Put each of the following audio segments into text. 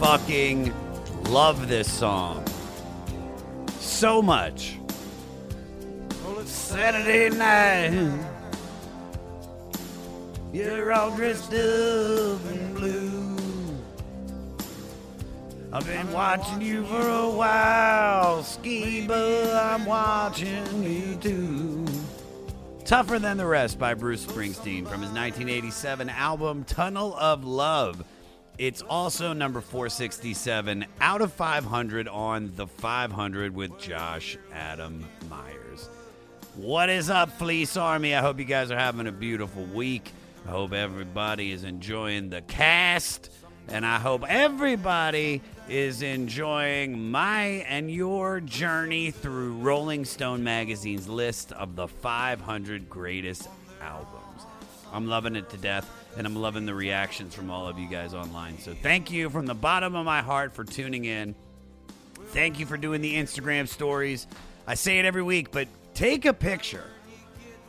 Fucking love this song so much. Well, it's Saturday night. You're all dressed up in blue. I've been watching you for a while, Skiba. I'm watching you too. Tougher Than the Rest by Bruce Springsteen from his 1987 album Tunnel of Love. It's also number 467 out of 500 on the 500 with Josh Adam Meyers. What is up, Fleece Army? I hope you guys are having a beautiful week. I hope everybody is enjoying the cast. And I hope everybody is enjoying my and your journey through Rolling Stone Magazine's list of the 500 greatest albums. I'm loving it to death, and I'm loving the reactions from all of you guys online. So thank you from the bottom of my heart for tuning in. Thank you for doing the Instagram stories. I say it every week, but take a picture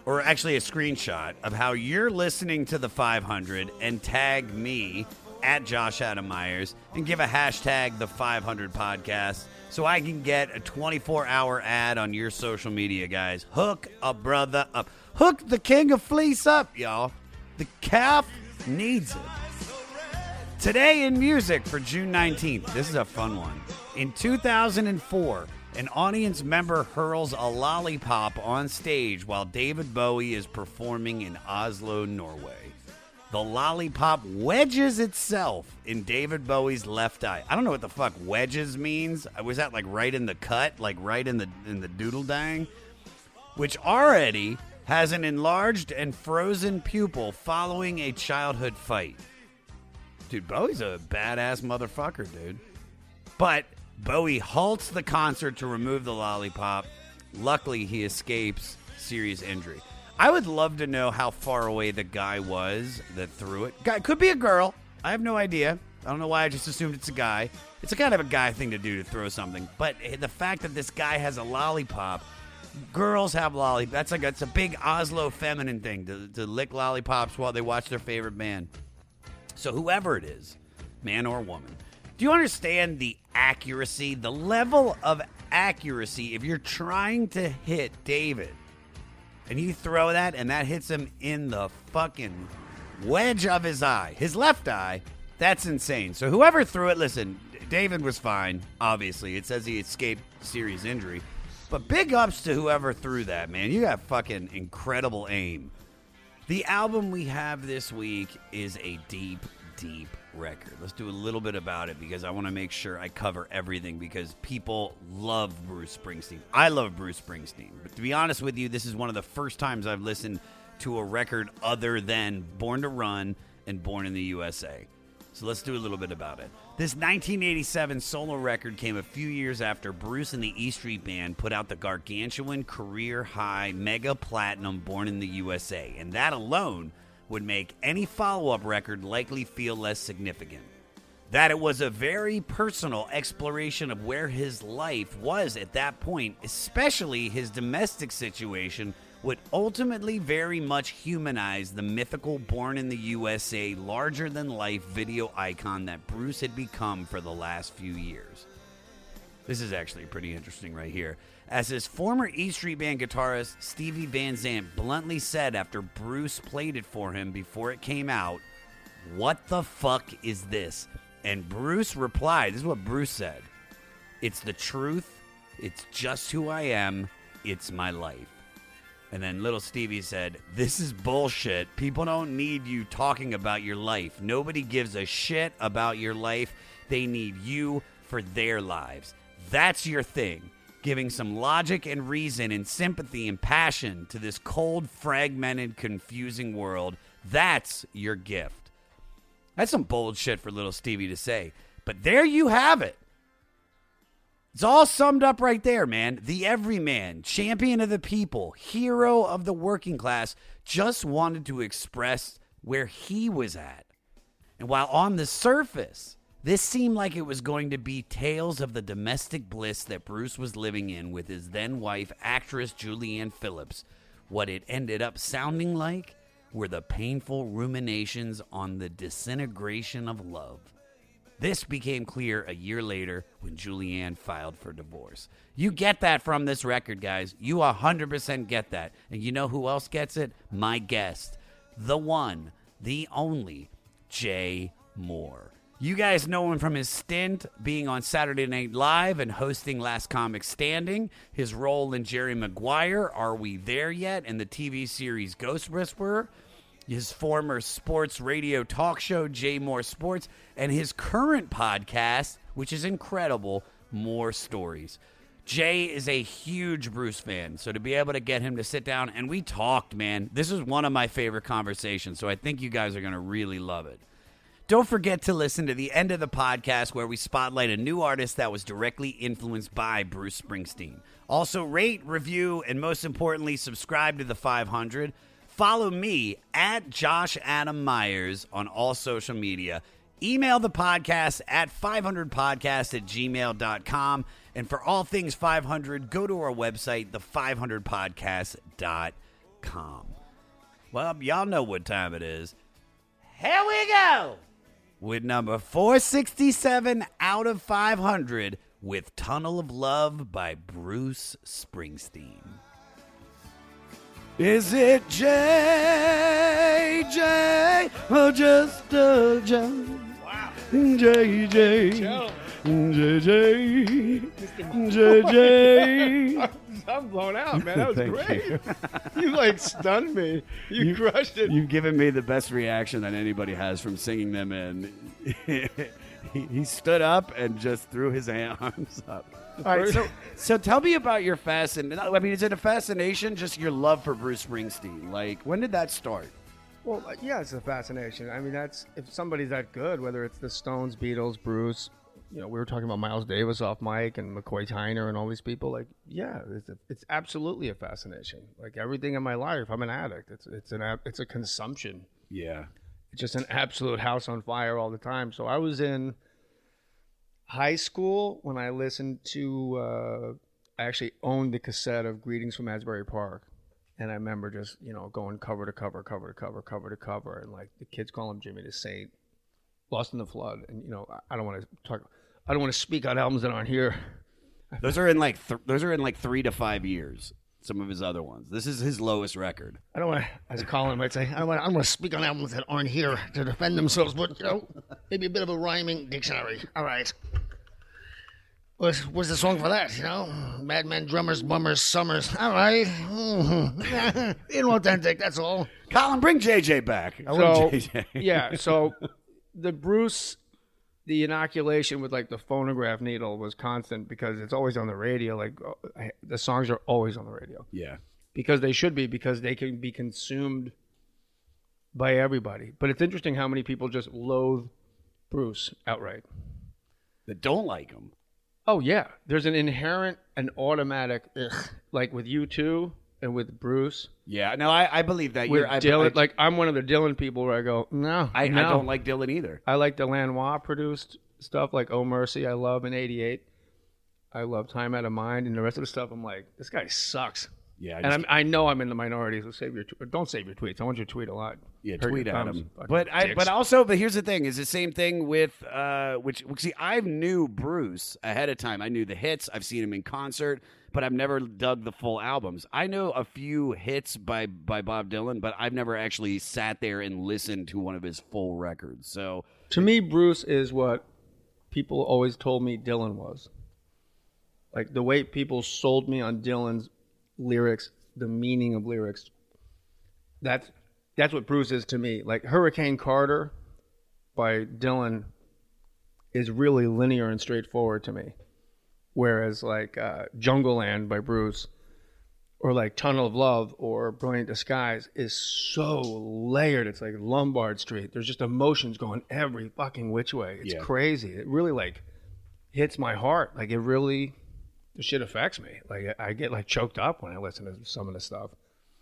or actually a screenshot of how you're listening to the 500 and tag me at Josh Adam Meyers and give a hashtag the 500 podcast so I can get a 24 hour ad on your social media, guys. Hook a brother up. Hook the king of fleece up, y'all. The calf needs it. Today in music for June 19th, this is a fun one. In 2004, an audience member hurls a lollipop on stage while David Bowie is performing in Oslo, Norway. The lollipop wedges itself in David Bowie's left eye. I don't know what the fuck wedges means. Was that like right in the cut, like right in the in the doodle dang? Which already has an enlarged and frozen pupil following a childhood fight. Dude, Bowie's a badass motherfucker, dude. But Bowie halts the concert to remove the lollipop. Luckily, he escapes serious injury. I would love to know how far away the guy was that threw it. Guy could be a girl. I have no idea. I don't know why I just assumed it's a guy. It's a kind of a guy thing to do to throw something. But the fact that this guy has a lollipop, girls have lollipops. That's like it's a big Oslo feminine thing to, to lick lollipops while they watch their favorite band. So whoever it is, man or woman, do you understand the accuracy, the level of accuracy if you're trying to hit David and you throw that and that hits him in the fucking wedge of his eye, his left eye, that's insane. So whoever threw it, listen, David was fine, obviously. It says he escaped serious injury. But big ups to whoever threw that, man. You got fucking incredible aim. The album we have this week is a deep, deep record. Let's do a little bit about it because I want to make sure I cover everything because people love Bruce Springsteen. I love Bruce Springsteen. But to be honest with you, this is one of the first times I've listened to a record other than Born to Run and Born in the USA. So let's do a little bit about it. This 1987 solo record came a few years after Bruce and the E Street Band put out the gargantuan career high mega platinum Born in the USA, and that alone would make any follow up record likely feel less significant. that it was a very personal exploration of where his life was at that point, especially his domestic situation, would ultimately very much humanize the mythical born in the USA, larger than life video icon that Bruce had become for the last few years. This is actually pretty interesting right here. As his former E Street Band guitarist Stevie Van Zandt bluntly said after Bruce played it for him before it came out, What the fuck is this? And Bruce replied, This is what Bruce said It's the truth. It's just who I am. It's my life. And then little Stevie said, This is bullshit. People don't need you talking about your life. Nobody gives a shit about your life. They need you for their lives. That's your thing. Giving some logic and reason and sympathy and passion to this cold, fragmented, confusing world. That's your gift. That's some bold shit for little Stevie to say. But there you have it. It's all summed up right there, man. The everyman, champion of the people, hero of the working class, just wanted to express where he was at. And while on the surface, this seemed like it was going to be tales of the domestic bliss that Bruce was living in with his then wife, actress Julianne Phillips. What it ended up sounding like were the painful ruminations on the disintegration of love. This became clear a year later when Julianne filed for divorce. You get that from this record, guys. You 100% get that. And you know who else gets it? My guest, the one, the only, Jay Mohr. You guys know him from his stint being on Saturday Night Live and hosting Last Comic Standing, his role in Jerry Maguire, Are We There Yet, and the TV series Ghost Whisperer, his former sports radio talk show, Jay Mohr Sports, and his current podcast, which is incredible, Mohr Stories. Jay is a huge Bruce fan, so to be able to get him to sit down and we talked, man, this is one of my favorite conversations, so I think you guys are going to really love it. Don't forget to listen to the end of the podcast where we spotlight a new artist that was directly influenced by Bruce Springsteen. Also, rate, review, and most importantly, subscribe to the 500. Follow me at Josh Adam Meyers on all social media. Email the podcast at 500podcast at gmail.com. And for all things 500, go to our website, the500podcast.com. Well, y'all know what time it is. Here we go with number 467 out of 500 with Tunnel of Love by Bruce Springsteen. Is it J J or just a J? J J J J J J. I'm blown out, man. That was Thank great. you. You. like stunned me. You, crushed it. You've given me the best reaction that anybody has from singing them in. he, he stood up and just threw his arms up. All right, so so tell me about your fascination. I mean, is it a fascination, just your love for Bruce Springsteen? Like, when did that start? well, uh, yeah, it's a fascination. I mean, that's if somebody's that good, whether it's the Stones, Beatles, Bruce. You know, we were talking about Miles Davis off mic and McCoy Tyner and all these people. Like, yeah, it's, a, it's absolutely a fascination. Like everything in my life, I'm an addict. It's it's an it's a consumption. Yeah, It's just an absolute house on fire all the time. So I was in high school when I listened to. Uh, I actually owned the cassette of Greetings from Asbury Park, and I remember just you know going cover to cover, cover to cover, cover to cover, and like the kids call him Jimmy the Saint, Lost in the Flood, and you know I- don't want to talk. I don't want to speak on albums that aren't here. those are in like th- those are in like three to five years. Some of his other ones. This is his lowest record. I don't want to, as Colin might say, I don't want. I don't want to speak on albums that aren't here to defend themselves, but you know, maybe a bit of a rhyming dictionary. All right. What's, what's the song for that? You know, Madmen, drummers, bummers, summers. All right, Mhm. inauthentic. That's all. Colin, bring JJ back. I So JJ. yeah, so the Bruce, the inoculation with like the phonograph needle was constant because it's always on the radio. Like uh, the songs are always on the radio yeah. because they should be because they can be consumed by everybody. But it's interesting how many people just loathe Bruce outright. That don't like him. Oh yeah, there's an inherent and automatic ugh, like with U2. And with Bruce, Yeah, no, I, I believe that. with You're, I, Dylan. I, like I'm one of the Dylan people where I go, no, I, no. I don't like Dylan either. I like the Lanois produced stuff like Oh Mercy. I love in '88. I love Time Out of Mind, and the rest of the stuff. I'm like, this guy sucks. Yeah, I and I'm, I know I'm in the minority, so save your tw- don't save your tweets. I want you to tweet a lot. Yeah, Hurt tweet your at thumbs, him. fucking But I, dicks. but also, but here's the thing: is the same thing with uh, which see, I knew Bruce ahead of time. I knew the hits. I've seen him in concert, but I've never dug the full albums. I know a few hits by by Bob Dylan, but I've never actually sat there and listened to one of his full records. So to me, Bruce is what people always told me Dylan was. Like the way people sold me on Dylan's lyrics, the meaning of lyrics. That's that's what Bruce is to me. Like Hurricane Carter by Dylan is really linear and straightforward to me. Whereas like uh, Jungleland by Bruce or like Tunnel of Love or Brilliant Disguise is so layered. It's like Lombard Street. There's just emotions going every fucking which way. It's Yeah. crazy. It really like hits my heart. Like it really, the shit affects me. Like I get like choked up when I listen to some of the stuff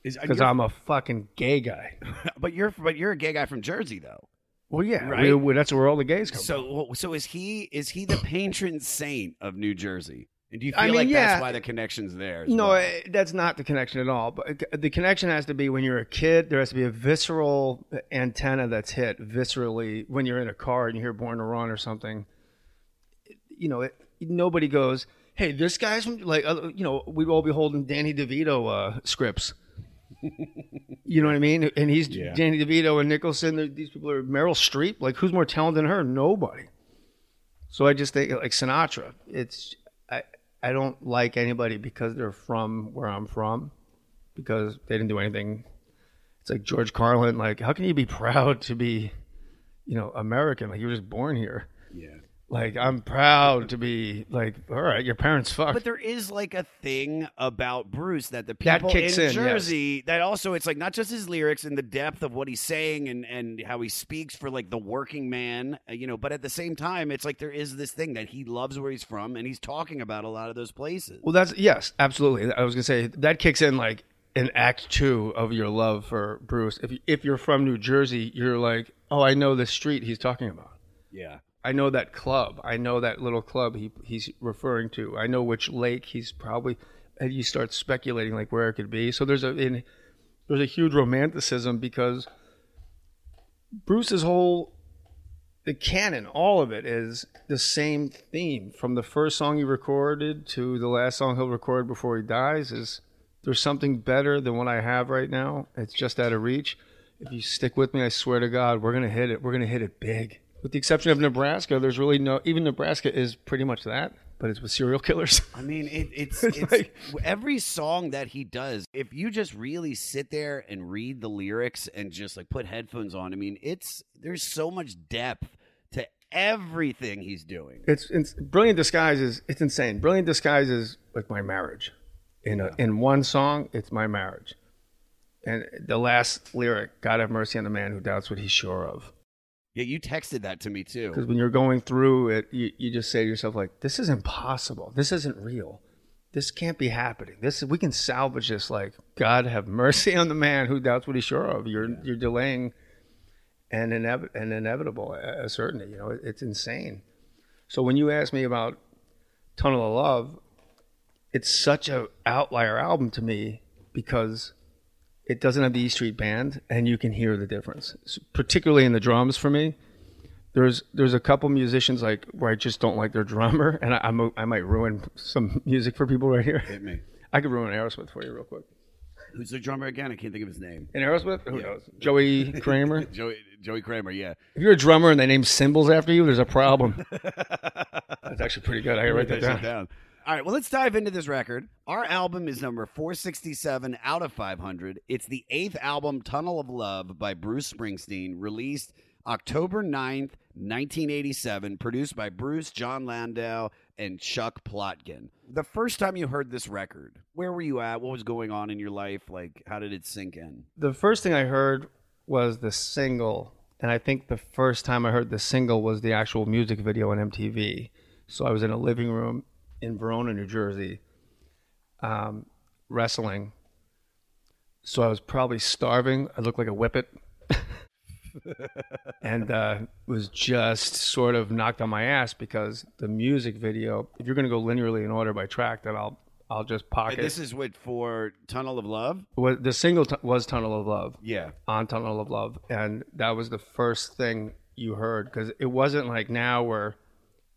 because I'm a fucking gay guy. but you're but you're a gay guy from Jersey though. Well, yeah, Right. we- we- that's where all the gays come from. So so is he is he the patron saint of New Jersey? And do you feel I mean, like yeah. that's why the connection's there? No, well? eh, that's not the connection at all. But the connection has to be when you're a kid. There has to be a visceral antenna that's hit viscerally when you're in a car and you hear "Born to Run" or something. You know, it, nobody goes, "Hey, this guy's from like." Uh, you know, we'd all be holding Danny DeVito uh, scripts. you know what I mean? And he's Yeah. Danny DeVito and Nicholson. These people are Meryl Streep. Like, who's more talented than her? Nobody. So I just think like Sinatra. It's I I don't like anybody because they're from where I'm from, because they didn't do anything. It's like George Carlin. Like, how can you be proud to be, you know, American? Like you were just born here. yeah. Like I'm proud to be like, all right, your parents fucked. But there is like a thing about Bruce that the That people kicks in, in, yes. Jersey that also it's like not just his lyrics and the depth of what he's saying and and how he speaks for like the working man, uh, you know. But at the same time, it's like there is this thing that he loves where he's from and he's talking about a lot of those places. Well, that's yes, absolutely. I was gonna say that kicks in like in Act Two of your love for Bruce. If if you're from New Jersey, you're like, oh, I know the street he's talking about. Yeah. I know that club. I know that little club he he's referring to. I know which lake he's probably. And you start speculating like where it could be. So there's a in, there's a huge romanticism because Bruce's whole the canon, all of it is the same theme from the first song he recorded to the last song he'll record before he dies. Is there's something better than what I have right now? It's just out of reach. If you stick with me, I swear to God, we're gonna hit it. We're gonna hit it big. With the exception of Nebraska, there's really no. Even Nebraska is pretty much that, but it's with serial killers. I mean, it, it's It's like- every song that he does. If you just really sit there and read the lyrics and just like put headphones on, I mean, it's there's so much depth to everything he's doing. It's, it's brilliant disguises. it's insane. Brilliant disguises is like my marriage. In a, in one song, it's my marriage. And the last lyric, God have mercy on the man who doubts what he's sure of. Yeah, you texted that to me too. Because when you're going through it, you, you just say to yourself like, "This is impossible. This isn't real. This can't be happening. This we can salvage this. Like, God have mercy on the man who doubts what he's sure of. You're you're delaying an inev- an inevitable a, a certainty. You know, it, it's insane. So when you ask me about Tunnel of Love, it's such a outlier album to me because it doesn't have the E Street Band, and you can hear the difference, S- particularly in the drums. For me, there's there's a couple musicians like where I just don't like their drummer, and I, I'm a, I might ruin some music for people right here. Hit me. I could ruin Aerosmith for you real quick. Who's the drummer again? I can't think of his name. In Aerosmith, who knows? Joey Kramer. Joey Joey Kramer. Yeah. if you're a drummer and they name cymbals after you, there's a problem. That's actually pretty good. I gotta write that shit down. All right, well, let's dive into this record. Our album is number 467 out of 500. It's the eighth album, Tunnel of Love, by Bruce Springsteen, released October 9th, 1987, produced by Bruce, Jon Landau, and Chuck Plotkin. The first time you heard this record, where were you at? What was going on in your life? Like, how did it sink in? The first thing I heard was the single, and I think the first time I heard the single was the actual music video on MTV. So I was in a living room in Verona, New Jersey, um, wrestling so I was probably starving. I looked like a whippet. and uh, was just sort of knocked on my ass because the music video. If you're going to go linearly in order by track, then I'll I'll just pocket. This is what for Tunnel of Love. What- the single t- was Tunnel of Love Yeah. on Tunnel of Love, and that was the first thing you heard because it wasn't like now where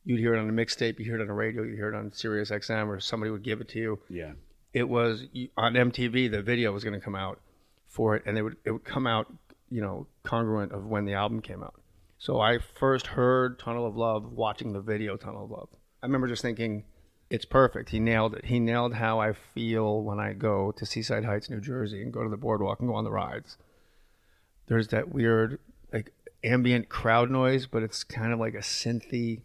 you'd hear it on a mixtape, you hear it on the radio, you hear it on Sirius XM, or somebody would give it to you. Yeah. It was on MTV. The video was going to come out for it, and it would it would come out, you know, congruent of when the album came out. So I first heard Tunnel of Love watching the video Tunnel of Love. I remember just thinking, it's perfect. He nailed it. He nailed how I feel when I go to Seaside Heights, New Jersey, and go to the boardwalk and go on the rides. There's that weird, like ambient crowd noise, but it's kind of like a synthy,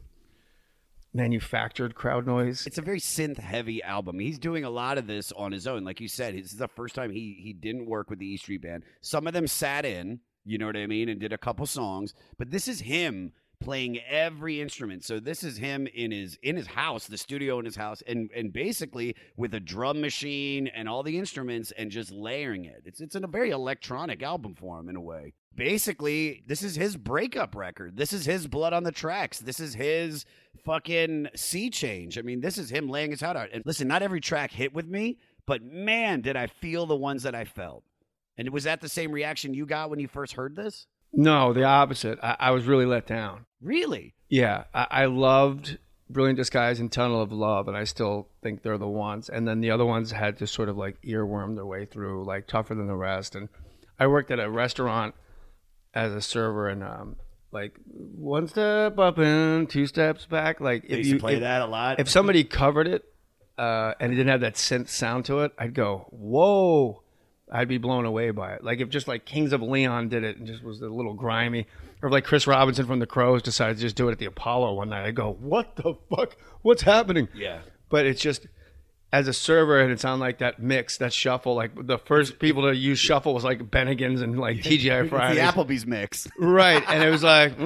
manufactured crowd noise. It's a very synth heavy album. He's doing a lot of this on his own. Like you said, this is the first time he he didn't work with the E Street Band. Some of them sat in, you know what I mean, and did a couple songs. But this is him playing every instrument. So this is him in his in his house, the studio in his house, and and basically with a drum machine and all the instruments and just layering it. It's it's in a very electronic album for him in a way. Basically, this is his breakup record. This is his blood on the tracks. This is his fucking sea change. I mean, this is him laying his heart out. And listen, not every track hit with me, but man, did I feel the ones that I felt. And was that the same reaction you got when you first heard this? No, the opposite. I, I was really let down. Really? Yeah, I, I loved Brilliant Disguise and Tunnel of Love, and I still think they're the ones. And then the other ones had to sort of like earworm their way through, like tougher than the rest. And I worked at a restaurant as a server, and um, like one step up and two steps back. Like if you play if, that a lot. if somebody covered it uh, and it didn't have that synth sound to it, I'd go, whoa. I'd be blown away by it. Like if just like Kings of Leon did it and just was a little grimy, or if like Chris Robinson from the Crowes decided to just do it at the Apollo one night, I'd go, "What the fuck? What's happening?" yeah. But it's just as a server, and it sounded like that mix, that shuffle. Like the first people to use shuffle was like Bennigan's and like TGI Fridays, the Applebee's mix. right? And it was like,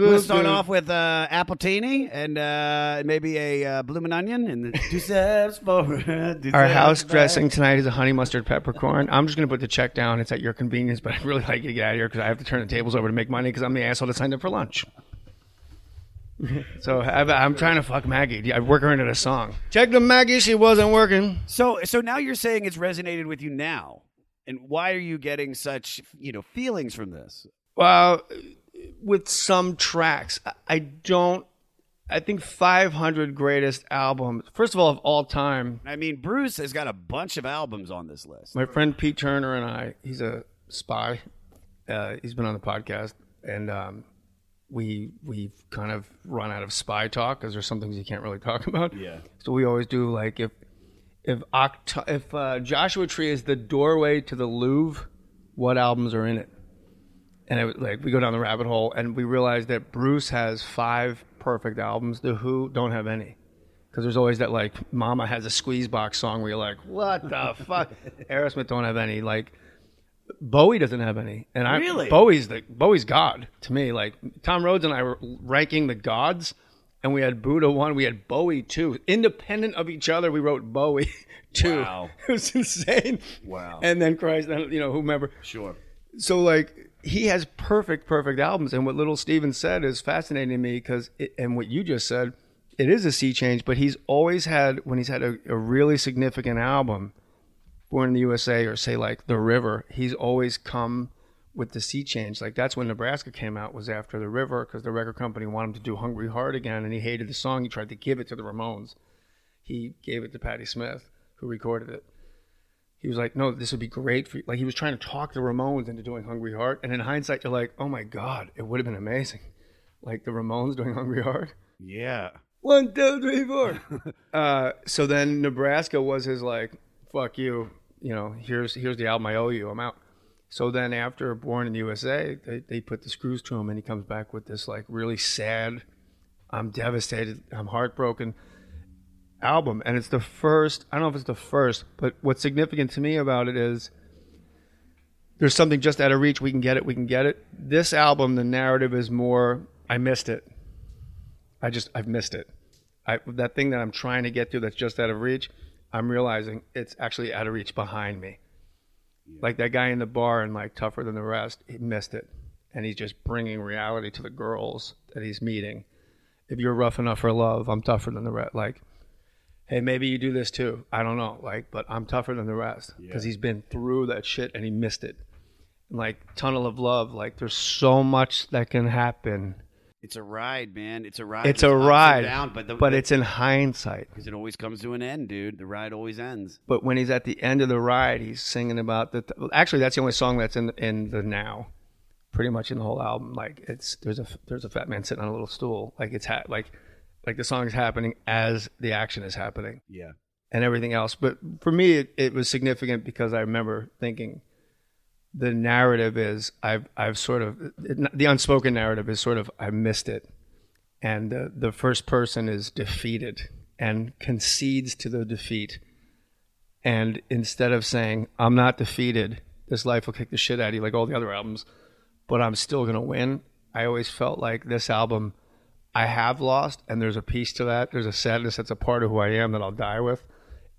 We'll start off with uh, appletini and uh, maybe a uh, bloomin' onion and the two steps forward. Our house dressing tonight is a honey mustard peppercorn. I'm just going to put the check down. It's at your convenience, but I'd really like you to get out of here because I have to turn the tables over to make money because I'm the asshole that signed up for lunch. So I've, I'm trying to fuck Maggie. I work her into the song. Check the Maggie, she wasn't working. So, so now you're saying it's resonated with you now, and why are you getting such you know feelings from this? Well, with some tracks, I- I don't. I think 500 greatest albums. First of all, of all time, I mean, Bruce has got a bunch of albums on this list. My friend Pete Turner and I, he's a spy. Uh, he's been on the podcast, and um, we we've kind of run out of spy talk because there's some things you can't really talk about. Yeah. So we always do like if if Oct- if uh, Joshua Tree is the doorway to the Louvre, what albums are in it? And it was like we go down the rabbit hole, and we realize that Bruce has five perfect albums. The Who don't have any. Because there's always that like Mama has a squeeze box song where you're like, what the fuck? Aerosmith don't have any. Like Bowie doesn't have any. And I Really? Bowie's the Bowie's God to me. Like Tom Rhodes and I were ranking the gods, and we had Buddha one, we had Bowie two, independent of each other. We wrote Bowie two. Wow. it was insane. Wow. And then Christ, then, you know, whomever Sure. so like he has perfect perfect albums and what little steven said is fascinating to me because and what you just said it is a sea change but he's always had when he's had a, a really significant album born in the usa or say like the river he's always come with the sea change like that's when nebraska came out was after the river because the record company wanted him to do hungry heart again and he hated the song he tried to give it to the ramones he gave it to patti smith who recorded it he was like, "No, this would be great for you." Like he was trying to talk the Ramones into doing "Hungry Heart," and in hindsight, you're like, "Oh my god, it would have been amazing." Like the Ramones doing "Hungry Heart." Yeah. One, two, three, four. uh, so then Nebraska was his like, "Fuck you," you know. Here's here's the album I owe you. I'm out. So then after Born in the USA, they they put the screws to him, and he comes back with this like really sad. I'm devastated. I'm heartbroken album and it's the first i don't know if it's the first but what's significant to me about it is there's something just out of reach we can get it we can get it this album the narrative is more i missed it i just i've missed it I, that thing that i'm trying to get to that's just out of reach I'm realizing it's actually out of reach behind me. Like that guy in the bar and like tougher than the rest, he missed it, and he's just bringing reality to the girls that he's meeting. If you're rough enough for love, I'm tougher than the rest. Like, hey, maybe you do this too. I don't know. Like, but I'm tougher than the rest because he's been through that shit and he missed it. Like tunnel of love. Like, there's so much that can happen. It's a ride, man. It's a ride. It's There's a ride, down, but the, but it's in hindsight. because it always comes to an end, dude. The ride always ends. But when he's at the end of the ride, he's singing about the. well, actually, that's the only song that's in in the now, pretty much in the whole album. Like it's there's a there's a fat man sitting on a little stool. Like it's ha- like like the song is happening as the action is happening Yeah. and everything else. But for me, it, it was significant because I remember thinking the narrative is I've I've sort of the unspoken narrative is sort of I missed it, and the the first person is defeated and concedes to the defeat, and instead of saying I'm not defeated, this life will kick the shit out of you like all the other albums, but I'm still gonna win. I always felt like this album. I have lost, and there's a piece to that. There's a sadness that's a part of who I am that I'll die with,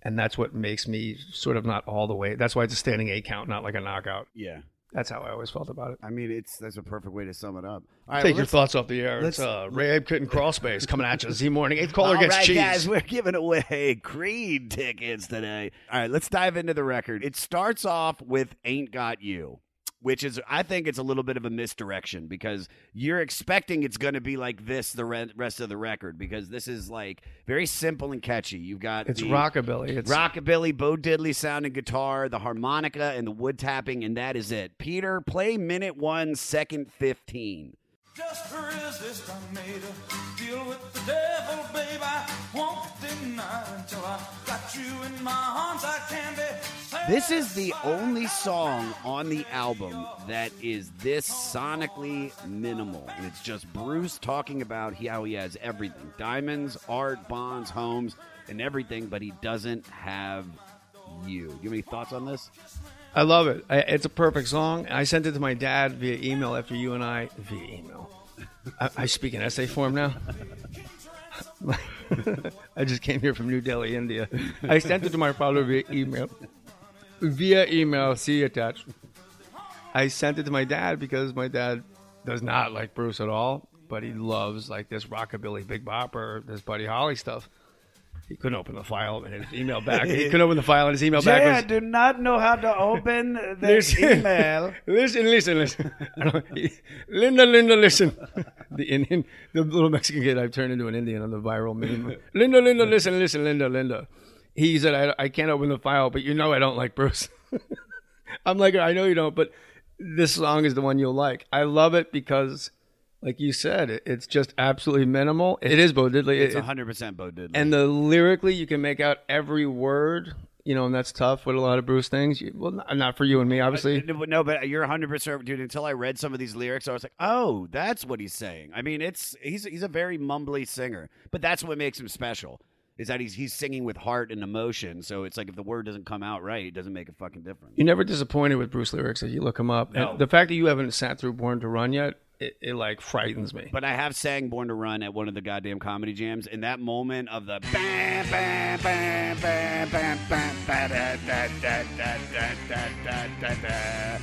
and that's what makes me sort of not all the way. That's why it's a standing eight count, not like a knockout. Yeah. That's how I always felt about it. I mean, it's that's a perfect way to sum it up. All right, Take well, your thoughts off the air. It's uh, Ray Abe Kitten Crawl Space coming at you. Z Morning. Eighth caller All gets right, cheese. guys, we're giving away Creed tickets today. All right, let's dive into the record. It starts off with "Ain't Got You," which is, I think, it's a little bit of a misdirection because you're expecting it's going to be like this the re- rest of the record because this is like very simple and catchy. You've got It's rockabilly. It's rockabilly, Bo Diddley sounding guitar, the harmonica, and the wood tapping, and that is it. Peter, play minute one, second fifteen. Just resist, I made a deal with the devil, babe. I won't deny until I got you in my arms. I can be. This is the only song on the album that is this sonically minimal. And it's just Bruce talking about how he has everything diamonds, art, bonds, homes, and everything, but he doesn't have you. You have any thoughts on this? I love it. I, it's a perfect song. I sent it to my dad via email after you and I via email. I, I speak in essay form now. I just came here from New Delhi, India. I sent it to my father via email. Via email, see attached. I sent it to my dad because my dad does not like Bruce at all, but he loves like this rockabilly Big Bopper, this Buddy Holly stuff. He couldn't open the file in his email back. He couldn't open the file in his email back. was- do not know how to open the Listen, listen, listen, listen. Linda, Linda, listen. The Indian, the little Mexican kid I've turned into an Indian on the viral meme. Linda, Linda, listen, listen, Linda, Linda. He said, I, I can't open the file, but you know I don't like Bruce. I'm like, I know you don't, but this song is the one you'll like. I love it because, like you said, it, it's just absolutely minimal. It is Bo Diddley. It's It- 100% Bo Diddley. and the lyrically you can make out every word you know and that's tough with a lot of bruce things you, well not, not for you and me obviously uh, No, but- no, but you're 100 percent, dude. Until I read some of these lyrics, I was like, "Oh, that's what he's saying." I mean, it's he's he's a very mumbly singer, but that's what makes him special. Is that he's he's singing with heart and emotion. So it's like if the word doesn't come out right, it doesn't make a fucking difference. you're never disappointed with bruce lyrics if you look him up No. and the fact that you haven't sat through born to run yet it, it like frightens me But I have sang "Born to Run" at one of the goddamn comedy jams, and that moment of the bam bam bam bam bam bam ba da da da da da da da da da,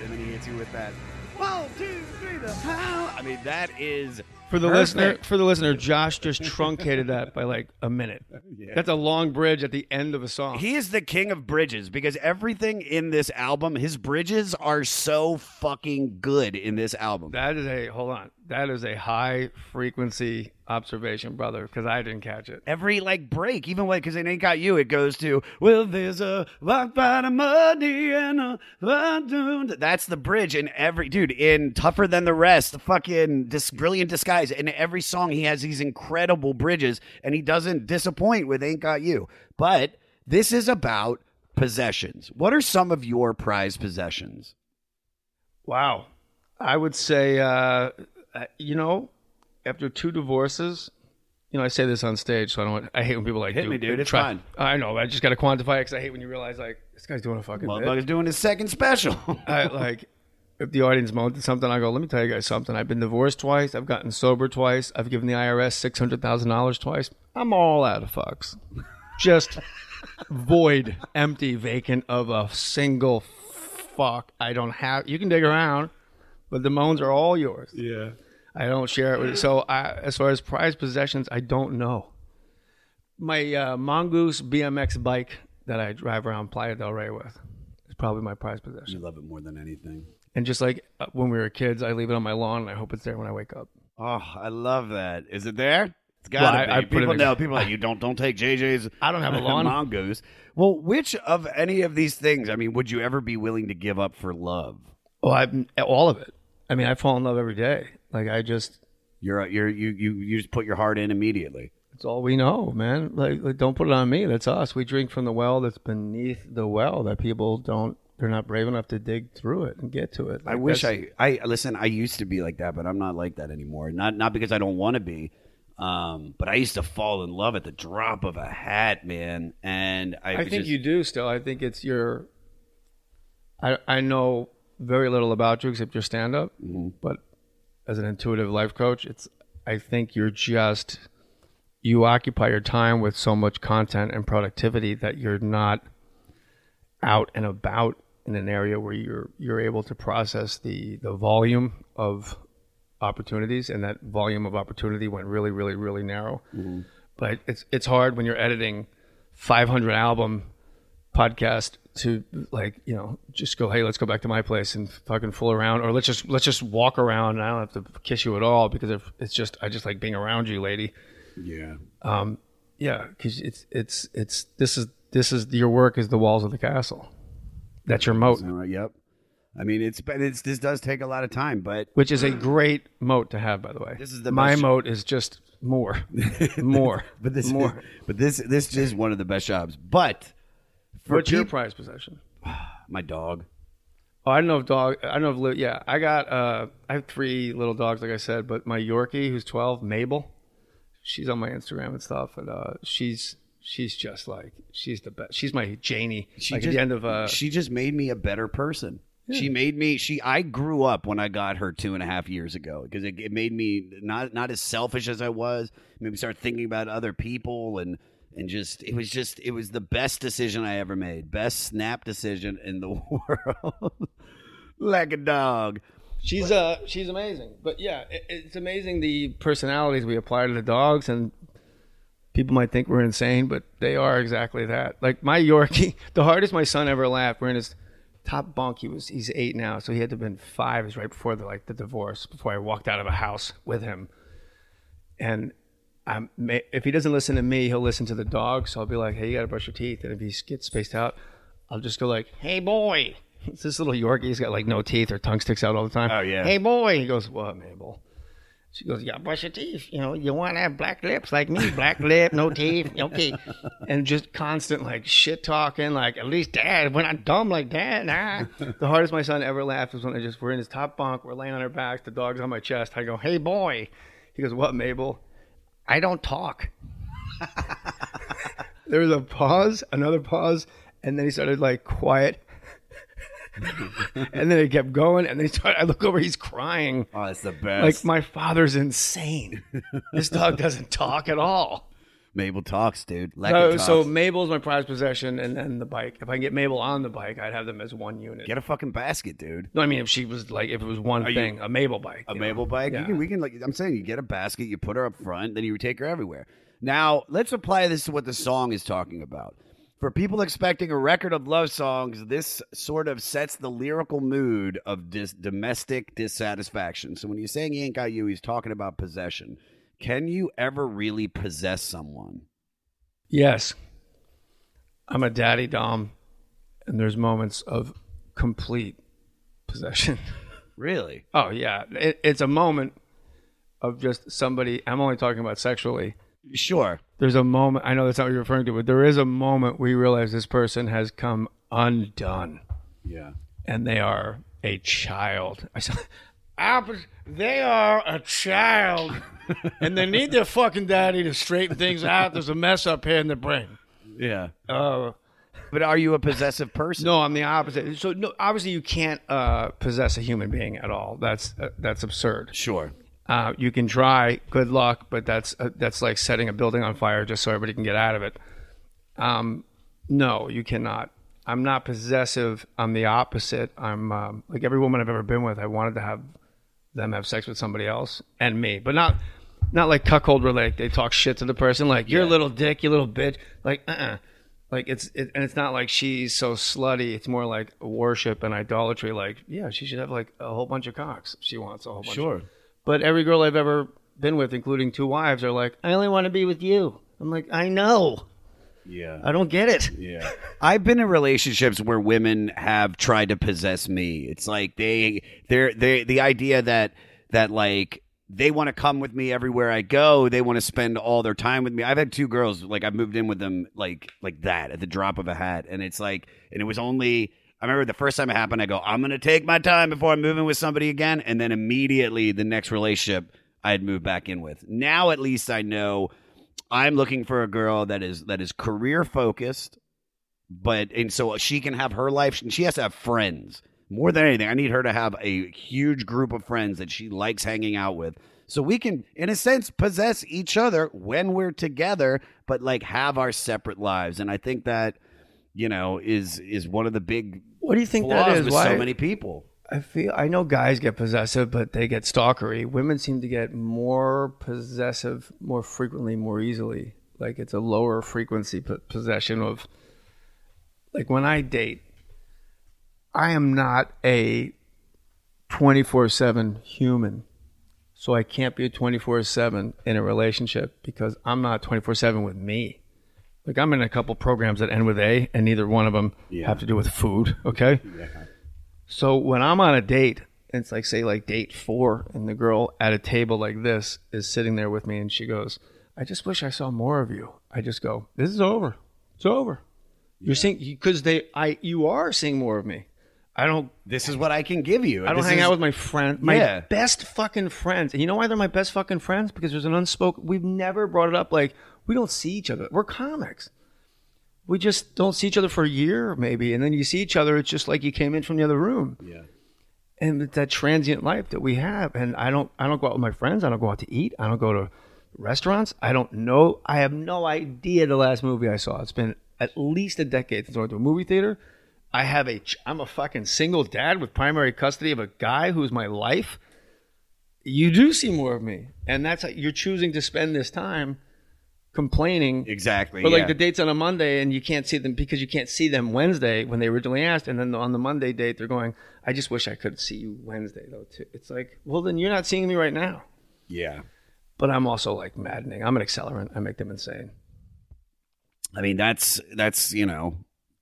and then he hits you with that one two three the pound. I mean, that is for the Perfect. listener for the listener josh just truncated that by like a minute that's a long bridge at the end of a song He is the king of bridges because everything in this album, his bridges are so fucking good in this album. that is a hold on that is a high frequency observation brother because i didn't catch it Every like break, even when because it ain't got you, it goes to well, there's a rock bottom money and a that's the bridge in every dude in tougher than the rest. The fucking this brilliant disguise in every song he has these incredible bridges, and he doesn't disappoint with ain't got you. But this is about possessions. What are some of your prized possessions? Wow. I would say, uh, uh, you know, after two divorces, you know, I say this on stage, so I don't. Want, I hate when people like Hit do- me, dude. It's try- fine. I know. I just got to quantify it because I hate when you realize like this guy's doing a fucking. bit. Motherfucker's doing his second special. I, like, if the audience moaned something, I go, "Let me tell you guys something. I've been divorced twice. I've gotten sober twice. I've given the IRS six hundred thousand dollars twice. I'm all out of fucks. just void, empty, vacant of a single fuck. I don't have. You can dig around, but the moans are all yours. Yeah. I don't share it with. So I, as far as prized possessions, I don't know. My uh, mongoose BMX bike that I drive around Playa del Rey with is probably my prized possession. You love it more than anything. And just like uh, when we were kids, I leave it on my lawn and I hope it's there when I wake up. Oh, I love that. Is it there? It's got Well, to I- be. I put it people in- know. People are like you. Don't don't take JJ's. I don't have a lawn. mongoose. Well, which of any of these things? I mean, would you ever be willing to give up for love? Oh, I all of it. I mean, I fall in love every day. Like I just, You're you're you you you just put your heart in immediately. it's all we know, man. Like, like, don't put it on me. That's us. We drink from the well that's beneath the well that people don't. They're not brave enough to dig through it and get to it. I wish I I listen. I used to be like that, but I'm not like that anymore. Not not because I don't want to be, um, but I used to fall in love at the drop of a hat, man. And I, I think just- you do still. I think it's your. I I know very little about you except your stand up, Mm-hmm. but as an intuitive life coach, it's. I think you're just. You occupy your time with so much content and productivity that you're not out and about in an area where you're you're able to process the the volume of opportunities and that volume of opportunity went really really really narrow. But it's it's hard when you're editing 500 album podcast to like you know just go hey let's go back to my place and fucking fool around or let's just let's just walk around and I don't have to kiss you at all because if it's just I just like being around you lady. Yeah. um yeah because it's it's it's this is this is your work is the walls of the castle that's your moat Right, Yep. I mean, it's but it's this does take a lot of time, but which is a great moat to have by the way This is the my best- moat is just more more but this more but this this is one of the best jobs. But for what's your peop- prize possession my dog. Oh, I don't know if dog. I don't know if yeah. I got. uh I have three little dogs, like I said. But my Yorkie, who's twelve, Mabel, she's on my Instagram and stuff, and uh she's she's just like she's the best. She's my Janie. She like just, at the end of uh, she just made me a better person. She made me. She. I grew up when I got her two and a half years ago because it, it made me not not as selfish as I was. Made me start thinking about other people and and just it was just it was the best decision I ever made. Best snap decision in the world. like a dog. she's uh she's amazing. But yeah, it, it's amazing the personalities we apply to the dogs, and people might think we're insane, but they are exactly that. Like my Yorkie, the hardest my son ever laughed. We're in his top bunk. He was he's eight now, so he had to have been five. It was right before the like the divorce. Before I walked out of a house with him, and I'm if he doesn't listen to me, he'll listen to the dog. So I'll be like, "Hey, you gotta brush your teeth." And if he gets spaced out, I'll just go like, "Hey, boy." It's this little Yorkie. He's got like no teeth or tongue sticks out all the time. Oh, yeah. Hey, boy. He goes, "What, Mabel?" She goes, "You gotta brush your teeth. You know, you want to have black lips like me. Black lip, no teeth. Okay." And just constant like shit talking. Like at least dad, we're not dumb like dad. Nah. the hardest my son ever laughed was when I just we're in his top bunk, we're laying on our backs, the dog's on my chest. I go, "Hey, boy." He goes, "What, Mabel?" I don't talk. there was a pause, another pause, and then he started like quiet. and then it kept going, and then he started. I look over, he's crying. Oh, that's the best. Like my father's insane. this dog doesn't talk at all. Mabel talks, dude. Like So, it so. Mabel's my prized possession, and then the bike. If I can get Mabel on the bike, I'd have them as one unit. get a fucking basket, dude. no, I mean if she was like if it was one you- thing, a Mabel bike, a you know? Mabel bike. Yeah. You can, we can like I'm saying, you get a basket, you put her up front, then you take her everywhere. Now let's apply this to what the song is talking about. For people expecting a record of love songs, this sort of sets the lyrical mood of dis- domestic dissatisfaction. So when he's saying he ain't got you, he's talking about possession. Can you ever really possess someone? Yes. I'm a daddy dom, and there's moments of complete possession. Really? oh yeah, it, it's a moment of just somebody. I'm only talking about sexually. Sure. There's a moment. I know that's not what you're referring to, but there is a moment we realize this person has come undone, Yeah. and they are a child. I said, "Apples, they are a child, and they need their fucking daddy to straighten things out. There's a mess up here in the brain." Yeah. Uh, But are you a possessive person? No, I'm the opposite. So no, obviously you can't uh, possess a human being at all. That's uh, that's absurd. Sure. Uh, you can try. Good luck, but that's uh, that's like setting a building on fire just so everybody can get out of it. Um, no, you cannot. I'm not possessive. I'm the opposite. I'm um, like every woman I've ever been with. I wanted to have them have sex with somebody else and me, but not not like cuckold like they talk shit to the person like you're a little dick, you little bitch. Like uh, uh like it's it, and it's not like she's so slutty. It's more like worship and idolatry. Like yeah, she should have like a whole bunch of cocks. if She wants a whole bunch. Sure. But every girl I've ever been with, including two wives, are like, I only want to be with you. I'm like, I know. Yeah. I don't get it. Yeah. I've been in relationships where women have tried to possess me. It's like they they're they the idea that that like they want to come with me everywhere I go. They want to spend all their time with me. I've had two girls like I've moved in with them like like that at the drop of a hat, and it's like and it was only. I remember the first time it happened. I go, I'm gonna take my time before I'm moving with somebody again, and then immediately the next relationship I had moved back in with. Now at least I know I'm looking for a girl that is that is career focused, but and so she can have her life. She has to have friends more than anything. I need her to have a huge group of friends that she likes hanging out with, so we can, in a sense, possess each other when we're together, but like have our separate lives. And I think that you know is is one of the big What do you think that is? with Why? so many people. I feel I know guys get possessive, but they get stalkery. Women seem to get more possessive more frequently, more easily. Like it's a lower frequency p- possession of. Like when I date, I am not a twenty four seven human, so I can't be a twenty four seven in a relationship because I'm not twenty four seven with me. Like I'm in a couple programs that end with A, and neither one of them have to do with food. Okay. Yeah. So when I'm on a date, it's like say like date four, and the girl at a table like this is sitting there with me, and she goes, "I just wish I saw more of you." I just go, "This is over. It's over." You're seeing because they, I, you are seeing more of me. I don't, This is what I can give you. I don't This hang is- out with my friend, my Yeah. best fucking friends. And you know why they're my best fucking friends? Because there's an unspoken. We've never brought it up. Like we don't see each other. We're comics. We just don't see each other for a year, maybe, and then you see each other. It's just like you came in from the other room. Yeah. and that transient life that we have and i don't i don't go out with my friends i don't go out to eat i don't go to restaurants i don't know i have no idea the last movie i saw it's been at least a decade since i went to a movie theater i have a i'm a fucking single dad with primary custody of a guy who's my life you do see more of me and that's how you're choosing to spend this time complaining Exactly. but like yeah. the dates on a Monday and you can't see them because you can't see them Wednesday when they originally asked, and then on the Monday date they're going, "I just wish I could see you Wednesday though." Too. It's like, well, then you're not seeing me right now. yeah. But I'm also like maddening. I'm an accelerant. I make them insane. I mean, that's that's you know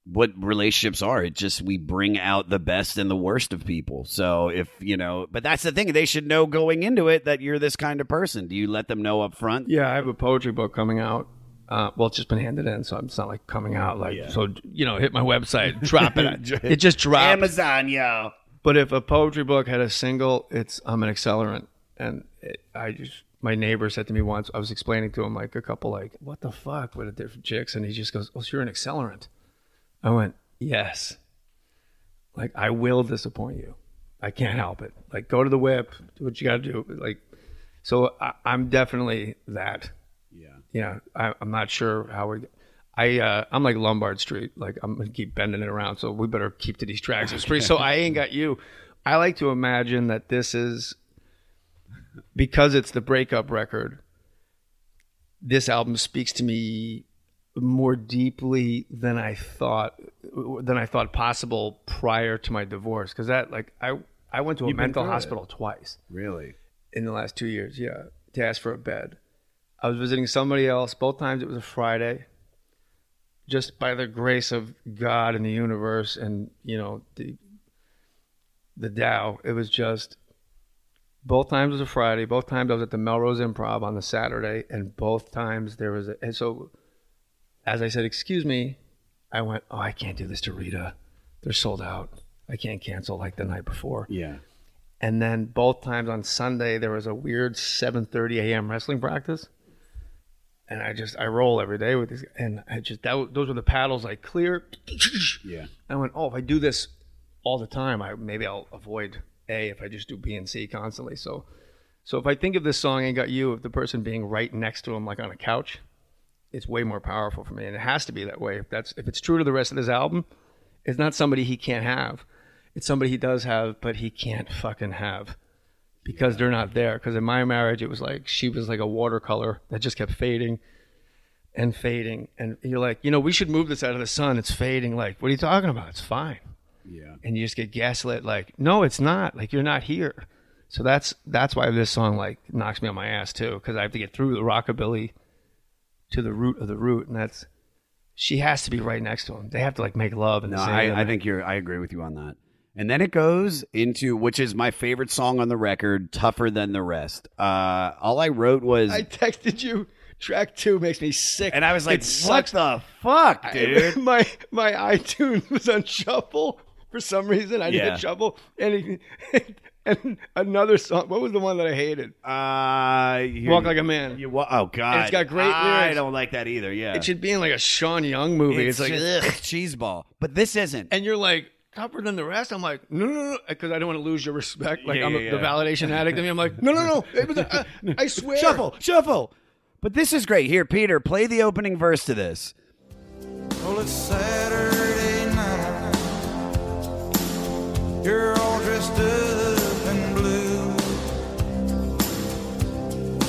what relationships are. It just we bring out the best and the worst of people. So if you know, but that's the thing. They should know going into it that you're this kind of person. Do you let them know up front? Yeah, I have a poetry book coming out. Uh, well, it's just been handed in, so it's not like coming out. Like, so you know, hit my website, drop it. it just dropped. Amazon, yo. But if a poetry book had a single, it's I'm an accelerant, and it, I just my neighbor said to me once, I was explaining to him like a couple like what the fuck with the different chicks, and he just goes, "Oh, so you're an accelerant." I went, "Yes." Like I will disappoint you. I can't help it. Like go to the whip, do what you got to do. Like, so I, I'm definitely that. Yeah. Yeah, I, I'm not sure how we. I uh, I'm like Lombard Street. Like I'm gonna keep bending it around. So we better keep to these tracks. It's pretty. So I ain't got you. I like to imagine that this is because it's the breakup record. This album speaks to me more deeply than I thought than I thought possible prior to my divorce. Because that like I I went to a You've mental through it. hospital twice Really? in the last two years. Yeah, to ask for a bed. I was visiting somebody else. Both times it was a Friday. Just by the grace of God and the universe, and you know the the Tao, it was just. Both times was a Friday. Both times I was at the Melrose Improv on the Saturday, and both times there was a. And so, as I said, "Excuse me," I went, "Oh, I can't do this to Rita. They're sold out. I can't cancel like the night before." Yeah. and then both times on Sunday there was a weird 7:30 a.m. wrestling practice, and I just I roll every day with these, and I just that those were the paddles I clear. Yeah. I went, oh, if I do this all the time, I maybe I'll avoid A if I just do B and C constantly. So, so if I think of this song "Ain't Got You," of the person being right next to him, like on a couch, it's way more powerful for me, and it has to be that way. If that's if it's true to the rest of this album, it's not somebody he can't have. It's somebody he does have, but he can't fucking have because they're not there. Because in my marriage, it was like she was like a watercolor that just kept fading and fading, and you're like, you know, we should move this out of the sun. It's fading. Like, what are you talking about? It's fine. Yeah. And you just get gaslit. Like, no, it's not. Like, you're not here. So that's that's why this song like knocks me on my ass too, because I have to get through the rockabilly to the root of the root, and that's she has to be right next to him. They have to like make love and No, I, I think you're. I agree with you on that. And then it goes into which is my favorite song on the record, "Tougher Than the Rest." Uh, all I wrote was, I texted you. Track two makes me sick, and I was like, It "What sucks. the fuck, dude?" my my iTunes was on shuffle for some reason. I Yeah. did shuffle, and it, and another song. What was the one that I hated? Uh, you- Walk like a man. You, wa- oh God, It's got great lyrics. I lyrics. don't like that either. Yeah, It should be in like a Sean Young movie. It's, like, just, ugh. it's cheeseball, but this isn't. and you're like tougher than the rest. I'm like, no, no, no, because I don't want to lose your respect. Like Yeah, I'm yeah, a, the yeah. validation addict. And I'm like, no, no, no. It was a- I, I swear. Shuffle, shuffle. But this is great. Here, Peter, play the opening verse to this. Well, it's Saturday night. You're all dressed up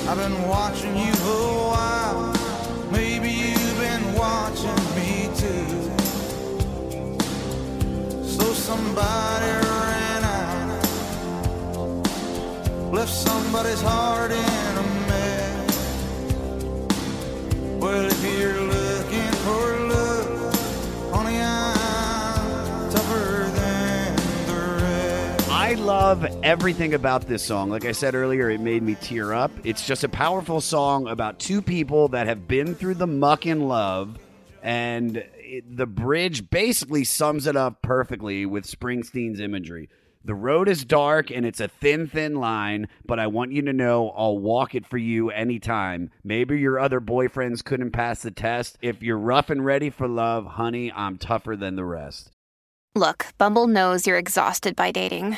I've been watching you for a while. Maybe you've been watching me too. So somebody ran out, left somebody's heart in a mess. Well, if you're love everything about this song. Like I said earlier, it made me tear up. It's just a powerful song about two people that have been through the muck in love, and it, the bridge basically sums it up perfectly with Springsteen's imagery. The road is dark and it's a thin, thin line, but I want you to know I'll walk it for you anytime. Maybe your other boyfriends couldn't pass the test. If you're rough and ready for love, honey, I'm tougher than the rest. Look, Bumble knows you're exhausted by dating.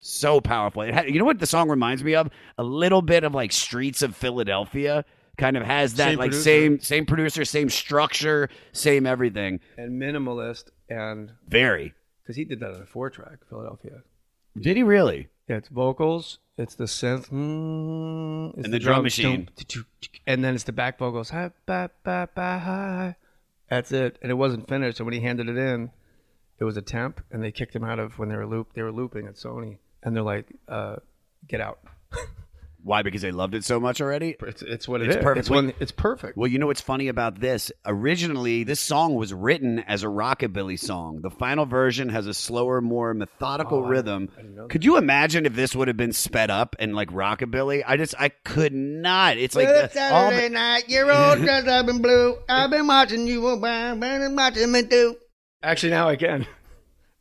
So powerful. It had, you know what the song reminds me of? A little bit of like Streets of Philadelphia. Kind of has that Same like producer. same same producer, same structure, same everything. And minimalist, and Very. because he did that on a four track, Philadelphia. Did he really? Yeah, it's vocals, it's the synth, mm, it's And the drum drums, machine. and then it's the back vocals. Hi, ba, ba, ba, hi. That's it, and it wasn't finished. So when he handed it in, it was a temp, and they kicked him out of when they were loop. They were looping at Sony, and they're like, uh, "Get out." Why? Because they loved it so much already. It's, it's what it It's is. perfect. It's, one, it's perfect. Well, you know what's funny about this? Originally, this song was written as a rockabilly song. The final version has a slower, more methodical rhythm. Could you imagine if this would have been sped up and like rockabilly? I just, I could not. It's like the, all the, night, you're all dressed up in blue. I've been watching you, been watching me do. Actually, now I can.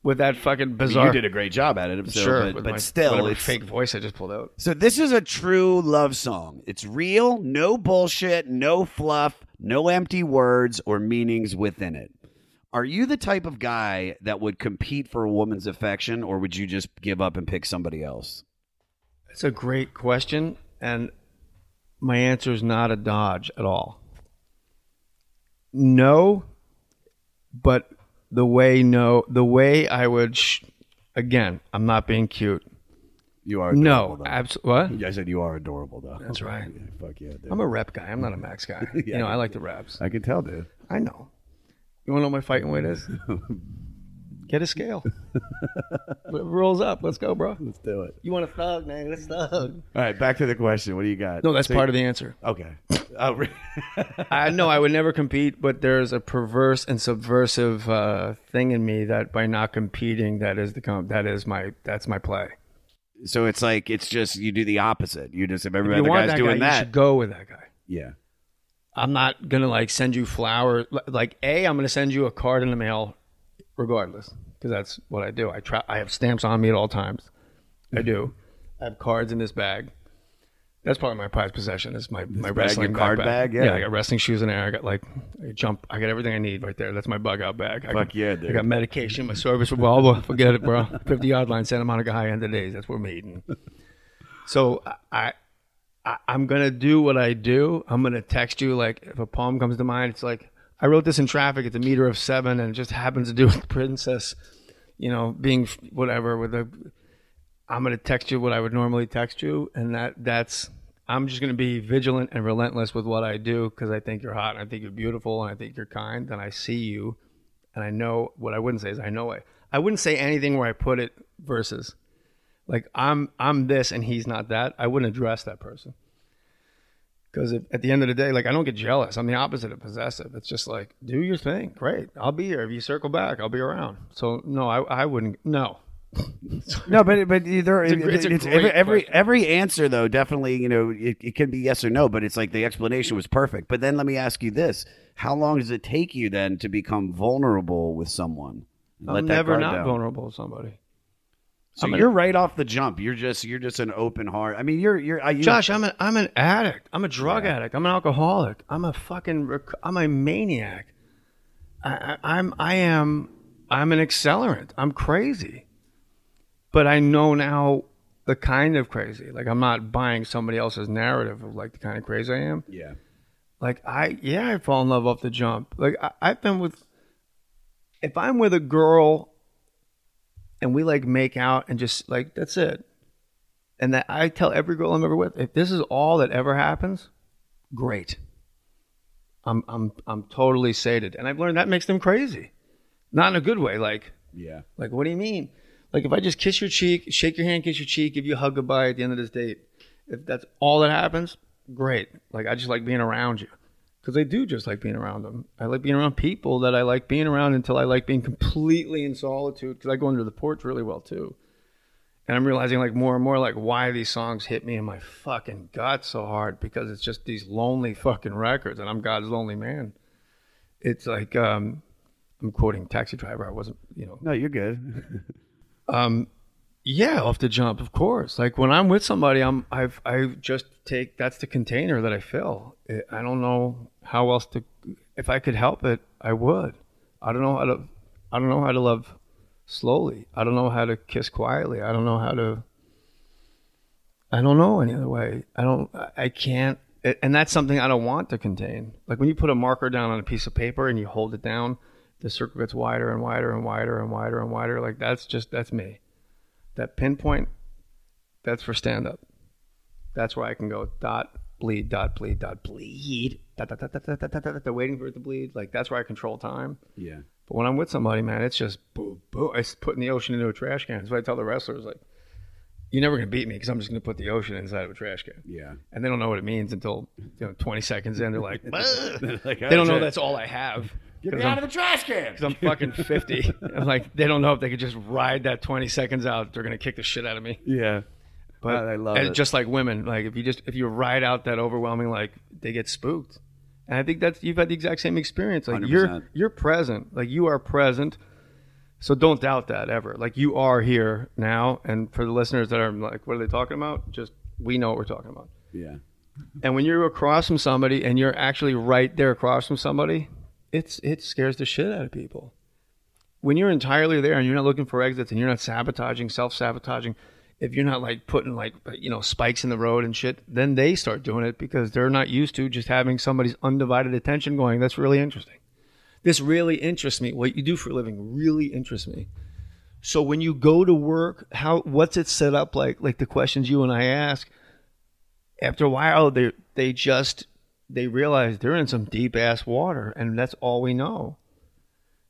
With that fucking bizarre. you did a great job at it. So, sure, but, but my still, it's fake voice I just pulled out. So this is a true love song. It's real, no bullshit, no fluff, no empty words or meanings within it. Are you the type of guy that would compete for a woman's affection or would you just give up and pick somebody else? It's a great question, and my answer is not a dodge at all. No, but the way no, the way I would. Sh- again, I'm not being cute. You are No, absolutely. What? I said you are adorable though. That's right. Fuck yeah. Dude. I'm a rep guy. I'm not a max guy. You know, I like the reps. I can tell, dude. I know. You want to know what my fighting weight is? Get a scale. Whatever rolls up. Let's go, bro. Let's do it. You want a thug, man? Let's thug. All right, back to the question. What do you got? No, that's So- part of the answer. Okay. Oh, re- I know I would never compete, but there's a perverse and subversive uh, thing in me that by not competing, that is the com- that is my that's my play. so it's like it's just you do the opposite. You just if every If you other want guy's that doing guy, you that. should go with that guy. yeah. I'm not gonna like send you flowers. Li- Like a, I'm gonna send you a card in the mail, regardless, because that's what I do. I try. I have stamps on me at all times. I do. I have cards in this bag. That's probably my prized possession. Is my my bag, wrestling your card bag? Yeah. I got wrestling shoes in there. I got like I jump. I got everything I need right there. That's my bug out bag. I Fuck got, yeah, dude. I got medication, my service revolver. Forget it, bro. Fifty yard line, Santa Monica High end of days. That's where we're meeting. So I, I I'm gonna do what I do. I'm gonna text you like if a poem comes to mind. It's like I wrote this in traffic. It's a meter of seven, and it just happens to do with princess, you know, being whatever with a. I'm gonna text you what I would normally text you, and that that's. I'm just gonna be vigilant and relentless with what I do because I think you're hot, and I think you're beautiful, and I think you're kind, and I see you, and I know what I wouldn't say is I know it. I wouldn't say anything where I put it versus like I'm I'm this and he's not that, I wouldn't address that person. Because at the end of the day, like I don't get jealous. I'm the opposite of possessive. It's just like do your thing. Great, I'll be here. If you circle back, I'll be around. So no, I I wouldn't. No, No, but but there, It's a it's a it's every every, every answer though definitely you know it, it can be yes or no, but it's like the explanation was perfect. But then let me ask you this: How long does it take you then to become vulnerable with someone? I'm never not down? vulnerable with somebody. So I'm you're right off the jump. You're just you're just an open heart. I mean, you're you're uh, you, Josh, I'm an I'm an addict. I'm a drug addict. I'm an alcoholic. I'm a fucking rec- I'm a maniac. I, I, I'm I am I'm an accelerant. I'm crazy, but I know now the kind of crazy. Like I'm not buying somebody else's narrative of like the kind of crazy I am. Yeah. Like I yeah, I fall in love off the jump. Like I, I've been with if I'm with a girl and we like make out and just like that's it. And that I tell every girl I'm ever with, if this is all that ever happens, great. I'm I'm I'm totally sated. And I've learned that makes them crazy. Not in a good way, like Yeah. like, what do you mean? Like, if I just kiss your cheek, shake your hand, kiss your cheek, give you a hug goodbye at the end of this date, if that's all that happens, great. Like, I just like being around you. Because I do just like being around them. I like being around people that I like being around until I like being completely in solitude. Because I go under the porch really well, too. And I'm realizing, like, more and more, like, why these songs hit me in my fucking gut so hard. Because it's just these lonely fucking records, and I'm God's lonely man. It's like, um, I'm quoting Taxi Driver. I wasn't, you know, No, you're good. um, yeah, off the jump, of course. Like when I'm with somebody, I'm I've I just take that's the container that I fill. I I don't know how else to. If I could help it, I would. I don't know how to. I don't know how to love slowly. I don't know how to kiss quietly. I don't know how to. I don't know any other way. I don't. I- can't. And that's something I don't want to contain. Like when you put a marker down on a piece of paper and you hold it down, the circle gets wider and wider and wider and wider and wider. Like that's just that's me. That pinpoint, that's for stand up. That's where I can go dot bleed dot bleed dot bleed dot dot dot dot dot dot, dot, dot waiting for it to bleed. Like that's where I control time. yeah. But when I'm with somebody, man, it's just boom boom. I s- putting the ocean into a trash can. That's what I tell the wrestlers. Like, you're never gonna beat me because I'm just gonna put the ocean inside of a trash can. Yeah. And they don't know what it means until you know 20 seconds in. They're like, "Ugh." Like, they don't know that's all I have. Get me I'm- out of the trash can. because I'm fucking 50. I'm like, they don't know if they could just ride that 20 seconds out, they're gonna kick the shit out of me. Yeah. But I love and it. just like women, like if you just if you ride out that overwhelming, like they get spooked. And I think that's you've had the exact same experience. Like you 100%. are you're present, like you are present. So don't doubt that ever. Like you are here now. And for the listeners that are like, what are they talking about? Just we know what we're talking about. Yeah. And when you're across from somebody and you're actually right there across from somebody, it's it scares the shit out of people. When you're entirely there and you're not looking for exits and you're not sabotaging, self-sabotaging, if you're not like putting like you know spikes in the road and shit, then they start doing it because they're not used to just having somebody's undivided attention going, that's really interesting. This really interests me. What you do for a living really interests me. So when you go to work, how what's it set up like? Like the questions you and I ask, after a while they they just they realize they're in some deep ass water and that's all we know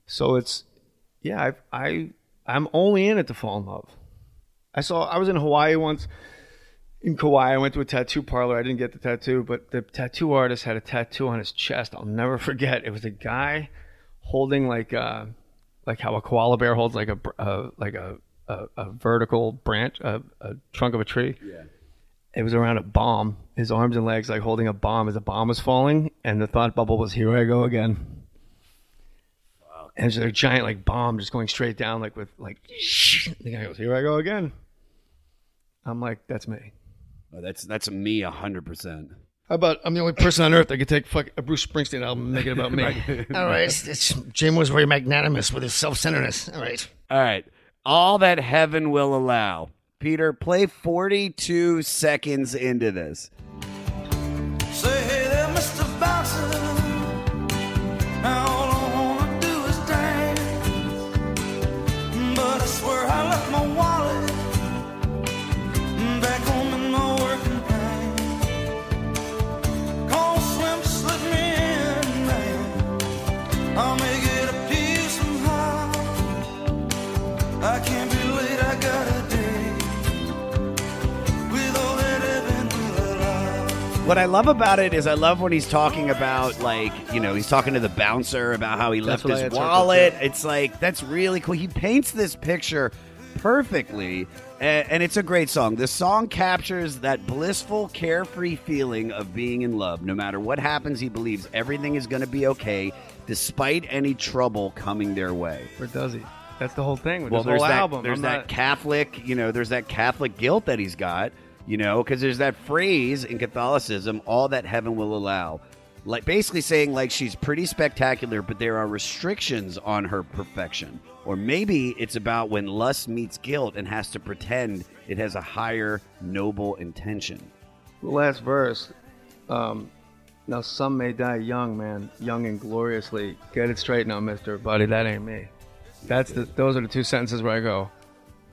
so it's yeah, I, I I'm only in it to fall in love. I saw I was in Hawaii once in Kauai. I went to a tattoo parlor. I didn't get the tattoo, but the tattoo artist had a tattoo on his chest. I'll never forget. It was a guy holding like uh like how a koala bear holds like a br- uh, like a, a a vertical branch, a, a trunk of a tree. Yeah. It was around a bomb. His arms and legs like holding a bomb as a bomb was falling, and the thought bubble was, "Here I go again." Wow. And there's a giant like bomb just going straight down, like with like. The guy goes, "Here I go again." I'm like, "That's me." Oh, that's that's me hundred percent. How about I'm the only person on earth that could take fuck a Bruce Springsteen album and make it about me? All right, it's, it's, Jim was very magnanimous with his self-centeredness. All right. All right. All that heaven will allow. Peter, play 42 seconds into this. Say What I love about it is I love when he's talking about like, you know, he's talking to the bouncer about how he That's left his wallet. It's like that's really cool. He paints this picture perfectly. And, and it's a great song. This song captures that blissful, carefree feeling of being in love. No matter what happens, he believes everything is going to be okay, despite any trouble coming their way. Or does he? That's the whole thing with well, this there's whole that, album. There's I'm that not- Catholic, you know, there's that Catholic guilt that he's got, you know, because there's that phrase in Catholicism, all that heaven will allow. Like basically saying like she's pretty spectacular, but there are restrictions on her perfection. Or maybe it's about when lust meets guilt and has to pretend it has a higher noble intention. The last verse. Um, now some may die young, man, young and gloriously. Get it straight now, Mister Buddy. That ain't me. That's the. Those are the two sentences where I go,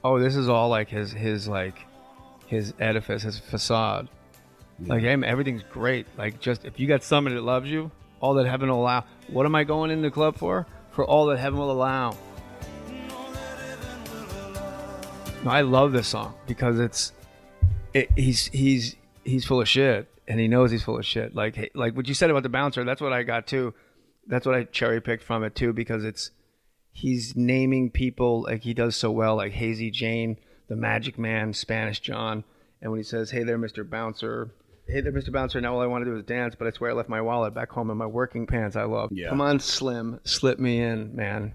oh, this is all like his his like his edifice, his facade. Like, hey, man, everything's great. Like, just if you got somebody that loves you, all that heaven will allow. What am I going in the club for? For all that heaven will allow. No, I love this song because it's it, he's he's he's full of shit and he knows he's full of shit. Like like what you said about the bouncer, that's what I got too. That's what I cherry picked from it too because it's he's naming people like he does so well, like Hazy Jane, the Magic Man, Spanish John, and when he says, "Hey there, Mister Bouncer." Hey there, Mr. Bouncer. Now all I want to do is dance, but I swear I left my wallet back home in my working pants. I love. Yeah. Come on, Slim, slip me in, man.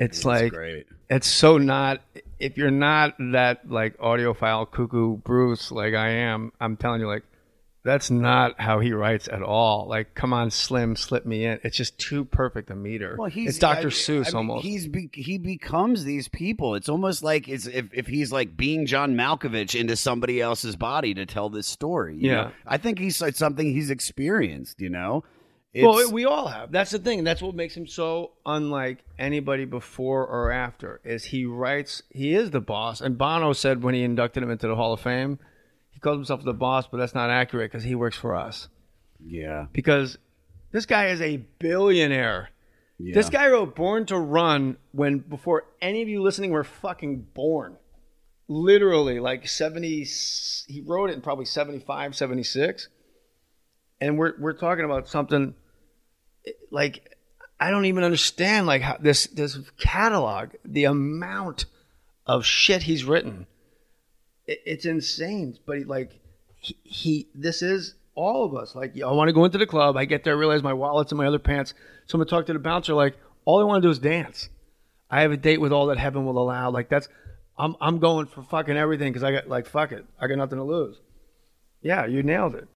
It's It's like great. it's so not if you're not that like audiophile cuckoo Bruce like I am, I'm telling you like that's not how he writes at all. Like, come on, Slim, slip me in. It's just too perfect a meter. Well, he's it's Dr. I- Seuss I mean, almost. He's be, he becomes these people. It's almost like it's if, if he's like being John Malkovich into somebody else's body to tell this story. you Yeah. know? I think he's it's something he's experienced. You know, well, we all have. That's the thing. That's what makes him so unlike anybody before or after. Is he writes? He is the boss. And Bono said when he inducted him into the Hall of Fame, calls himself the boss, but that's not accurate because he works for us. yeah, Because this guy is a billionaire. yeah. This guy wrote Born to Run when before any of you listening were fucking born. Literally, like 70, he wrote it in probably 75, 76. And we're, we're talking about something like, I don't even understand like how this, this catalog, the amount of shit he's written. It, it's insane. But he, like, he, he, this is all of us. Like, I want to go into the club. I get there, I realize my wallet's in my other pants. So I'm gonna talk to the bouncer. Like, all I want to do is dance. I have a date with all that heaven will allow. Like, that's I'm I'm going for fucking everything because I got like fuck it. I got nothing to lose. Yeah, you nailed it.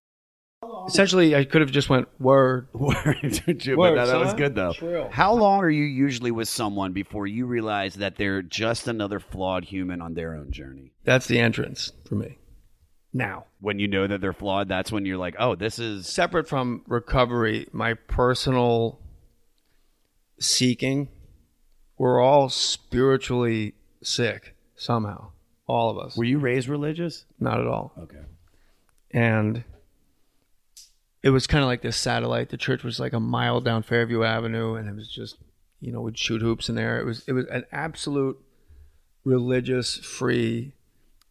Essentially, I could have just went word. Word, but Word, that, that was son. good though. Trill. How long are you usually with someone before you realize that they're just another flawed human on their own journey? That's the entrance for me. Now, When you know that they're flawed, that's when you're like, oh, this is separate from recovery, my personal seeking, we're all spiritually sick somehow. All of us. Were you raised religious? Not at all. Okay. and it was kind of like this satellite. The church was like a mile down Fairview Avenue, and it was just You know, we'd shoot hoops in there. It was it was an absolute religious free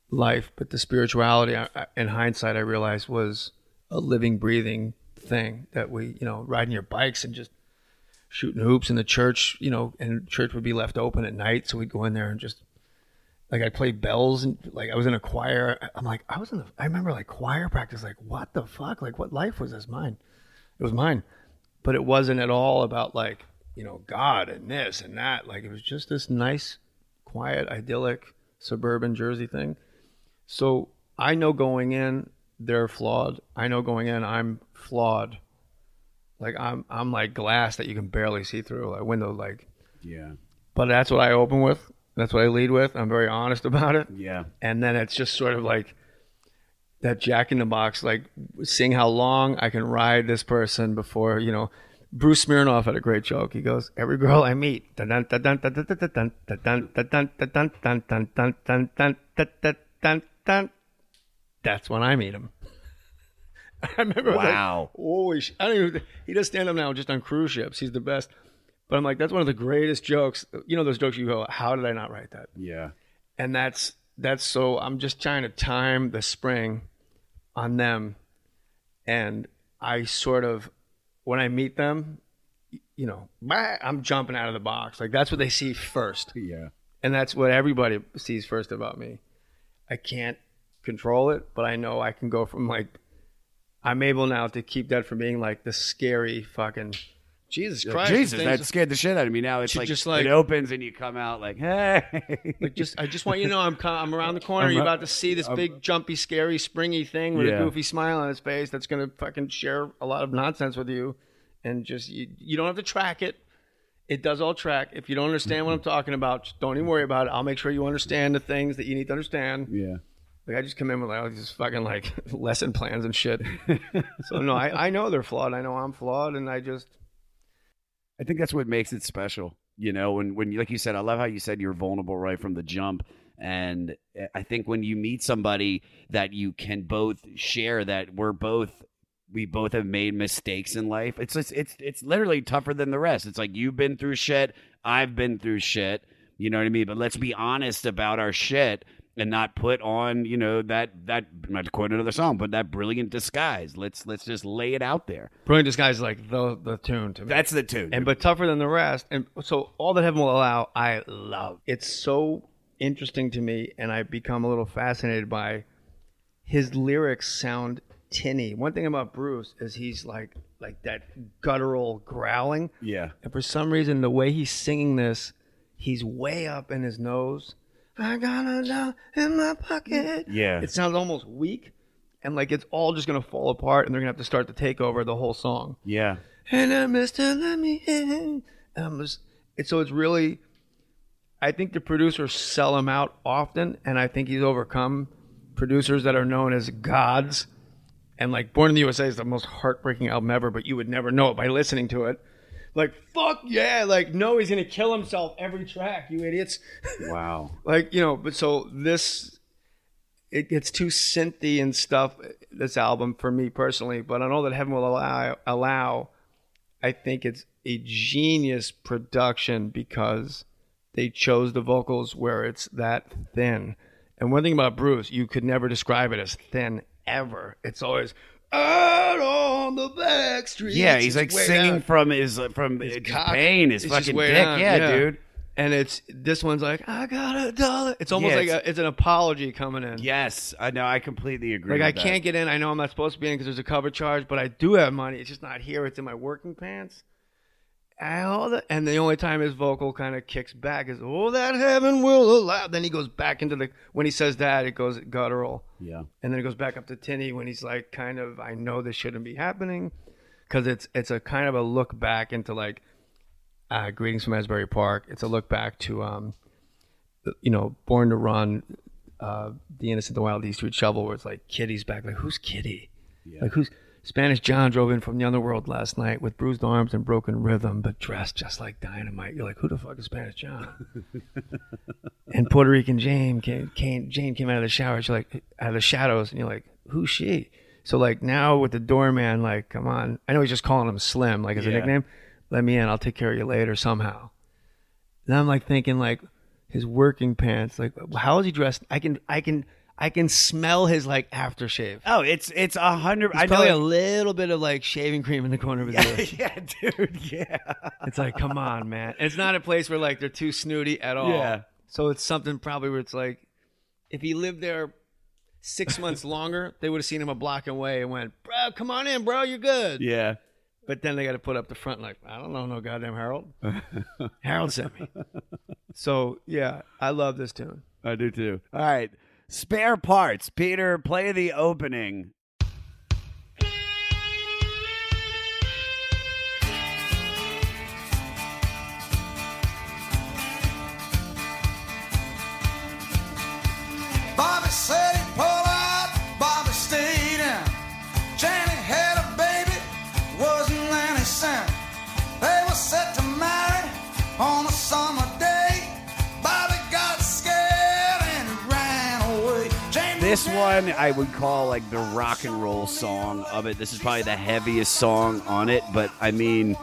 life, but the spirituality, I, I, in hindsight, I realized was a living, breathing thing that we, you know, riding your bikes and just shooting hoops in the church, you know, and church would be left open at night, so we'd go in there and just like I played bells and like I was in a choir. I'm like I was in. The, I remember like choir practice. Like what the fuck? Like what life was this? Mine. It was mine, but it wasn't at all about like you know God and this and that. Like it was just this nice, quiet, idyllic suburban Jersey thing. So I know going in they're flawed. I know going in I'm flawed. Like I'm I'm like glass that you can barely see through. Like window like. Yeah. But that's what I open with. That's what I lead with. I'm very honest about it. Yeah. And then it's just sort of like that jack in the box, like seeing how long I can ride this person before, you know. Bruce Smirnoff had a great joke. He goes, Every girl I meet, that's when I meet him. I remember, wow. Like, Holy. I don't he does stand up now just on cruise ships. He's the best. But I'm like, that's one of the greatest jokes. You know those jokes you go, "How did I not write that?" Yeah. and that's that's so I'm just trying to time the spring on them and I sort of when I meet them you know I'm jumping out of the box like that's what they see first Yeah. and that's what everybody sees first about me I can't control it but I know I can go from like I'm able now to keep that from being like the scary fucking Jesus Christ Jesus, that scared the shit out of me. Now it's like, just, like- it opens and you come out like, hey. Like just, I just want you to know I'm I'm around the corner. I'm You're about to see this big, jumpy, scary, springy thing with Yeah. a goofy smile on his face that's gonna fucking share a lot of nonsense with you, and just you, you don't have to track it. It does all track. If you don't understand what I'm mm-hmm. talking about, just don't even worry about it. I'll make sure you understand the things that you need to understand. yeah. Like I just come in with like all these fucking like lesson plans and shit. so no, I, I know they're flawed. I know I'm flawed, and I just I think that's what makes it special. You know, when when like you said, I love how you said you're vulnerable right from the jump. And eh, I think when you meet somebody that you can both share that we're both we both have made mistakes in life. It's just, it's it's literally tougher than the rest. It's like you've been through shit, I've been through shit. You know what I mean? But let's be honest about our shit and not put on, you know, that that not to quote another song, but that brilliant disguise. Let's let's just lay it out there. brilliant disguise is like the the tune to me. That's the tune. and but tougher than the rest. And so all that heaven will allow, I love. It's so interesting to me, and I become a little fascinated by his lyrics. Sound tinny. One thing about Bruce is he's like like that guttural growling, yeah. and for some reason the way he's singing this, he's way up in his nose. I got a dollar in my pocket. Yeah. It sounds almost weak. And like it's all just gonna fall apart, and they're gonna have to start to take over the whole song Yeah. and I Mister Let Me In. And I'm just, so it's really, I think the producers sell him out often, and I think he's overcome producers that are known as gods. And like Born in the USA is the most heartbreaking album ever, but you would never know it by listening to it. Like fuck yeah, like no, he's gonna kill himself every track, you idiots. Wow. like you know, but so this, it gets too synthy and stuff. This album for me personally, but I know that Heaven will allow. allow I think it's a genius production because they chose the vocals where it's that thin. And one thing about Bruce, you could never describe it as thin ever. It's always out on the back streets. Yeah, he's like singing down. from his uh, from his cock. pain, his fucking dick. Yeah, yeah. dude. And it's this one's like I got a dollar. It's almost Yeah, like it's- a, it's an apology coming in. Yes, I know. I completely agree. Like I that. can't get in. I know I'm not supposed to be in because there's a cover charge, but I do have money. It's just not here. It's in my working pants. And, all the, and the only time his vocal kind of kicks back is "Oh, that heaven will allow." Then he goes back into the when he says that it goes guttural, Yeah. and then it goes back up to tinny when he's like, kind of, "I know this shouldn't be happening," because it's it's a kind of a look back into like uh, "Greetings from Asbury Park." It's a look back to um, you know, Born to Run, uh, The Innocent, The Wild, The Street Shuffle, where it's like Kitty's back. Like, who's Kitty? Like, who's Spanish John drove in from the underworld last night with bruised arms and broken rhythm, but dressed just like dynamite. You're like, who the fuck is Spanish John? and Puerto Rican Jane came, came, Jane came out of the shower. She's like, out of the shadows. And you're like, who's she? So, like, now with the doorman, like, come on. I know he's just calling him Slim, like, as a nickname. Let me in. I'll take care of you later somehow. And I'm like thinking like his working pants. Like how is he dressed? I can I can I can smell his like aftershave. Oh, it's it's a hundred. I know. probably a little bit of like shaving cream in the corner of his ear. yeah, dude. Yeah. It's like, come on, man. It's not a place where like they're too snooty at all. Yeah. So it's something probably where it's like, if he lived there six months longer, they would have seen him a block away and went, bro, come on in, bro, you're good. Yeah. But then they got to put up the front like, I don't know, no goddamn Harold. Harold sent me. So yeah, I love this tune. I do too. All right. Spare parts. Peter, play the opening. Bobby said he'd This one I would call like the rock and roll song of it. This is probably the heaviest song on it, but I mean,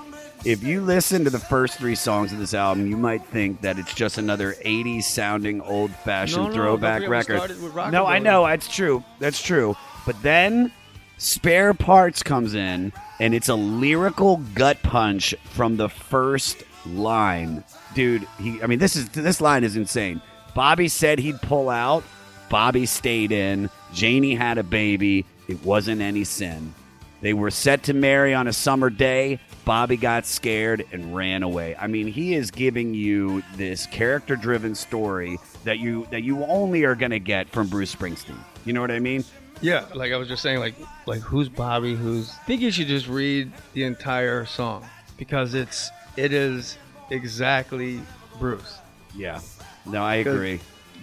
if you listen to the first three songs of this album, you might think that it's just another 80s sounding old fashioned No, no, throwback don't forget we record. started with rock No, I know, that's true. That's true. But then Spare Parts comes in and it's a lyrical gut punch from the first line. Dude, he I mean this is this line is insane. Bobby said he'd pull out. Bobby stayed in. Janie had a baby. It wasn't any sin. They were set to marry on a summer day. Bobby got scared and ran away. I mean, he is giving you this character-driven story that you that you only are going to get from Bruce Springsteen. You know what I mean? Yeah, like I was just saying, like like who's Bobby? Who's? I think you should just read the entire song because it's it is exactly Bruce. Yeah. No, I agree.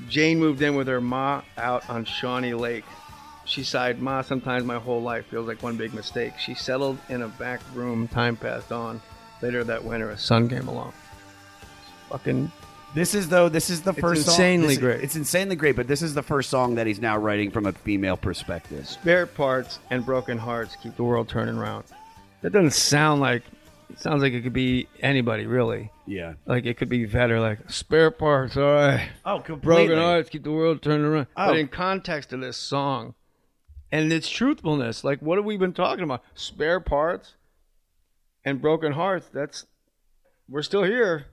Jane moved in with her ma out on Shawnee Lake. She sighed, Ma, sometimes my whole life feels like one big mistake. She settled in a back room, time passed on. Later that winter, a son came along. Fucking This is though. This is the first song- insanely this- great. It's insanely great, but this is the first song that he's now writing from a female perspective. spare parts and broken hearts keep the world turning round. That doesn't sound like. It sounds like it could be anybody, really. Yeah. Like it could be better, like spare parts, all right. Oh, completely. Broken hearts keep the world turning around. Oh. But in context of this song and its truthfulness, like what have we been talking about? Spare parts and broken hearts. That's we're still here.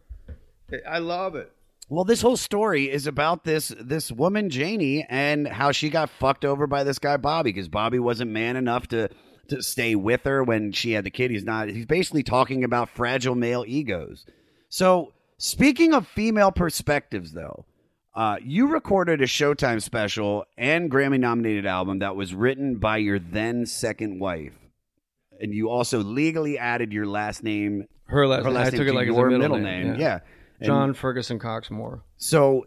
I love it. Well, this whole story is about this this woman Janie and how she got fucked over by this guy Bobby because Bobby wasn't man enough to to stay with her when she had the kid. He's not. He's basically talking about fragile male egos. So, speaking of female perspectives, though, uh, you recorded a Showtime special and Grammy nominated album that was written by your then second wife, and you also legally added your last name. Her last, Her name. last I name took it like your middle, middle name, yeah. And- John Ferguson Cox Mohr. So,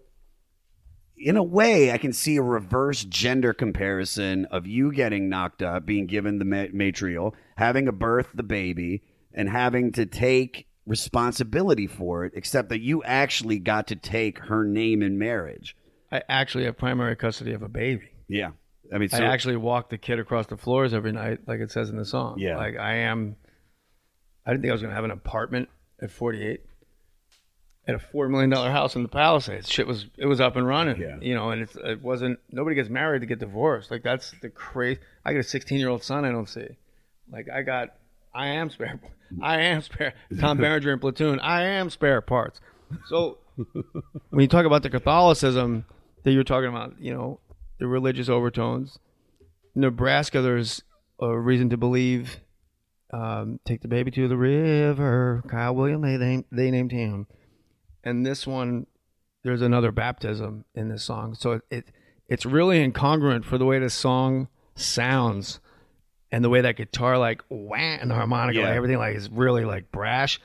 in a way, I can see a reverse gender comparison of you getting knocked up, being given the ma- matrial, having a birth, the baby, and having to take responsibility for it, except that you actually got to take her name in marriage. I actually have primary custody of a baby. Yeah. I mean, so, I actually walk the kid across the floors every night, like it says in the song. Yeah. Like I am. I didn't think I was going to have an apartment at 48. At a four million dollar house in the Palisades, shit was it was up and running. Yeah. You know, and it's, it wasn't. Nobody gets married to get divorced. Like that's the crazy. I got a 16 year old son. I don't see. Like I got. I am spare. I am spare. Tom Berenger in Platoon. I am spare parts. So when you talk about the Catholicism that you're talking about, you know, the religious overtones. Nebraska, there's a reason to believe. Um, take the baby to the river. Kyle William, they they, they named him. And this one, there's another baptism in this song, so it, it it's really incongruent for the way this song sounds, and the way that guitar like wah and the harmonica, Yeah. like everything like is really like brash.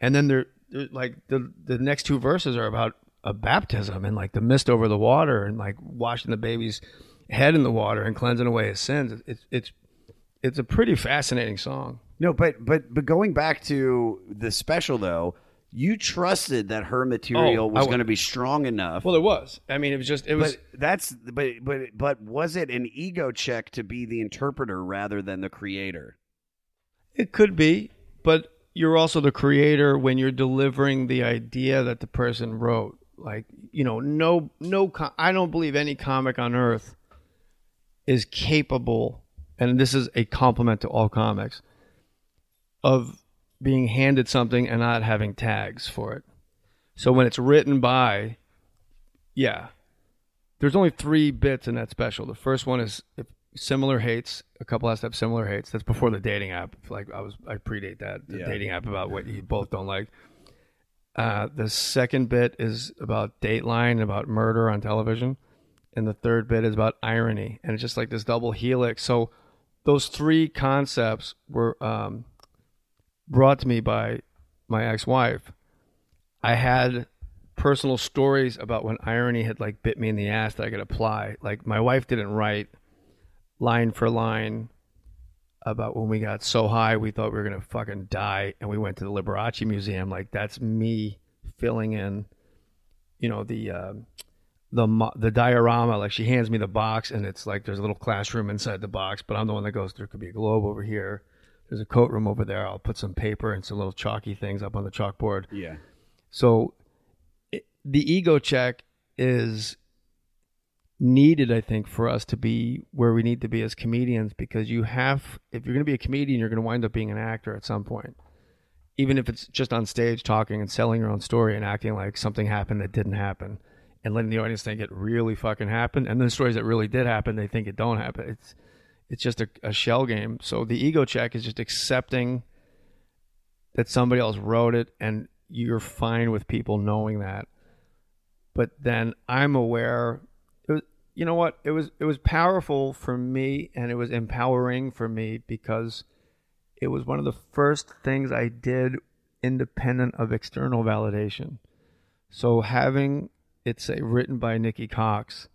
And then there, like the the next two verses are about a baptism and like the mist over the water and like washing the baby's head in the water and cleansing away his sins. It's it's it's a pretty fascinating song. no, but but but going back to the special though, you trusted that her material Oh, was going to be strong enough. Well, it was. I mean, it was just it was. but that's but but but was it an ego check to be the interpreter rather than the creator? It could be, but you're also the creator when you're delivering the idea that the person wrote. Like, you know, no, no, I don't believe any comic on earth is capable, and this is a compliment to all comics, of being handed something and not having tags for it. So when it's written by, yeah, there's only three bits in that special. The first one is if similar hates. A couple has to have similar hates. That's before the dating app. Like I was, I predate that the Yeah. dating app about what you both don't like. Uh, the second bit is about Dateline, about murder on television, and the third bit is about irony, and it's just like this double helix. So those three concepts were um, brought to me by my ex-wife. I had personal stories about when irony had like bit me in the ass that I could apply. Like my wife didn't write line for line about when we got so high we thought we were gonna fucking die, and we went to the Liberace Museum. Like that's me filling in, you know, the um, the the diorama. Like she hands me the box, and it's like there's a little classroom inside the box, but I'm the one that goes. There could be a globe over here. There's a coat room over there. I'll put some paper and some little chalky things up on the chalkboard. Yeah. So it, the ego check is needed, I think, for us to be where we need to be as comedians because you have, if you're going to be a comedian, you're going to wind up being an actor at some point. Even if it's just on stage talking and selling your own story and acting like something happened that didn't happen and letting the audience think it really fucking happened. And then stories that really did happen, they think it don't happen. It's, it's just a, a shell game. So the ego check is just accepting that somebody else wrote it and you're fine with people knowing that. But then I'm aware was you know what? It was it was powerful for me and it was empowering for me because it was one of the first things I did independent of external validation. So having it say written by Nikki Cox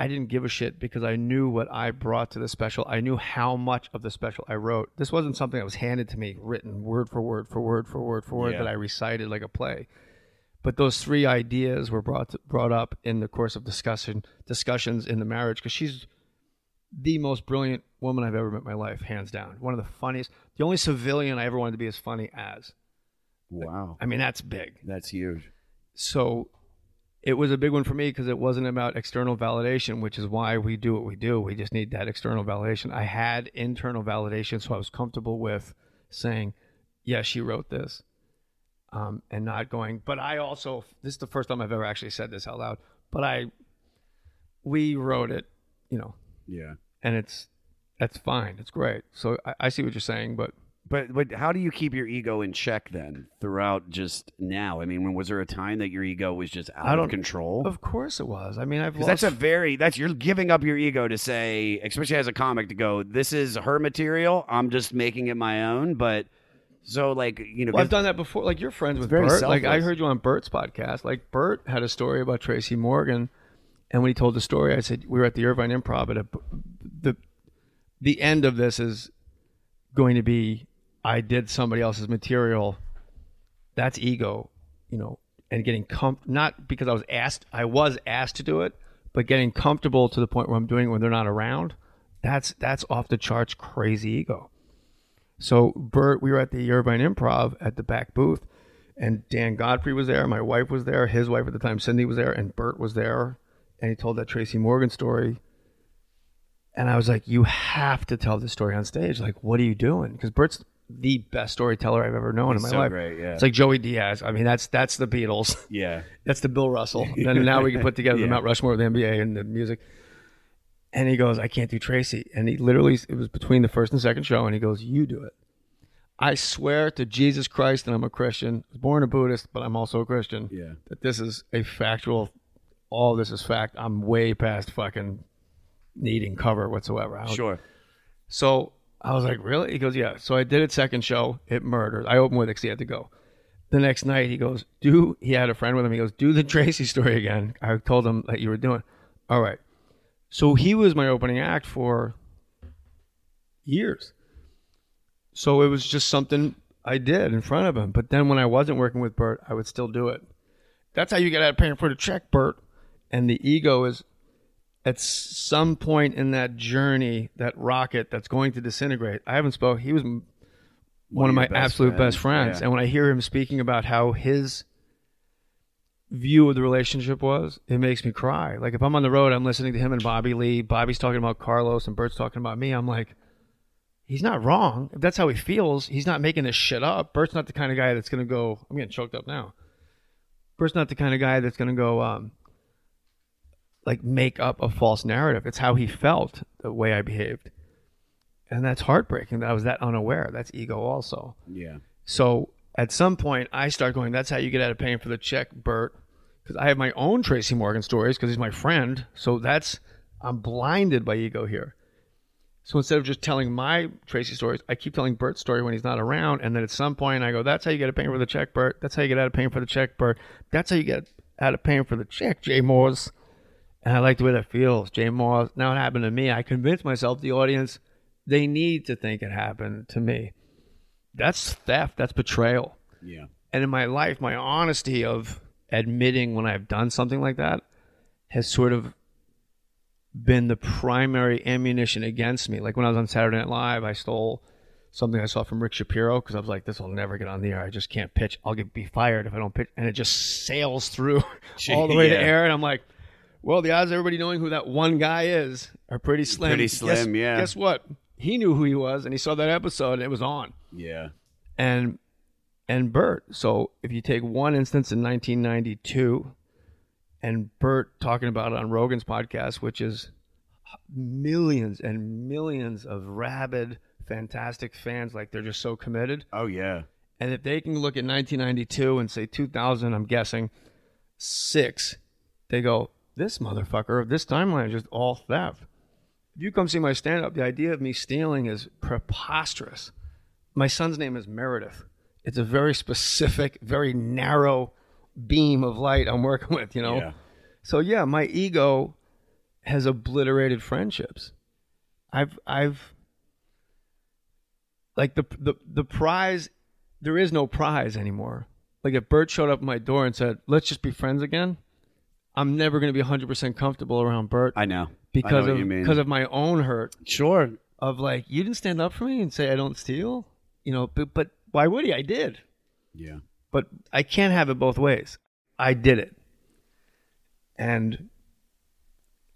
I didn't give a shit because I knew what I brought to the special. I knew how much of the special I wrote. This wasn't something that was handed to me, written word for word for word for word for word Yeah. that I recited like a play. But those three ideas were brought brought up in the course of discussion discussions in the marriage because she's the most brilliant woman I've ever met in my life, hands down. One of the funniest, the only civilian I ever wanted to be as funny as. Wow. I mean, that's big That's huge. so it was a big one for me because it wasn't about external validation, which is why we do what we do. We just need that external validation. I had internal validation, so I was comfortable with saying, "Yeah, she wrote this," um, and not going. But I also this is the first time I've ever actually said this out loud. But I, we wrote it, you know, Yeah. and it's that's fine. It's great. So I, I see what you're saying, but But but how do you keep your ego in check then throughout just now? I mean, when was there a time that your ego was just out of control? of course it was. I mean, I've lost that's a very that's you're giving up your ego to say, especially as a comic, to go. This is her material. I'm just making it my own. But so like you know, Well, I've done that before. Like you're friends with Bert. Like I heard you on Bert's podcast. Like Bert had a story about Tracy Morgan, and when he told the story, I said we were at the Irvine Improv. At a, the the end of this is going to be I did somebody else's material. That's ego, you know, and getting com not because I was asked. I was asked to do it, but getting comfortable to the point where I'm doing it when they're not around. That's that's off the charts crazy ego. So Bert, we were at the Irvine Improv at the back booth, and Dan Godfrey was there. My wife was there. His wife at the time, Cindy, was there, and Bert was there. And he told that Tracy Morgan story. And I was like, "You have to tell this story on stage. Like, what are you doing?" Because Bert's the best storyteller I've ever known He's in my so life. great, yeah. It's like Joey Diaz. I mean, that's that's the Beatles. yeah, That's the Bill Russell. then now we can put together Yeah. the Mount Rushmore of the NBA and the music. And he goes, I can't do Tracy. And he literally, it was between the first and second show, and he goes, You do it. I swear to Jesus Christ and I'm a Christian. I was born a Buddhist, but I'm also a Christian. Yeah. That this is a factual, all this is fact. I'm way past fucking needing cover whatsoever. Sure. so I was like, really? He goes, yeah. So I did it second show. It murdered. I opened with it 'cause he had to go. The next night, he goes, do, he had a friend with him. He goes, do the Tracy story again. I told him that you were doing. All right. So he was my opening act for years. So it was just something I did in front of him. But then when I wasn't working with Bert, I would still do it. That's how you get out of paying for the check, Bert. And the ego is at some point in that journey, that rocket that's going to disintegrate. I haven't spoke. He was one, of my best absolute best friends, friends. yeah. And when I hear him speaking about how his view of the relationship was, it makes me cry. Like if I'm on the road, I'm listening to him and Bobby Lee. Bobby's talking about Carlos and Bert's talking about me. I'm like, he's not wrong. If that's how he feels, he's not making this shit up. Bert's not the kind of guy that's gonna go. I'm getting choked up now. Bert's not the kind of guy that's gonna go. um like make up a false narrative. It's how he felt, the way I behaved. And that's heartbreaking that I was that unaware. That's ego also. Yeah. So at some point, I start going, that's how you get out of paying for the check, Bert. Because I have my own Tracy Morgan stories because he's my friend. So that's, I'm blinded by ego here. So instead of just telling my Tracy stories, I keep telling Bert's story when he's not around. And then at some point, I go, that's how you get out of paying for the check, Bert. That's how you get out of paying for the check, Bert. That's how you get out of paying for the check, Jay Mohr's. And I like the way that feels, Jay Mohr. Now it happened to me. I convinced myself, the audience, they need to think it happened to me. That's theft. That's betrayal. Yeah. And in my life, my honesty of admitting when I've done something like that has sort of been the primary ammunition against me. Like when I was on Saturday Night Live, I stole something I saw from Rick Shapiro because I was like, this will never get on the air. I just can't pitch. I'll get be fired if I don't pitch. And it just sails through all the way yeah. to air. And I'm like, well, the odds of everybody knowing who that one guy is are pretty slim. Pretty Guess- slim, yeah. Guess what? He knew who he was, and he saw that episode, and it was on Yeah. and and Bert. So if you take one instance in 1992, and Bert talking about it on Rogan's podcast, which is millions and millions of rabid, fantastic fans, like they're just so committed. Oh yeah. And if they can look at 1992 and say 2000, I'm guessing six, they go, this motherfucker, this timeline is just all theft. If you come see my stand up, the idea of me stealing is preposterous. My son's name is Meredith. It's a very specific, very narrow beam of light I'm working with, you know? Yeah. So yeah, my ego has obliterated friendships. I've I've like the the the prize there is no prize anymore. Like if Bert showed up at my door and said, "Let's just be friends again," I'm never going to be 100% comfortable around Bert I know. I know because what of you mean. because of my own hurt sure. of like you didn't stand up for me and say I don't steal, you know, but, but why would he? I did. Yeah. But I can't have it both ways. I did it. And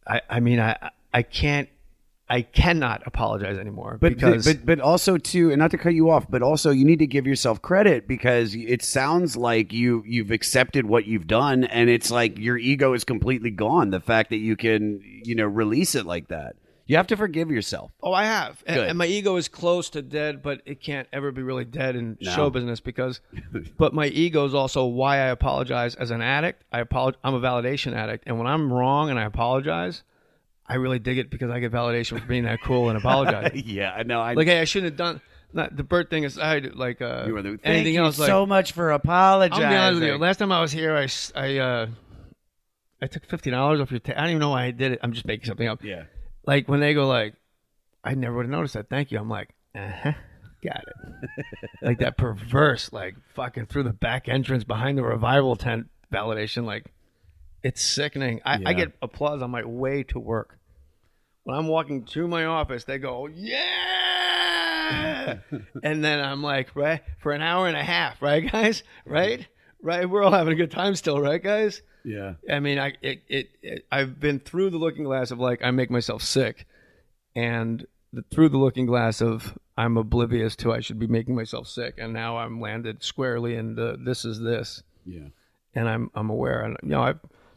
I I mean I I can't I cannot apologize anymore But, because but but also too, and not to cut you off, but also you need to give yourself credit because it sounds like you you've accepted what you've done, and it's like your ego is completely gone. The fact that you can you know release it like that, you have to forgive yourself. Oh, I have, and, and my ego is close to dead, but it can't ever be really dead in No. show business because. but my ego is also why I apologize as an addict. I apologize. I'm a validation addict, and when I'm wrong and I apologize, I really dig it because I get validation for being that cool and apologizing. yeah, I know. I like, hey, I shouldn't have done. Not the bird thing aside, like uh, you were the, thank anything you else. Like, so much for apologizing. I'll be honest with you. Last time I was here, I I, uh, I took fifteen dollars off your. Ta- I don't even know why I did it. I'm just making something up. yeah, Like when they go like, I never would have noticed that. Thank you. I'm like, uh huh, got it. like that perverse, like fucking through the back entrance behind the revival tent validation. Like, it's sickening. I, I get applause on my way to work. When I'm walking to my office, they go, yeah, and then I'm like, right for an hour and a half, right, guys, right, right. We're all having a good time still, right, guys. yeah, I mean, I it, it, it I've been through the looking glass of like I make myself sick, and the, through the looking glass of I'm oblivious to I should be making myself sick, and now I'm landed squarely in the this is this, yeah. and I'm I'm aware, and you know I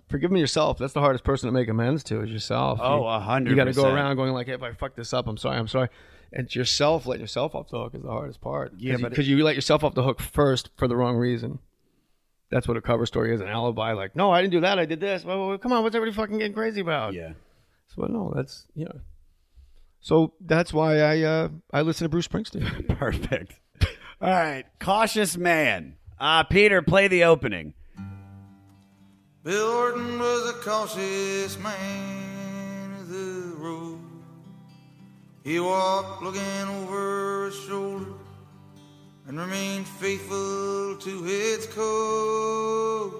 forgive me yourself. That's the hardest person to make amends to is yourself. Oh, a hundred. You got to go around going like, hey, if I fuck this up, I'm sorry, I'm sorry. And it's yourself letting yourself off the hook is the hardest part. Yeah, but- because you let yourself off the hook first for the wrong reason. That's what a cover story is—an alibi. Like, no, I didn't do that. I did this. Well, well, come on, what's everybody fucking getting crazy about? Yeah. So no, that's yeah. So that's why I uh, I listen to Bruce Springsteen. Perfect. All right, cautious man. Uh Peter, play the opening. Bill Horton was a cautious man of the road. He walked looking over his shoulder and remained faithful to his code.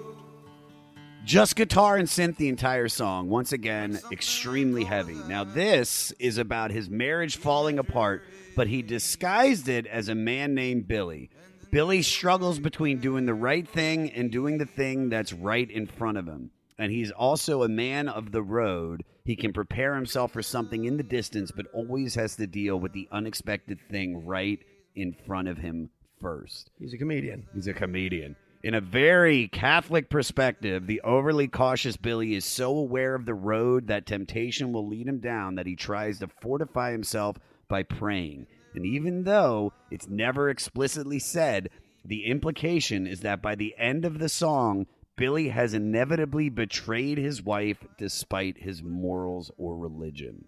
Just guitar and synth the entire song. Once again, extremely heavy. Now, this is about his marriage falling apart, but he disguised it as a man named Billy. Billy struggles between doing the right thing and doing the thing that's right in front of him. And he's also a man of the road. He can prepare himself for something in the distance, but always has to deal with the unexpected thing right in front of him first. He's a comedian. He's a comedian. In a very Catholic perspective, the overly cautious Billy is so aware of the road that temptation will lead him down that he tries to fortify himself by praying. And even though it's never explicitly said, the implication is that by the end of the song, Billy has inevitably betrayed his wife despite his morals or religion.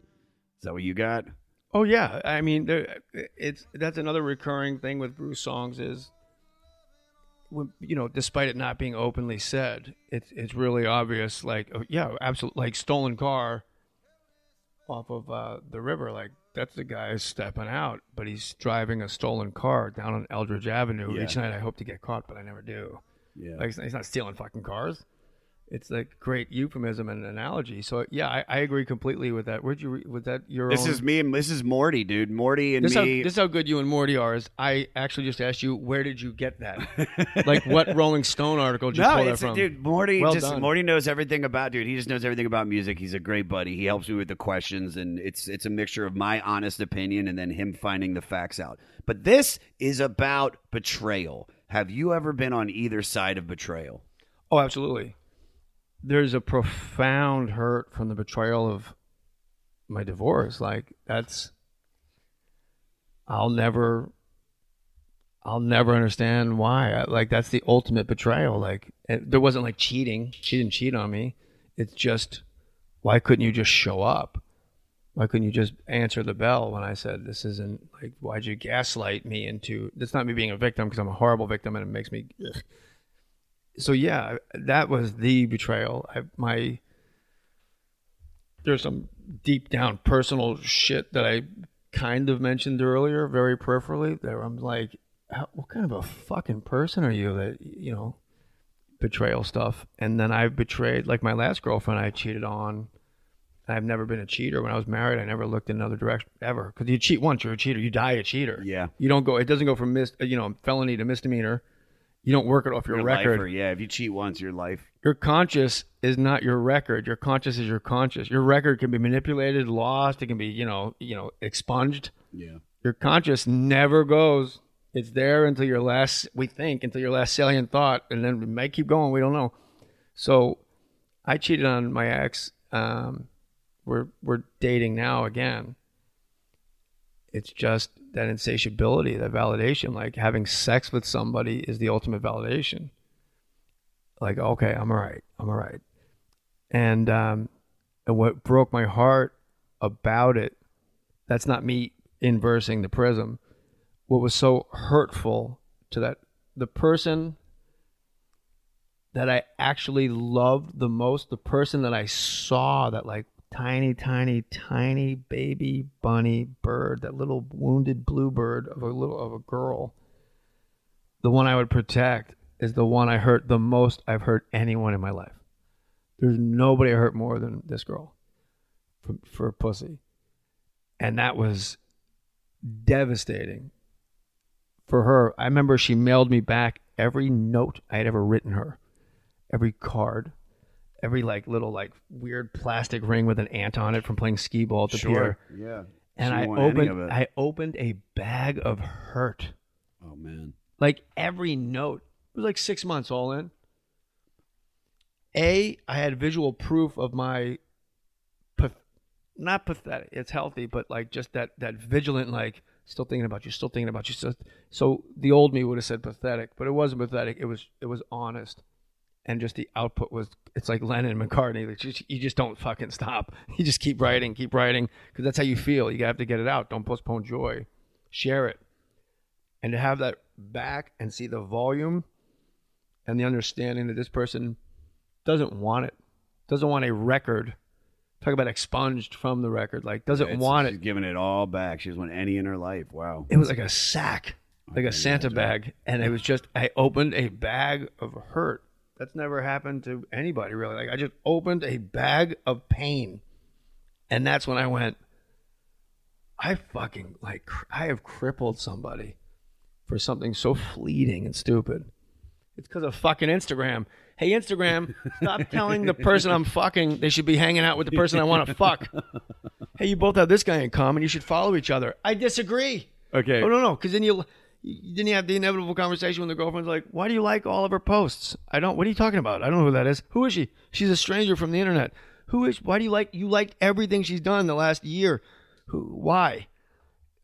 Is that what you got? Oh yeah, I mean, there, it's that's another recurring thing with Bruce songs is, when, you know, despite it not being openly said, it's it's really obvious. Like, oh, yeah, absolutely, like stolen car off of uh, the river. Like that's the guy stepping out, but he's driving a stolen car down on Eldridge Avenue. Yeah. Each night I hope to get caught, but I never do. Yeah. Like he's not- he's not stealing fucking cars. It's a great euphemism and analogy. So yeah, I, I agree completely with that. Where'd you was that your This own? is me and this is Morty, dude. Morty and This, how, me. this is how good you and Morty are. Is I actually just asked you where did you get that? like what Rolling Stone article did you no, pull that it's from? dude. Morty Well just done. Morty knows everything about dude. He just knows everything about music. He's a great buddy. He helps me with the questions, and it's it's a mixture of my honest opinion and then him finding the facts out. But this is about betrayal. Have you ever been on either side of betrayal? Oh, absolutely. There's a profound hurt from the betrayal of my divorce. Like that's I'll never I'll never understand why. I- Like that's the ultimate betrayal. Like it, there wasn't like cheating. She didn't cheat on me. It's just why couldn't you just show up? Why couldn't you just answer the bell when I said this isn't like why'd you gaslight me into that's not me being a victim because I'm a horrible victim and it makes me ugh so yeah, that was the betrayal. I, my there's some deep down personal shit that I kind of mentioned earlier, very peripherally. There, I'm like, how, what kind of a fucking person are you that you know betrayal stuff? And then I've betrayed, like my last girlfriend, I cheated on. I've never been a cheater. When I was married, I never looked in another direction ever. Because you cheat once, you're a cheater. You die a cheater. Yeah. You don't go. It doesn't go from mis, you know, felony to misdemeanor. You don't work it off your You're record. lifer, yeah. If you cheat once, your life. Your conscious is not your record. Your conscious is your conscious. Your record can be manipulated, lost. It can be, you know, you know, expunged. Yeah. Your conscious never goes. It's there until your last. We think until your last salient thought, and then it might keep going. We don't know. So, I cheated on my ex. Um, we're we're dating now again. It's just that insatiability, that validation. Like having sex with somebody is the ultimate validation like okay i'm all right i'm all right and um and what broke my heart about it that's not me inversing the prism what was so hurtful to that the person that i actually loved the most the person that i saw that like tiny tiny tiny baby bunny bird that little wounded bluebird of a little of a girl the one i would protect is the one I hurt the most I've hurt anyone in my life. There's nobody I hurt more than this girl for, for pussy. And that was devastating for her. I remember she mailed me back every note I had ever written her, every card, every like little like weird plastic ring with an ant on it from playing skee ball at the pier. Yeah. And I want any of opened. I opened a bag of hurt Oh man. like every note. It was like six months all in. A, I had visual proof of my, not pathetic. It's healthy, but like just that that vigilant, like still thinking about you, still thinking about you. So, so the old me would have said pathetic, but it wasn't pathetic. It was it was honest, and just the output was. It's like Lennon and McCartney. Like just, you just don't fucking stop. You just keep writing, keep writing, because that's how you feel. You have to get it out. Don't postpone joy. Share it and to have that back and see the volume and the understanding that this person doesn't want it doesn't want a record talk about expunged from the record like doesn't It's- want it she's giving it all back. She doesn't want any in her life. Wow. it was like a sack like a santa bag and it was just i opened a bag of hurt That's never happened to anybody really. Like I just opened a bag of pain, and that's when I went. I fucking like I have crippled somebody for something so fleeting and stupid. It's because of fucking Instagram. Hey Instagram, stop telling the person I'm fucking they should be hanging out with the person I want to fuck. Hey, you both have this guy in common. You should follow each other. I disagree. Okay. Oh no, no, because then you, you you have the inevitable conversation when the girlfriend's like, "Why do you like all of her posts?" I don't. What are you talking about? I don't know who that is. Who is she? She's a stranger from the internet. Who is? Why do you like? You liked everything she's done the last year. Who? Why?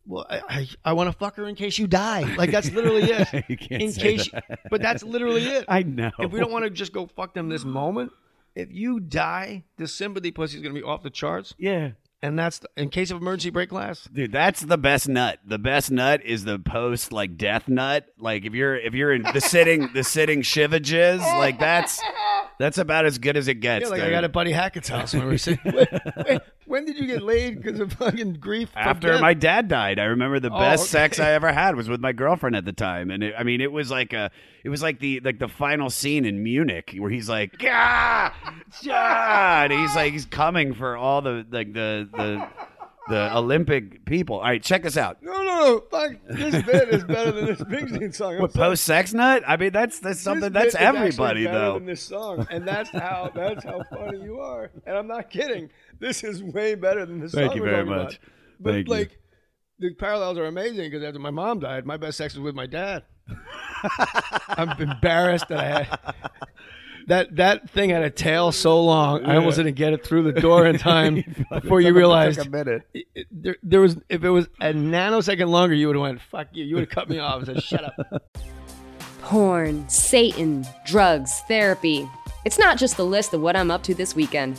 Well, I I, I want to fuck her in case you die. Like that's literally it. You can't in case, that. but that's literally it. I know. If we don't want to just go fuck them this moment, if you die, the sympathy pussy is going to be off the charts. Yeah. And that's the, in case of emergency break glass. Dude, that's the best nut. The best nut is the post like death nut. Like if you're if you're in the sitting the sitting shivages, like that's that's about as good as it gets. Yeah, like I got at Buddy Hackett's house when we were sitting. Wait, wait, when did you get laid because of fucking grief? after my dad died. I remember the Oh, best okay. sex I ever had was with my girlfriend at the time, and it, I mean, it was like a, it was like the like the final scene in Munich where he's like, ah, ah, and he's like he's coming for all the like the the the Olympic people. All right, check this out. No, no, no. Fuck. This bit is better than this Springsteen song. I'm What post sex nut? I mean, that's that's something that's everybody better though. Than this song, and that's how that's how funny you are. And I'm not kidding. This is way better than the song. Thank you we're very talking much. About. But Thank you. like, the parallels are amazing because after my mom died, my best sex was with my dad. I'm embarrassed that I had that that thing had a tail so long. I almost didn't get it through the door in time before you realized Took a minute. it- it- there, there was if it was a nanosecond longer, you would have went fuck you. You would have cut me off and said shut up. Porn, Satan, drugs, therapy. It's not just the list of what I'm up to this weekend.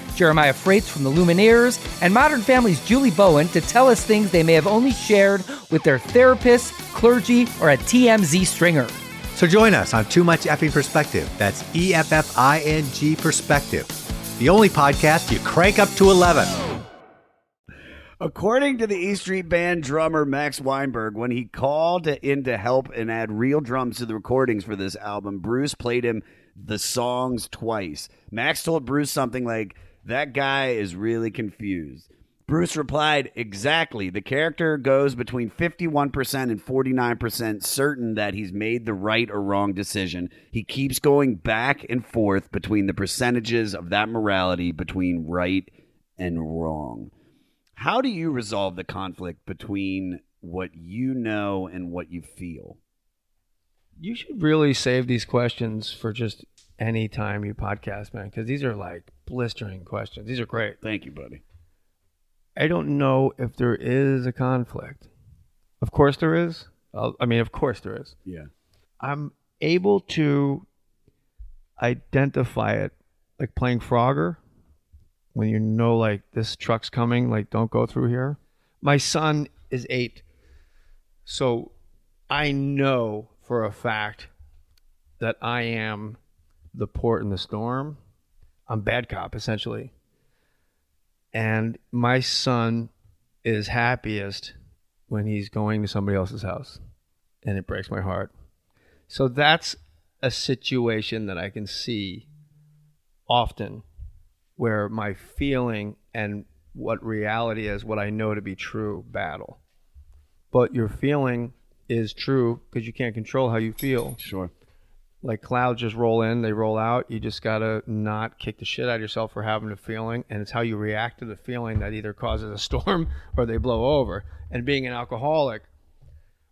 Jeremiah Fraites from the Lumineers, and Modern Family's Julie Bowen to tell us things they may have only shared with their therapist, clergy, or a TMZ stringer. So join us on Too Much Effing Perspective. That's E F F I N G Perspective. The only podcast you crank up to 11. According to the E Street Band drummer Max Weinberg, when he called in to help and add real drums to the recordings for this album, Bruce played him the songs twice. Max told Bruce something like, That guy is really confused. Bruce replied, Exactly. The character goes between 51% and 49% certain that he's made the right or wrong decision. He keeps going back and forth between the percentages of that morality between right and wrong. How do you resolve the conflict between what you know and what you feel? You should really save these questions for just any time you podcast, man, because these are like blistering questions. These are great. Thank you, buddy. I don't know if there is a conflict. Of course there is. I mean, of course there is. Yeah. I'm able to identify it like playing Frogger when you know like this truck's coming, like don't go through here. My son is eight. So I know for a fact that I am the port in the storm. I'm bad cop essentially. And my son is happiest when he's going to somebody else's house. And it breaks my heart. So that's a situation that I can see often where my feeling and what reality is, what I know to be true, battle. But your feeling is true because you can't control how you feel. Sure. Like clouds just roll in, they roll out. You just gotta not kick the shit out of yourself for having a feeling, and it's how you react to the feeling that either causes a storm or they blow over. And being an alcoholic,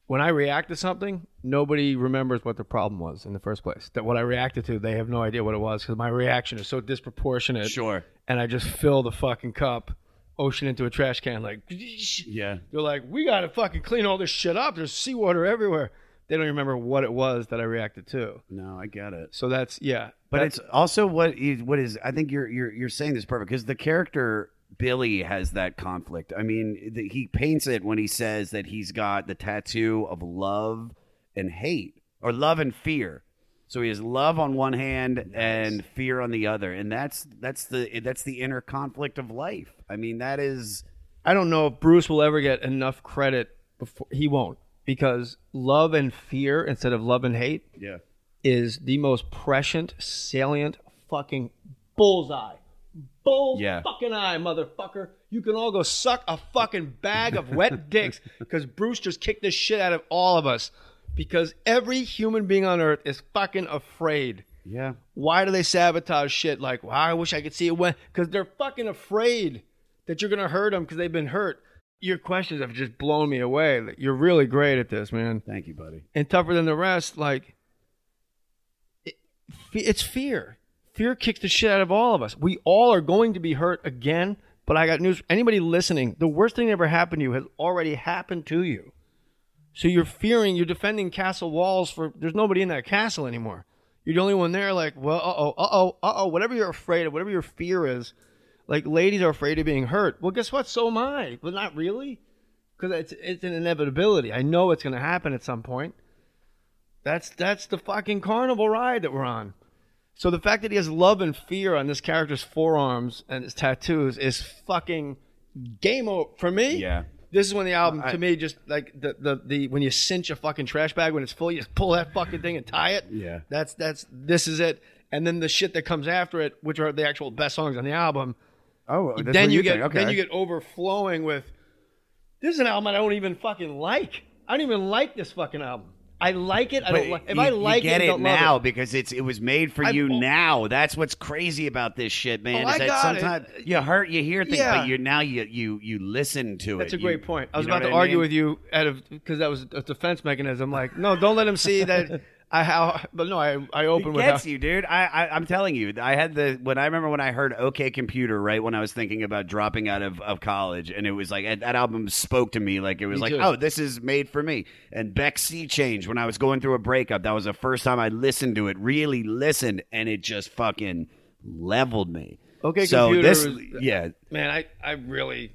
when I react to something, nobody remembers what the problem was in the first place. That what I reacted to, they have no idea what it was because my reaction is so disproportionate. Sure. And I just fill the fucking cup, ocean into a trash can, like. Yeah. They're like, we gotta fucking clean all this shit up. There's seawater everywhere. They don't remember what it was that I reacted to. No, I get it. So that's yeah. But that's, it's also what is what is I think you're you're you're saying this perfect because the character Billy has that conflict. I mean, the, he paints it when he says that he's got the tattoo of love and hate or love and fear. So he has love on one hand and fear on the other, and that's that's the that's the inner conflict of life. I mean, that is I don't know if Bruce will ever get enough credit before he won't because love and fear instead of love and hate yeah. is the most prescient, salient fucking bullseye. Bull Yeah. fucking eye, motherfucker. You can all go suck a fucking bag of wet dicks because Bruce just kicked the shit out of all of us. Because every human being on earth is fucking afraid. Yeah. Why do they sabotage shit like, wow, I wish I could see it when? Because they're fucking afraid that you're going to hurt them because they've been hurt. Your questions have just blown me away. Like, You're really great at this, man. Thank you, buddy. And tougher than the rest, like, it, it's fear. Fear kicks the shit out of all of us. We all are going to be hurt again, but I got news. Anybody listening, the worst thing that ever happened to you has already happened to you. So you're fearing, you're defending castle walls for, there's nobody in that castle anymore. You're the only one there, like, well, uh oh, uh oh, uh oh, whatever you're afraid of, whatever your fear is. Like, ladies are afraid of being hurt. Well, guess what? So am I. But not really. Because it's, it's an inevitability. I know it's going to happen at some point. That's that's the fucking carnival ride that we're on. So the fact that he has love and fear on this character's forearms and his tattoos is fucking game over for me. Yeah. This is when the album, I- to me, just like the, the the when you cinch a fucking trash bag when it's full, you just pull that fucking thing and tie it. Yeah. That's that's this is it. And then the shit that comes after it, which are the actual best songs on the album. Oh, then you, get. Okay. then you get overflowing with. This is an album I don't even fucking like. I don't even like this fucking album. I like it. I But don't like. If you, I like you get it, it now it. because it's it was made for I- you oh. now. That's what's crazy about this shit, man. Oh, is that got it. sometimes you hurt, you hear things, Yeah. but you now you you you listen to That's it. That's a great You- point. I was about to I argue with you out of because that was a defense mechanism. Like, no, don't let him see that. I how, but no, I I open It with gets how, you, dude. I, I I'm telling you, I had the when I remember when I heard OK Computer right when I was thinking about dropping out of, of college, and it was like that album spoke to me like it was Me like, too. oh, this is made for me. And Beck Sea Change when I was going through a breakup, that was the first time I listened to it, really listened, and it just fucking leveled me. Okay, so computer. this, was- yeah, man, I I really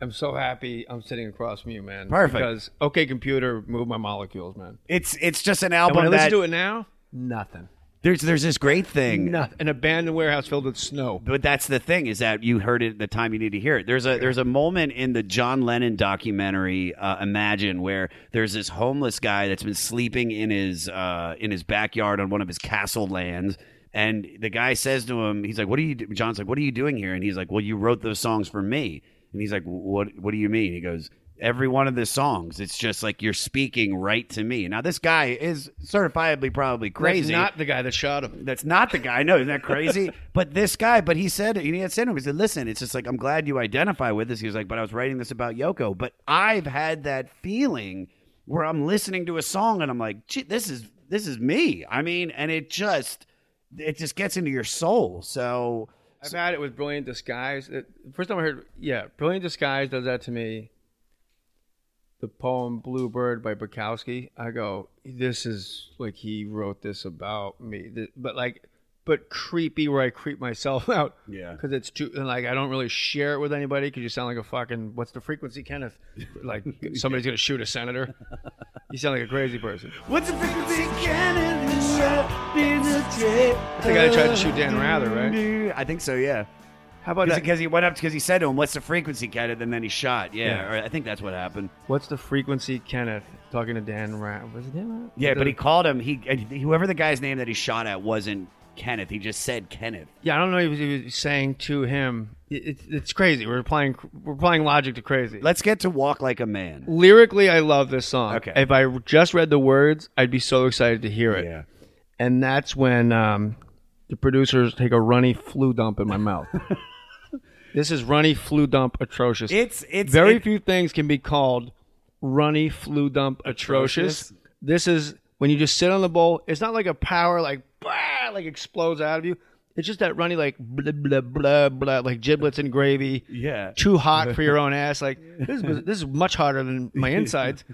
am so happy I'm sitting across from you, man. Perfect. Because okay, computer, move my molecules, man. it's it's just an And album when I listen to it now, nothing. there's there's this great thing. Nothing. An abandoned warehouse filled with snow. But that's the thing is that you heard it at the time you need to hear it. There's a there's a moment in the John Lennon documentary uh, Imagine where there's this homeless guy that's been sleeping in his uh, in his backyard on one of his castle lands. And the guy says to him, he's like, "What are you?" Do-? John's like, "What are you doing here?" And he's like, "Well, you wrote those songs for me." And he's like, "What? What do you mean?" He goes, "Every one of the songs, it's just like you're speaking right to me." Now, this guy is certifiably probably crazy. That's not the guy that shot him. That's not the guy. No, isn't that crazy? but this guy, but he said, he had said to him, he said, listen, it's just like, I'm glad you identify with this. He was like, but I was writing this about Yoko. But I've had that feeling where I'm listening to a song and I'm like, gee, this is, this is me. I mean, and it just, it just gets into your soul. So, I've had it with Brilliant Disguise. First time I heard, yeah, Brilliant Disguise does that to me. The poem Bluebird by Bukowski. I go, this is like he wrote this about me, but like, but creepy where I creep myself out. Yeah. because it's too and like I don't really share it with anybody because you sound like a fucking what's the frequency, Kenneth? Like somebody's gonna shoot a senator. You sound like a crazy person. what's the frequency Kenneth? That's the guy that tried to shoot Dan Rather, right? I think so, yeah. How about that? Because he went up because he said to him, "What's the frequency, Kenneth?" And then he shot. Yeah, Yeah. Or I think that's what happened. What's the frequency, Kenneth? Talking to Dan Rather. Was it Dan Rather? Yeah, but he called him. He whoever the guy's name that he shot at wasn't Kenneth. He just said Kenneth. Yeah, I don't know. If he was saying to him, it, it's it's crazy. We're applying we're applying logic to crazy. Let's get to walk like a man. Lyrically, I love this song. Okay. If I just read the words, I'd be so excited to hear it. Yeah. and that's when um, the producers take a runny flu dump in my mouth. this is runny flu dump atrocious. It's it's very it- few things can be called runny flu dump atrocious. Atrocious. This is when you just sit on the bowl. It's not like a power like bah, like explodes out of you. It's just that runny like blah blah blah blah like giblets and gravy. Yeah. Too hot for your own ass. Like this is this is much hotter than my insides.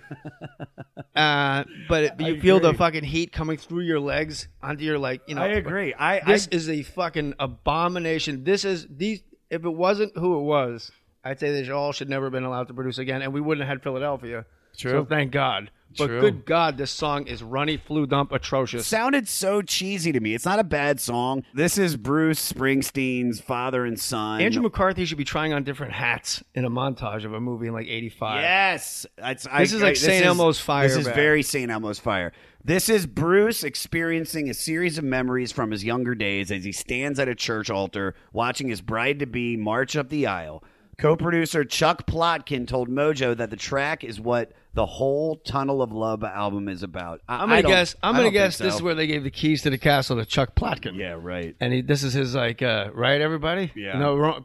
Uh, but it, you feel the fucking heat coming through your legs onto your like you know. I agree. I This I, is a fucking abomination. This is these. If it wasn't who it was, I'd say they all should never have been allowed to produce again, and we wouldn't have had Philadelphia. True. So thank God. But True. good God, this song is runny flu dump atrocious. sounded so cheesy to me. It's not a bad song. This is Bruce Springsteen's father and son. Andrew McCarthy should be trying on different hats in a montage of a movie in like '85. Yes, It's- I- This is I- like St. Elmo's Fire This is back. very St. Elmo's Fire. This is Bruce experiencing a series of memories from his younger days as he stands at a church altar watching his bride to be march up the aisle. Co-producer Chuck Plotkin told Mojo that the track is what the whole Tunnel of Love album is about. I, I'm gonna don't- guess. I'm gonna don't think guess this is where they gave the keys to the castle to Chuck Plotkin. Yeah, right. And he, this is his like, uh, right, everybody? Yeah. No, wrong.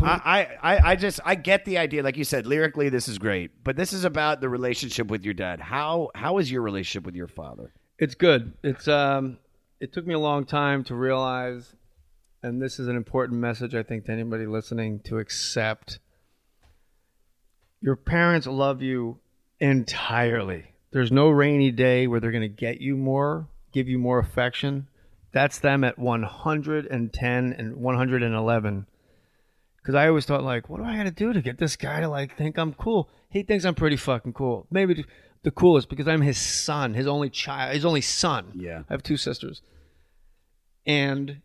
I, I, I- I just I get the idea. Like you said, lyrically this is great, but this is about the relationship with your dad. How how is your relationship with your father? It's good. It's um, it took me a long time to realize, and this is an important message I think to anybody listening to accept. Your parents love you entirely. There's no rainy day where they're going to get you more, give you more affection. That's them at 110 and 111. Because I always thought, like, what do I got to do to get this guy to like think I'm cool? He thinks I'm pretty fucking cool. Maybe the- coolest because I'm his son, his only child, his only son. Yeah. I have two sisters, and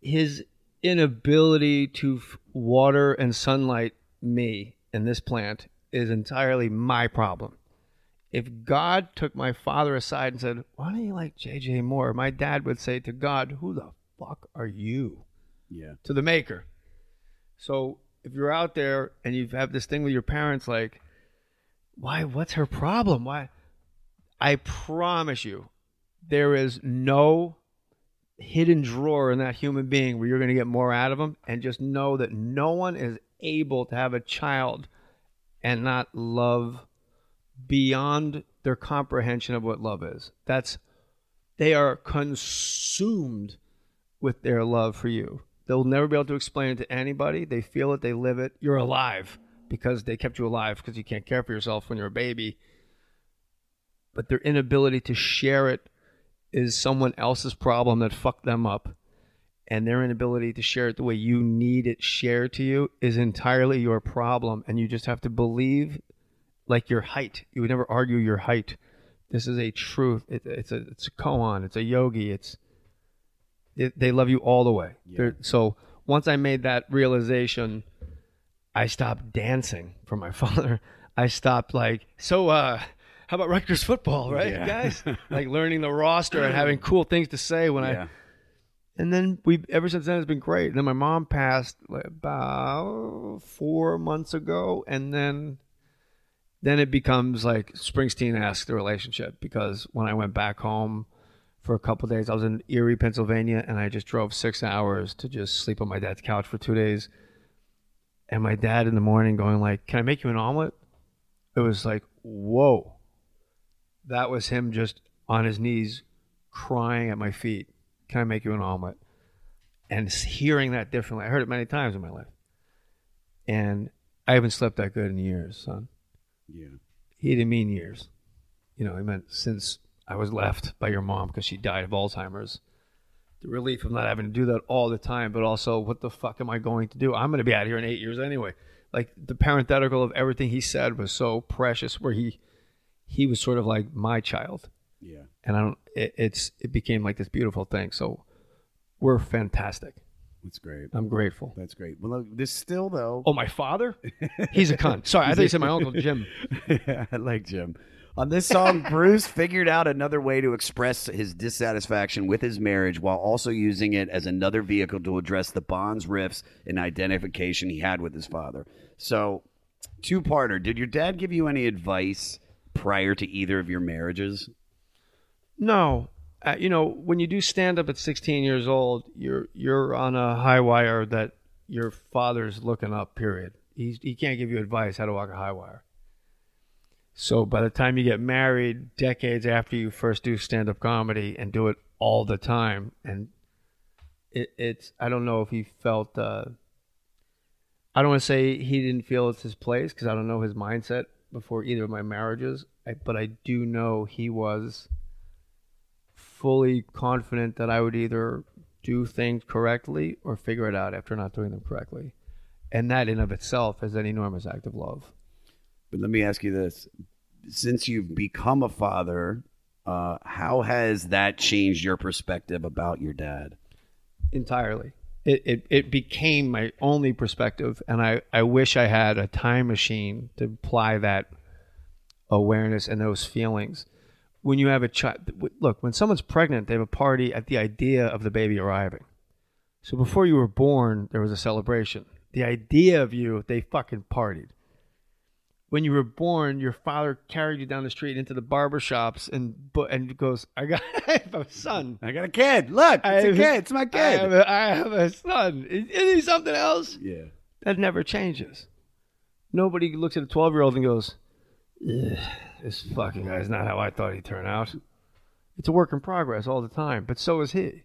his inability to f- water and sunlight me in this plant is entirely my problem. If God took my father aside and said, "Why don't you like JJ more?" my dad would say to God, "Who the fuck are you?" Yeah. to the maker. So if you're out there and you have this thing with your parents, like, why? What's her problem? Why? I promise you, there is no hidden drawer in that human being where you're going to get more out of them. And just know that no one is able to have a child and not love beyond their comprehension of what love is. That's they are consumed with their love for you. They'll never be able to explain it to anybody. They feel it, they live it. You're alive because they kept you alive because you can't care for yourself when you're a baby. But their inability to share it is someone else's problem that fucked them up. And their inability to share it the way you need it shared to you is entirely your problem. And you just have to believe like your height. You would never argue your height. This is a truth. It, it's a it's a koan. It's a yogi. It's it, they love you all the way. They're- So once I made that realization, I stopped dancing for my father. I stopped like so. uh How about Rutgers football, right, Yeah. guys? like learning the roster and having cool things to say when Yeah. I. And then we ever since then it's been great. And then my mom passed about four months ago, and then then it becomes like Springsteen esque the relationship because when I went back home for a couple days, I was in Erie, Pennsylvania, and I just drove six hours to just sleep on my dad's couch for two days. And my dad in the morning going like, "Can I make you an omelet?" It was like, whoa. That was him just on his knees, crying at my feet. Can I make you an omelet? And hearing that differently, I heard it many times in my life. And I haven't slept that good in years, son Yeah. he didn't mean years. You know, he meant since I was left by your mom because she died of Alzheimer's. The relief of not having to do that all the time, but also what the fuck am I going to do? I'm going to be out here in eight years anyway. Like the parenthetical of everything he said was so precious, where he he was sort of like my child, Yeah. And I don't. It, it's it became like this beautiful thing. So we're fantastic. That's great. I'm grateful. That's great. Well, look, this still though. Oh, my father? He's a cunt. Sorry, I thought you said my uncle Jim. yeah, I like Jim. On this song, Bruce figured out another way to express his dissatisfaction with his marriage while also using it as another vehicle to address the bonds, rifts, and identification he had with his father. So, two parter. Did your dad give you any advice prior to either of your marriages? No, uh, you know, when you do stand up at 16 years old, you're you're on a high wire that your father's looking up. Period. He's, he can't give you advice how to walk a high wire. So by the time you get married, decades after you first do stand up comedy and do it all the time, and it, it's I don't know if he felt. Uh, I don't want to say he didn't feel it's his place because I don't know his mindset before either of my marriages. I, but I do know he was fully confident that I would either do things correctly or figure it out after not doing them correctly. And that in of itself is an enormous act of love. But let me ask you this: since you've become a father, uh, how has that changed your perspective about your dad? entirely. It, it it became my only perspective, and I, I wish I had a time machine to apply that awareness and those feelings. When you have a child, look, when someone's pregnant, they have a party at the idea of the baby arriving. So before you were born, there was a celebration. The idea of you, they fucking partied. When you were born, your father carried you down the street into the barber shops and and goes, "I got I have a son. I got a kid. Look, I it's a kid. It's my I kid." have a, I have a son. Is, is he something else? yeah. That never changes. Nobody looks at a 12 year old and goes, "Ugh, This fucking guy's not how I thought he'd turn out. It's a work in progress all the time, but so is he.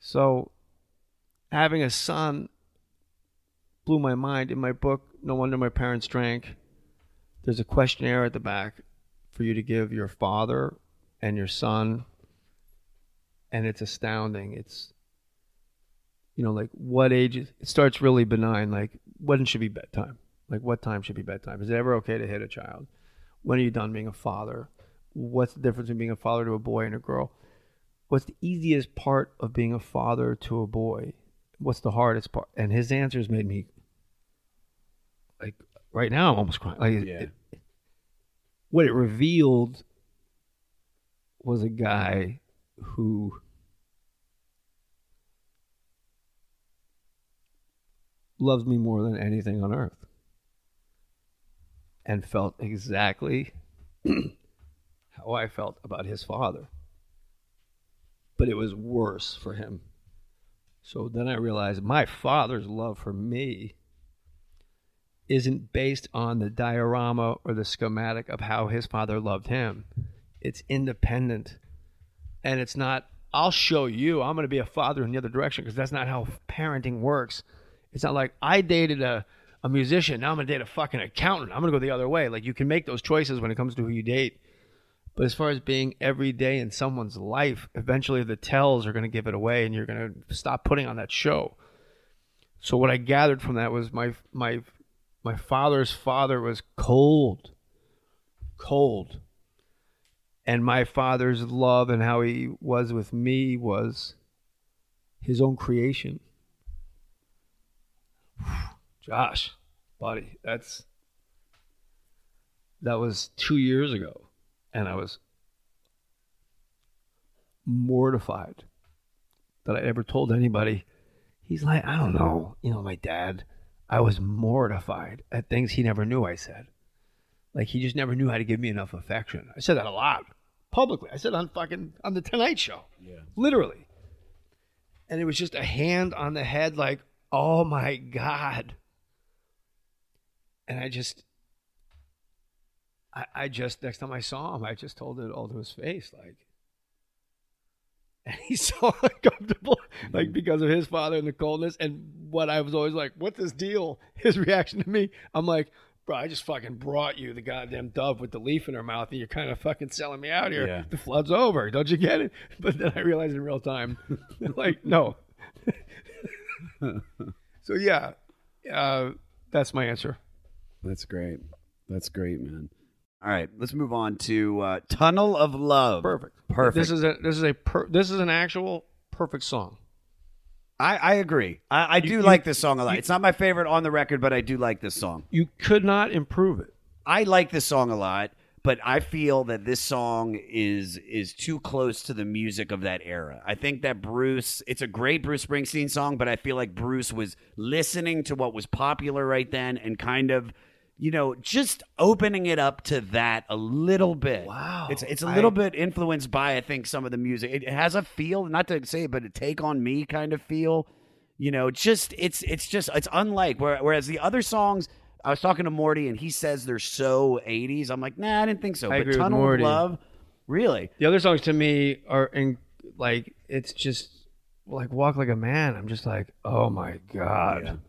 So, having a son blew my mind. In my book, No Wonder My Parents Drank, there's a questionnaire at the back for you to give your father and your son. And it's astounding. It's you know, like what age it starts really benign, like when should be bedtime? Like what time should be bedtime? Is it ever okay to hit a child? When are you done being a father? What's the difference between being a father to a boy and a girl? What's the easiest part of being a father to a boy? What's the hardest part? And his answers made me like right now I'm almost crying. Like it- Yeah. it- what it revealed was a guy who loves me more than anything on earth and felt exactly how I felt about his father. But it was worse for him. So then I realized my father's love for me isn't based on the diorama or the schematic of how his father loved him. It's independent. And it's not, I'll show you, I'm going to be a father in the other direction because that's not how parenting works. It's not like I dated a, a musician, now I'm to date a fucking accountant. I'm to go the other way. Like you can make those choices when it comes to who you date. But as far as being every day in someone's life, eventually the tells are going to give it away and you're going to stop putting on that show. So what I gathered from that was my my my father's father was cold. Cold. And my father's love and how he was with me was his own creation. Josh, buddy, that's that was 2 years ago and I was mortified that I ever told anybody. He's like, I don't know, you know, my dad. I was mortified at things he never knew I said. Like he just never knew how to give me enough affection. I said that a lot publicly. I said on fucking on the Tonight Show. Yeah. Literally. And it was just a hand on the head, like, oh my God. And I just I, I just next time I saw him, I just told it all to his face, like and he's so uncomfortable, like because of his father and the coldness. And what I was always like, "What's this deal?" His reaction to me, I'm like, "Bro, I just fucking brought you the goddamn dove with the leaf in her mouth, and you're kind of fucking selling me out here. Yeah. The flood's over, don't you get it?" But then I realized in real time, like, no. so yeah, uh, that's my answer. That's great. That's great, man. All right, let's move on to uh, "Tunnel of Love." Perfect. Perfect. This is a this is a per, this is an actual perfect song. I, I agree. I, I do You- like this song a lot. you- it's not my favorite on the record, but I do like this song. You could not improve it. I like this song a lot, but I feel that this song is is too close to the music of that era. I think that Bruce, it's a great Bruce Springsteen song, but I feel like Bruce was listening to what was popular right then and kind of you know, just opening it up to that a little bit. Wow. It's it's a I- little bit influenced by I think some of the music. It has a feel, not to say, it, but a take on me kind of feel. You know, just it's it's just it's unlike whereas the other songs. I was talking to Morty and he says they're so 80s. I'm like, nah, I didn't think so. I but agree with Tunnel Morty. of Love, really? The other songs to me are in like it's just like Walk Like a Man. I'm just like, oh my god.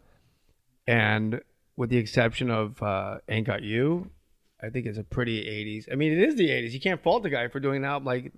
And with the exception of uh, Ain't Got You, I think it's a pretty 80s. I mean, it is the 80s. You can't fault the guy for doing an album like.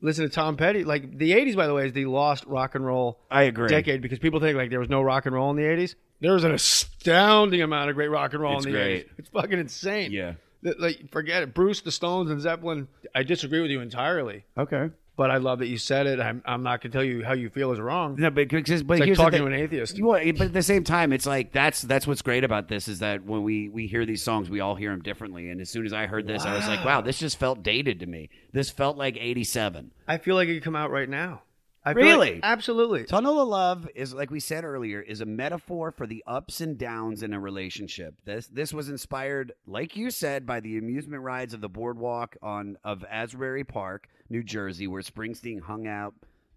Listen to Tom Petty. Like the 80s, by the way, is the lost rock and roll I agree. decade because people think like there was no rock and roll in the 80s. There was an astounding amount of great rock and roll It's in the great. 80s. It's fucking insane. Yeah. Like, forget it. Bruce, the Stones, and Zeppelin. I disagree with you entirely, Okay. But I love that you said it. I'm, I'm not going to tell you how you feel is wrong. No, but, because, but It's like here's talking to an atheist. You- but at the same time, it's like that's that's what's great about this is that when we we hear these songs, we all hear them differently. And as soon as I heard this, I was like, wow, this just felt dated to me. This felt like '87. I feel like it could come out right now. I feel like- Really? absolutely. Tunnel of Love is like we said earlier is a metaphor for the ups and downs in a relationship. This this was inspired, like you said, by the amusement rides of the boardwalk on of Asbury Park, New Jersey, where Springsteen hung out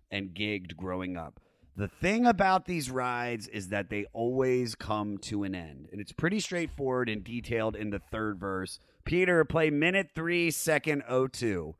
and gigged growing up. The thing about these rides is that they always come to an end, and it's pretty straightforward and detailed in the third verse. Peter, play minute three, second oh two.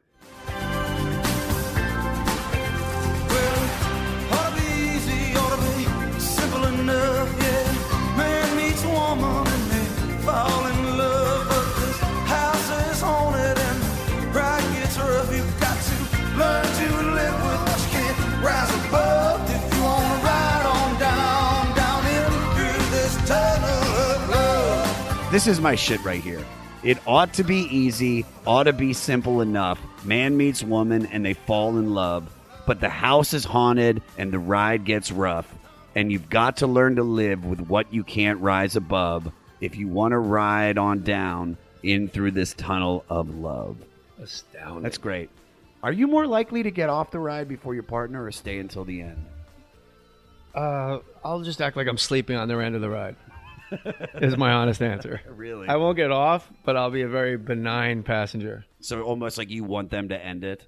This is my shit right here. It ought to be easy, ought to be simple enough. Man meets woman and they fall in love, but the house is haunted and the ride gets rough. And you've got to learn to live with what you can't rise above if you want to ride on down in through this tunnel of love. Astounding. That's great. Are you more likely to get off the ride before your partner or stay until the end? Uh, I'll just act like I'm sleeping on their end of the ride. is my honest answer. Really? I won't get off, but I'll be a very benign passenger. So almost like you want them to end it?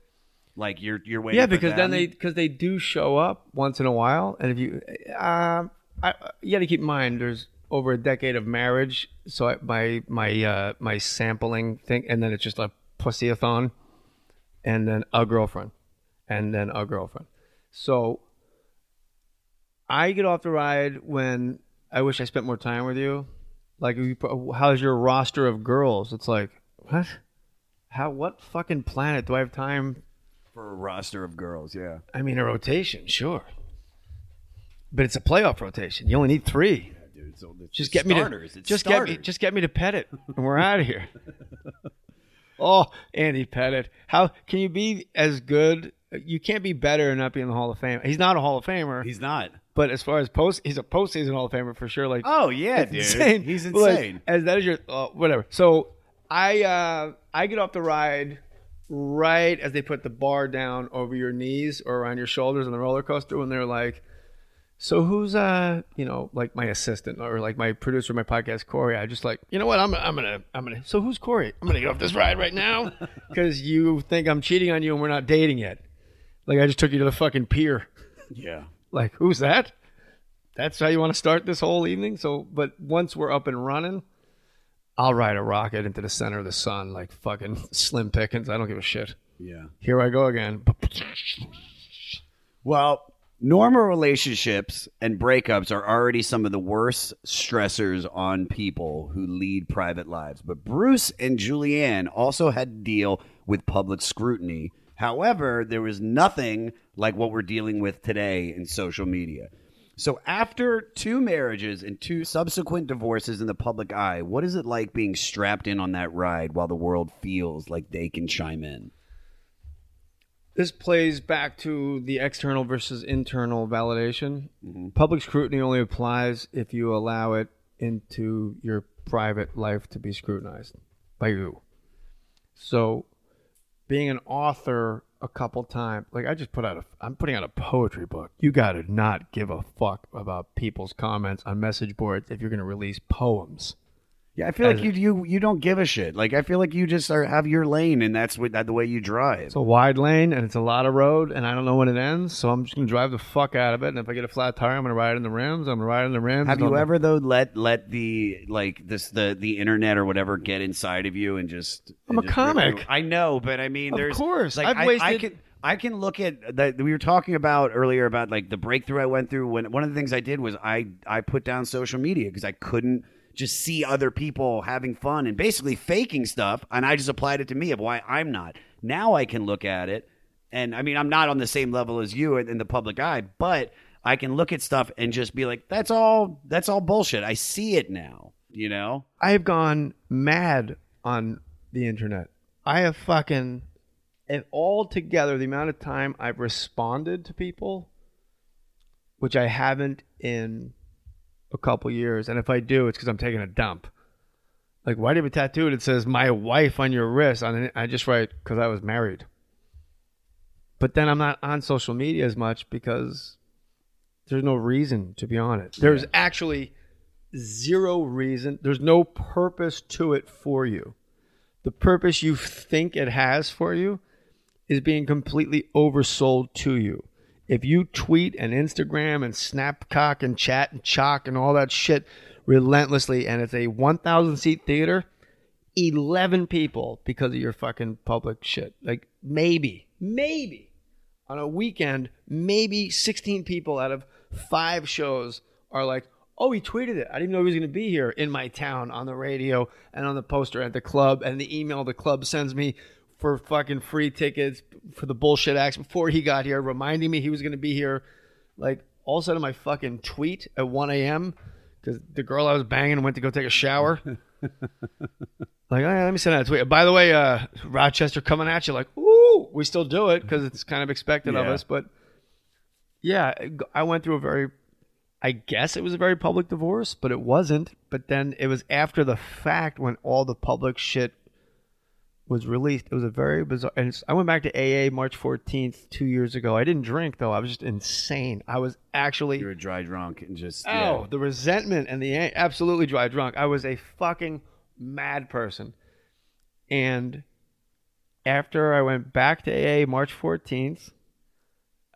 Like you're you're waiting Yeah, because then they because they do show up once in a while, and if you, um, I, you got to keep in mind there's over a decade of marriage, so I, my my uh, my sampling thing, and then it's just a pussyathon, and then a girlfriend, and then a girlfriend. So I get off the ride when I wish I spent more time with you. Like, if you put- how's your roster of girls? It's like what? How? What fucking planet do I have time for a roster of girls, yeah. I mean, a rotation, sure. But it's a playoff rotation. You only need three. Dude, so it's Just get me to It's just get me just get me to Pettitte, and we're out of here. oh, Andy Pettitte, how can you be as good? You can't be better and not be in the Hall of Fame. He's not a Hall of Famer. He's not. But as far as post, he's a postseason Hall of Famer for sure. Like, Oh yeah, dude. insane. He's But, like, insane. as that is your uh, whatever. So I uh, I get off the ride right as they put the bar down over your knees or around your shoulders on the roller coaster, and they're like, "So who's uh you know like my assistant or like my producer, of my podcast, Corey?" I just like, you know what? I'm I'm gonna I'm gonna. So who's Corey? I'm gonna get off this ride right now because you think I'm cheating on you and we're not dating yet. Like I just took you to the fucking pier. yeah. Like, who's that? That's how you want to start this whole evening? So, but once we're up and running, I'll ride a rocket into the center of the sun like fucking Slim Pickens. I don't give a shit. Yeah. Here I go again. Well, normal relationships and breakups are already some of the worst stressors on people who lead private lives. But Bruce and Julianne also had to deal with public scrutiny. However, there was nothing like what we're dealing with today in social media. So, after two marriages and two subsequent divorces in the public eye, what is it like being strapped in on that ride while the world feels like they can chime in? This plays back to the external versus internal validation. Mm-hmm. Public scrutiny only applies if you allow it into your private life to be scrutinized by you. So, being an author a couple times, like I just put out a, I'm putting out a poetry book. You got to not give a fuck about people's comments on message boards if you're going to release poems. Yeah, I feel like you you you don't give a shit. Like I feel like you just are have your lane, and that's what that the way you drive. It's a wide lane and it's a lot of road, and I don't know when it ends, so I'm just gonna drive the fuck out of it. And if I get a flat tire, I'm gonna ride in the rims. I'm gonna ride in the rims. Have you ever though let let the like this the the internet or whatever get inside of you and just? I'm and a just comic. I know, but I mean, Of there's course. Like I've I, I can I can look at that. We were talking about earlier about like the breakthrough I went through. When one of the things I did was I I put down social media because I couldn't just see other people having fun and basically faking stuff, and I just applied it to me of why I'm not. Now I can look at it, and I mean I'm not on the same level as you in the public eye, but I can look at stuff and just be like, that's all that's all bullshit. I see it now, you know. I've gone mad on the internet. I have fucking and all together the amount of time I've responded to people, which I haven't in a couple years. And if I do, it's because I'm taking a dump. Like, why do you have a tattoo that says "my wife" on your wrist? On? I just write because I was married. But then I'm not on social media as much because there's no reason to be on it. There's actually zero reason. There's no purpose to it for you. The purpose you think it has for you is being completely oversold to you. If you tweet and Instagram and Snapcock and chat and chalk and all that shit relentlessly and it's a 1,000 seat theater, 11 people because of your fucking public shit. Like maybe, maybe on a weekend, maybe 16 people out of five shows are like, oh, he tweeted it. I didn't know he was going to be here in my town on the radio and on the poster at the club and the email the club sends me for fucking free tickets for the bullshit acts before he got here, reminding me he was going to be here. Like all of a sudden, my fucking tweet at 1 a.m. because the girl I was banging went to go take a shower. like, oh, yeah, let me send out a tweet. By the way, uh, Rochester coming at you. Like, ooh, we still do it because it's kind of expected of us. But yeah, I went through a very, I guess it was a very public divorce, but it wasn't. But then it was after the fact when all the public shit was released. It was a very bizarre. And I went back to AA March 14th two years ago. I didn't drink though. I was just insane. I was actually You're a dry drunk and just Oh, yeah. the resentment and the absolutely dry drunk. I was a fucking mad person. And after I went back to AA March 14th,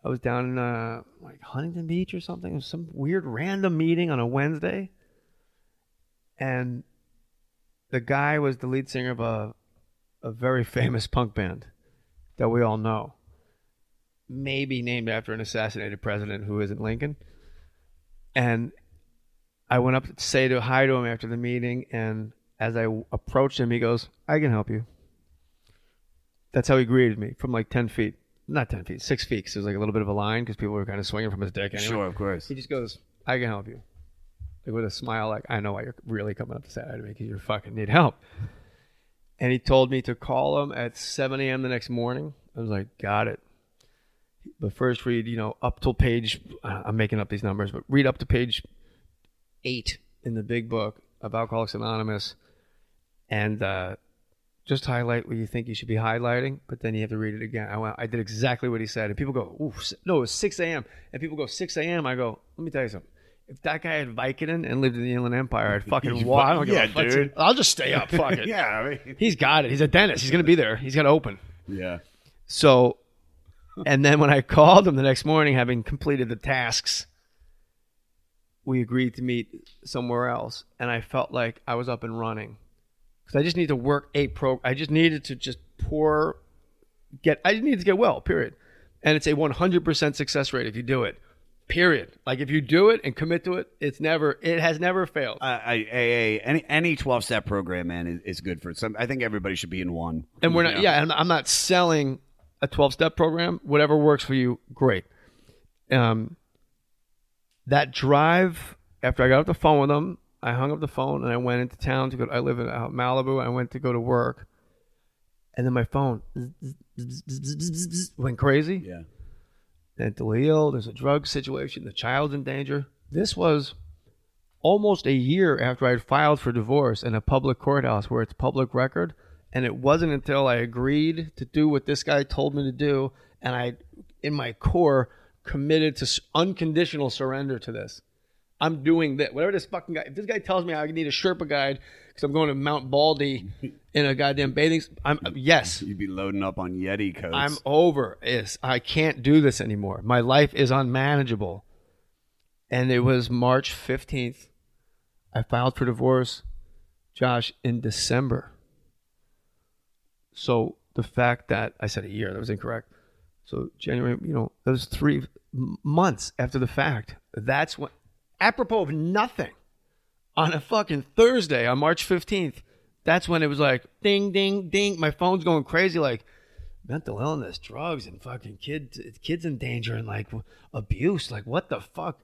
I was down in uh, like Huntington Beach or something. It was some weird random meeting on a Wednesday. And the guy was the lead singer of a, a very famous punk band that we all know. Maybe named after an assassinated president who isn't Lincoln. And I went up to say to hi to him after the meeting, and as I approached him, he goes, "I can help you." That's how he greeted me from like ten feet, not ten feet, six feet. 'cause It was like a little bit of a line because people were kind of swinging from his dick. Anyway. Sure, of course. He just goes, "I can help you," like with a smile, like I know why you're really coming up to say hi to me because you fucking need help. And he told me to call him at 7 a.m. the next morning. I was like, got it. But first, read, you know, up till page, uh, I'm making up these numbers, but read up to page eight in the big book of Alcoholics Anonymous and uh, just highlight what you think you should be highlighting, but then you have to read it again. I, went, I did exactly what he said. And people go, Ooh, no, it's 6 a.m. And people go, 6 a.m. I go, let me tell you something. If that guy had Vicodin and lived in the Inland Empire, I'd fucking walk. I don't give Yeah, a fuck. dude. I'll just stay up. Fuck it. yeah, I mean, He's got it. He's a dentist. He's going to be there. He's got to open. yeah. So, and then when I called him the next morning, having completed the tasks, we agreed to meet somewhere else. And I felt like I was up and running because I just need to work a pro. I just needed to just pour, get, I just needed to get well, period. And it's a 100% success rate if you do it, period. Like if you do it and commit to it, it's never, it has never failed. I, I, AA, any any twelve step program, man, is, is good for some. I think everybody should be in one. And we're not, know? yeah, and I'm not selling a 12 step program. Whatever works for you, great. Um, that drive after I got off the phone with them, I hung up the phone and I went into town to go. I live in uh, Malibu. I went to go to work, and then my phone went crazy. Yeah. Mentally ill. There's a drug situation. The child's in danger. This was almost a year after I had filed for divorce in a public courthouse where it's public record. And it wasn't until I agreed to do what this guy told me to do, and I, in my core, committed to unconditional surrender to this. I'm doing that. Whatever this fucking guy. If this guy tells me I need a Sherpa guide because I'm going to Mount Baldy in a goddamn bathing. I'm uh, yes. You'd be loading up on Yeti coats. I'm over. Yes, I can't do this anymore. My life is unmanageable. And it was March 15th. I filed for divorce, Josh, in December. So the fact that I said a year, that was incorrect. So January, you know, that was three months after the fact. That's when, apropos of nothing, on a fucking Thursday on March 15th, that's when it was like ding, ding, ding. My phone's going crazy, like mental illness, drugs, and fucking kids, kids in danger, and like abuse. Like what the fuck?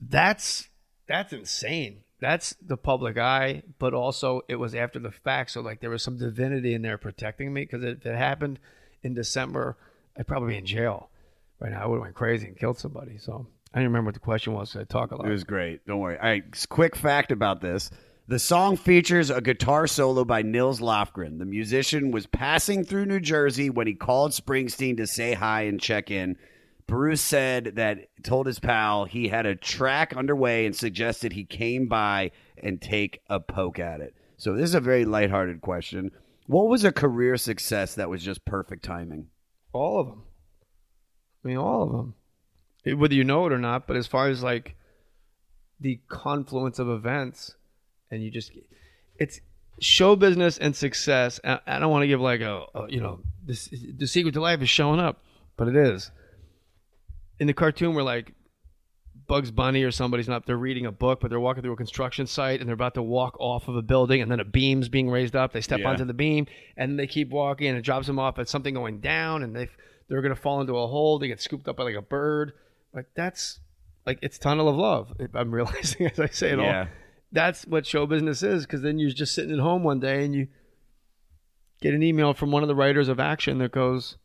That's that's insane. That's the public eye, but also it was after the fact. So like there was some divinity in there protecting me because if it happened in December, I'd probably be in jail right now. I would have went crazy and killed somebody. So I don't remember what the question was. So I talk a lot. It was great. Don't worry. All right, quick fact about this. The song features a guitar solo by Nils Lofgren. The musician was passing through New Jersey when he called Springsteen to say hi and check in. Bruce said that told his pal he had a track underway and suggested he came by and take a poke at it. So this is a very lighthearted question. What was a career success that was just perfect timing? All of them. I mean, all of them. Whether you know it or not, but as far as like the confluence of events, and you just, it's show business and success. I, I don't want to give like a, a you know, this the secret to life is showing up, but it is. In the cartoon, where like Bugs Bunny or somebody's not, they're reading a book, but they're walking through a construction site and they're about to walk off of a building, and then a beam's being raised up. They step Yeah. onto the beam, and they keep walking, and it drops them off at something going down, and they they're gonna fall into a hole. They get scooped up by like a bird. Like that's like it's tunnel of love. I'm realizing as I say it Yeah. all. That's what show business is, because then you're just sitting at home one day and you get an email from one of the writers of Action that goes,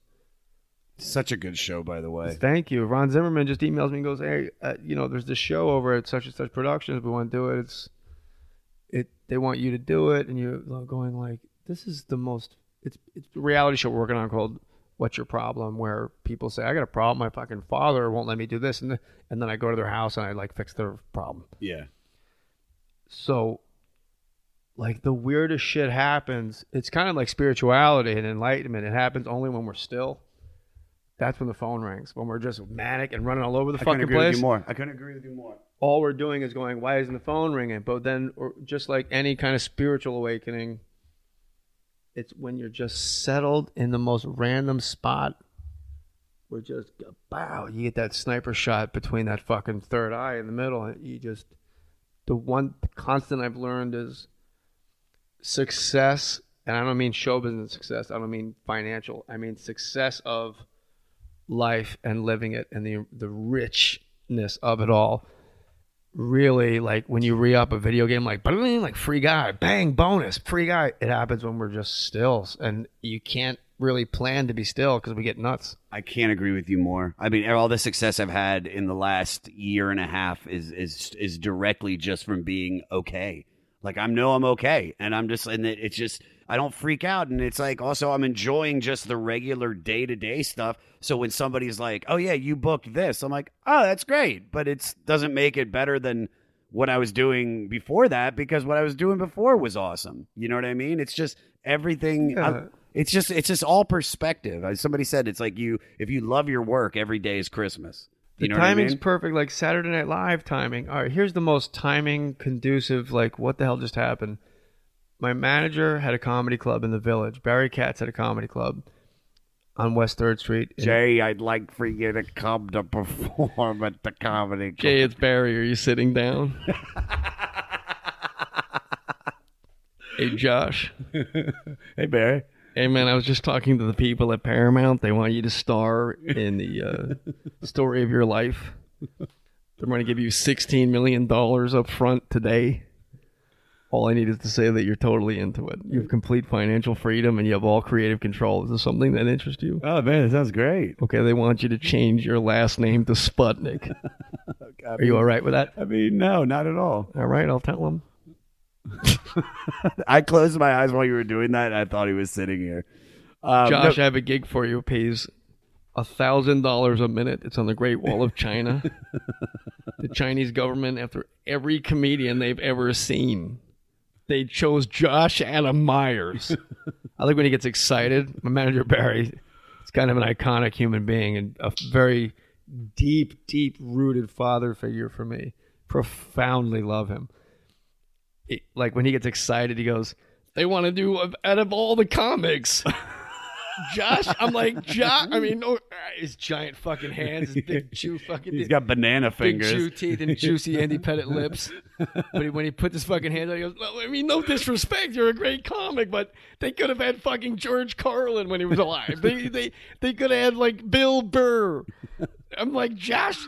Such a good show, by the way. Thank you. Ron Zimmerman just emails me and goes, "Hey, uh, you know, there's this show over at such and such productions. We want to do it. It's it. They want you to do it." And you're going like, "This is the most." It's it's a reality show we're working on called "What's Your Problem?" Where people say, "I got a problem. My fucking father won't let me do this," and and then I go to their house and I like fix their problem. Yeah. So, like the weirdest shit happens. It's kind of like spirituality and enlightenment. It happens only when we're still. That's when the phone rings. When we're just manic and running all over the I couldn't fucking agree place. with you more. I couldn't agree with you more. All we're doing is going, why isn't the phone ringing? But then, or just like any kind of spiritual awakening, it's when you're just settled in the most random spot. We're just, wow, you get that sniper shot between that fucking third eye in the middle. And you just, the one constant I've learned is success. And I don't mean show business success. I don't mean financial. I mean success of life and living it and the the richness of it all. Really, like when you re up a video game, like like free guy, bang, bonus, free guy. It happens when we're just still, and you can't really plan to be still because we get nuts. I can't agree with you more. I mean, all the success I've had in the last year and a half is is is directly just from being okay. Like I know I'm okay, and I'm just and it, it's just I don't freak out, and it's like also I'm enjoying just the regular day to day stuff. So when somebody's like, "Oh yeah, you booked this," I'm like, "Oh, that's great," but it doesn't make it better than what I was doing before that because what I was doing before was awesome. You know what I mean? It's just everything. Yeah. It's just it's just all perspective. As Somebody said it's like you if you love your work, every day is Christmas. You The know what I timing's mean? perfect, like Saturday Night Live timing. All right, here's the most timing conducive. Like, what the hell just happened? My manager had a comedy club in the village. Barry Katz had a comedy club on West Third Street. in- Jay, I'd like for you to come to perform at the comedy. club. Jay, it's Barry. Are you sitting down? hey, Josh. hey, Barry. Hey, man, I was just talking to the people at Paramount. They want you to star in the uh, story of your life. They're going to give you $16 million up front today. All I need is to say that you're totally into it. You have complete financial freedom and you have all creative control. Is this something that interests you? Oh man, it sounds great. Okay, they want you to change your last name to Sputnik. Are you all right with that? I mean, no, not at all. All right, I'll tell them. I closed my eyes while you were doing that. and I thought he was sitting here. Um, Josh, no- I have a gig for you. It pays a thousand dollars a minute. It's on the Great Wall of China. the Chinese government, after every comedian they've ever seen, they chose Josh Adam Meyers. I like when he gets excited. My manager Barry, is kind of an iconic human being and a very deep, deep rooted father figure for me. Profoundly love him. It- like when he gets excited, he goes, "They want to do uh, out of all the comics." Josh, I'm like Josh. I mean, no, his giant fucking hands, his big Jew fucking. He's got banana fingers, big. Jew teeth and juicy Andy Pettitte lips. But he, when he put his fucking hands out, he goes, well, "I mean, no disrespect, you're a great comic, but they could have had fucking George Carlin when he was alive. they they they could have had like Bill Burr." I'm like Josh.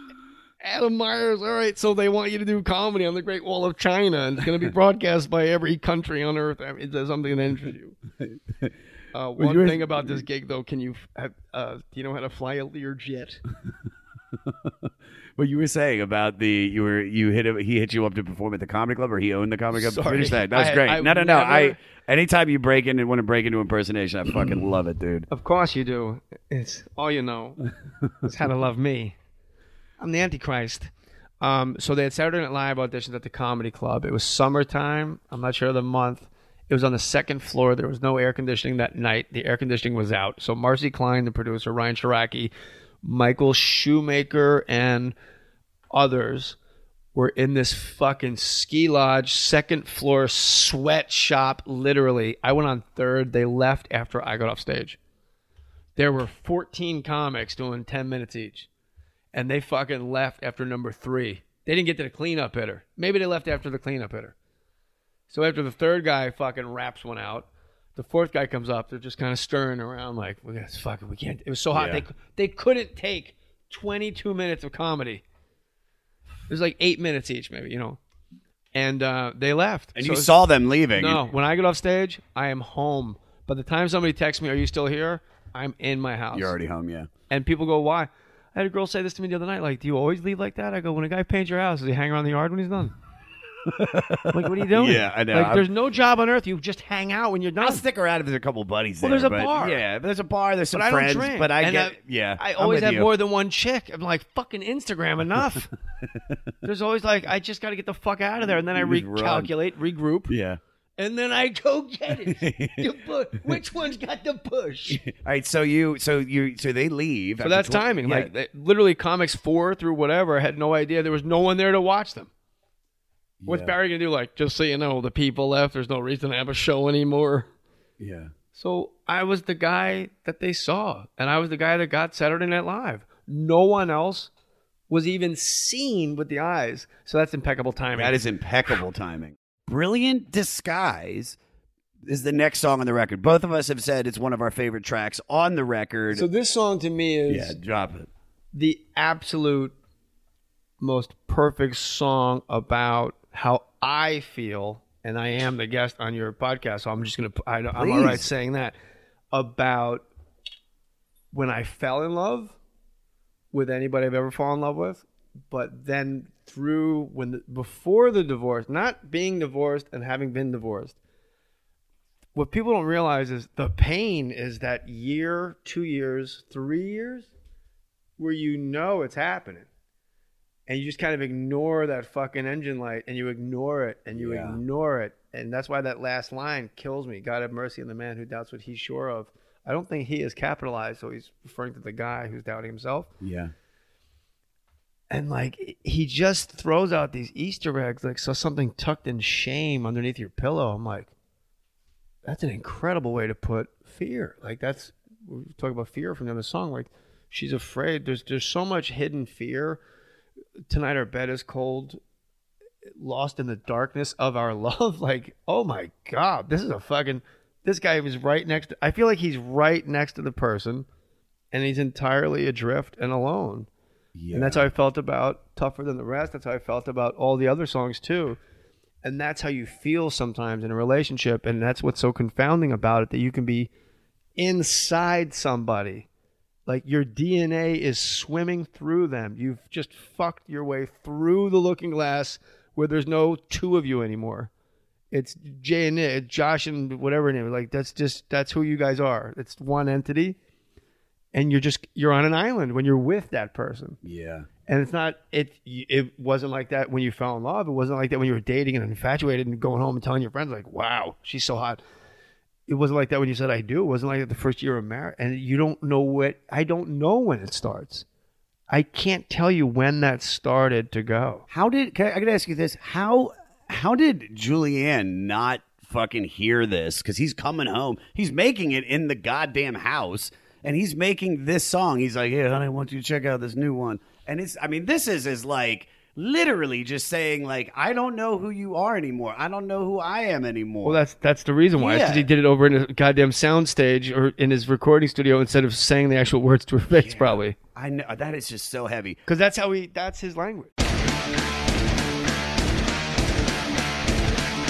Adam Meyers, all right, so they want you to do comedy on the Great Wall of China, and it's going to be broadcast by every country on earth. I mean, there something that interests you? Uh, one thing about this gig, though, can you uh, do you know how to fly a Learjet? What you were saying about the you were you hit him, he hit you up to perform at the comedy club or he owned the comedy club. Sorry. Finish that. That was I- great. I no, no, no. never- I anytime you break in and want to break into impersonation, I fucking love it, dude. Of course you do. It's all you know. it's how to love me. I'm the Antichrist. Um, so they had Saturday Night Live auditions at the Comedy Club. It was summertime. I'm not sure of the month. It was on the second floor. There was no air conditioning that night. The air conditioning was out. So Marci Klein, the producer, Ryan Shiraki, Michael Shoemaker, and others were in this fucking ski lodge, second floor sweatshop, literally. I went on third. They left after I got off stage. There were 14 comics doing 10 minutes each. And they fucking left after number three. They didn't get to the cleanup hitter. Maybe they left after the cleanup hitter. So after the third guy fucking raps one out, the fourth guy comes up. They're just kind of stirring around like, we got fucking, we can't. It was so hot. Yeah. They they couldn't take 22 minutes of comedy. It was like eight minutes each, maybe you know. And uh, they left. And So you saw them leaving. No, when I get off stage, I am home. By the time somebody texts me, "Are you still here?" I'm in my house. You're already home, yeah. And people go, "Why?" I had a girl say this to me the other night. Like, do you always leave like that? I go, when a guy paints your house, does he hang around the yard when he's done? like, what are you doing? Yeah, I know. Like, I'm- there's no job on earth. You just hang out when you're done. I'll stick around if there's a couple buddies Well, there. there's a bar. Yeah, there's a bar. There's some but I friends. drink. But I And get, I- yeah. I always have you. more than one chick. I'm like, fucking Instagram, enough. There's always like, I just got to get the fuck out of there, and then I You run. recalculate, regroup, Yeah. and then I go get it. Pu- Which one's got the push? All right. So you, so you, so they leave. So that's 12 timing. Yeah. Like they, literally, comics four through whatever I had no idea there was no one there to watch them. What's Yeah. Barry gonna do? Like, just so you know, the people left. There's no reason to have a show anymore. yeah. So I was the guy that they saw, and I was the guy that got Saturday Night Live. No one else was even seen with the eyes. So that's impeccable timing. That is impeccable timing. Brilliant Disguise is the next song on the record. Both of us have said it's one of our favorite tracks on the record. So this song to me is yeah, drop it. the absolute most perfect song about how I feel, and I am the guest on your podcast, so I'm just gonna. I, I'm all right saying that about when I fell in love with anybody I've ever fallen in love with, but then through when the, before the divorce, not being divorced and having been divorced. What people don't realize is the pain is that year, two years, three years where you know it's happening and you just kind of ignore that fucking engine light and you ignore it and you Yeah. ignore it and that's why that last line kills me god have mercy on the man who doubts what he's sure of. I don't think he is capitalized so he's referring to the guy who's doubting himself. Yeah. and like he just throws out these easter eggs like so something tucked in shame underneath your pillow. I'm like that's an incredible way to put fear. Like that's we talk about fear from the other song like she's afraid. There's there's so much hidden fear tonight our bed is cold lost in the darkness of our love like oh my god this is a fucking this guy was right next to, i feel like he's right next to the person and he's entirely adrift and alone Yeah. and that's how I felt about Tougher Than the Rest. That's how I felt about all the other songs too. And that's how you feel sometimes in a relationship. And that's what's so confounding about it that you can be inside somebody. Like your DNA is swimming through them. You've just fucked your way through the looking glass where there's no two of you anymore. It's Jay and Nick, Josh and whatever name. Like that's just that's who you guys are. It's one entity and you're just you're on an island when you're with that person. Yeah. And it's not it. It wasn't like that when you fell in love. It wasn't like that when you were dating and infatuated and going home and telling your friends like, "Wow, she's so hot." It wasn't like that when you said "I do." It wasn't like that the first year of marriage. And you don't know what I don't know when it starts. I can't tell you when that started to go. How did can I, I gotta ask you this? How how did Julianne not fucking hear this? Because he's coming home. He's making it in the goddamn house, and he's making this song. He's like, "Yeah, honey, I want you to check out this new one." And it's, I mean, this is is like literally just saying like, "I don't know who you are anymore. I don't know who I am anymore." Well, that's that's the reason why. Because Yeah. he did it over in a goddamn soundstage or in his recording studio instead of saying the actual words to her face, probably. I know that is just so heavy. Because that's how he. That's his language.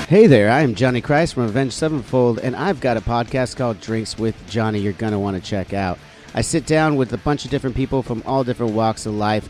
Hey there, I am Johnny Christ from Avenged Sevenfold, and I've got a podcast called Drinks with Johnny you're going to want to check out. I sit down with a bunch of different people from all different walks of life,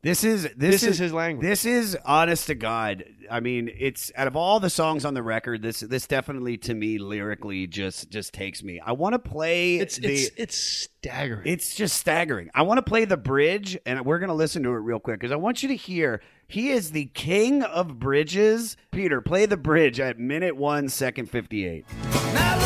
This is this, This is his language. This is honest to God. I mean, it's out of all the songs on the record, this this definitely to me lyrically just just takes me. I want to play It's the it's it's staggering. it's just staggering. I want to play the bridge, and we're going to listen to it real quick because I want you to hear he is the king of bridges. Peter, play the bridge at minute one, second 58. Now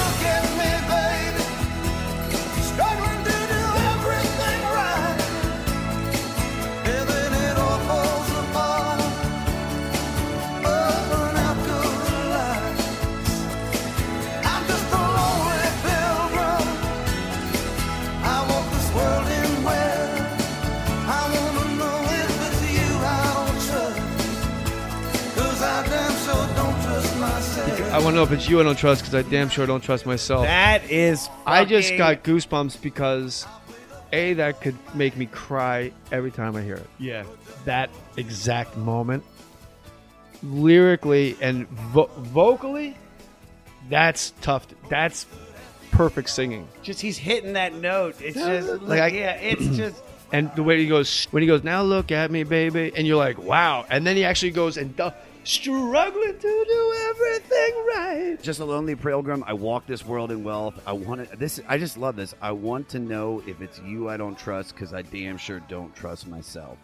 myself. I want to know if it's you I don't trust because I damn sure don't trust myself. That is I just got goosebumps because a that could make me cry every time I hear it. Yeah. That exact moment, lyrically and vo- vocally, that's tough. That's perfect singing. Just he's hitting that note. It's just Like, I- yeah, it's just And the way he goes, when he goes, now look at me, baby, and you're like, wow. And then he actually goes and struggling to do everything right. just a lonely pilgrim. I walk this world in wealth. I want to this. I just love this. I want to know if it's you I don't trust because I damn sure don't trust myself.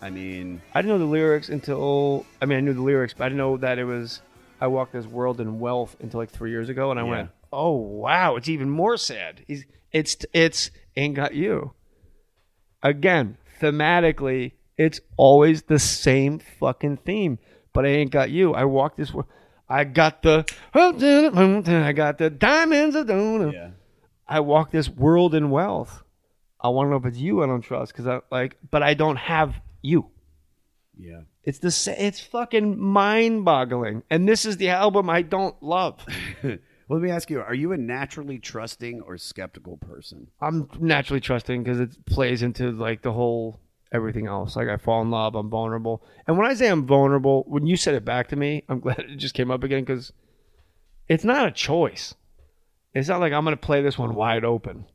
I mean, I didn't know the lyrics until, I mean, I knew the lyrics, but I didn't know that it was, I walked this world in wealth until like three years ago. And I Yeah. went, oh, wow, it's even more sad. He's, it's, it's, ain't got you. Again, thematically, it's always the same fucking theme. But I ain't got you. I walked this world. I got the, I got the diamonds of Dona. yeah. I walk this world in wealth. I want to know if it's you I don't trust because I like, but I don't have you. Yeah. It's the sa- it's fucking mind-boggling. And this is the album I don't love. well, let me ask you: Are you a naturally trusting or skeptical person? I'm naturally trusting because it plays into like the whole everything else. Like I fall in love, I'm vulnerable. And when I say I'm vulnerable, when you said it back to me, I'm glad it just came up again because it's not a choice. It's not like I'm going to play this one wide open.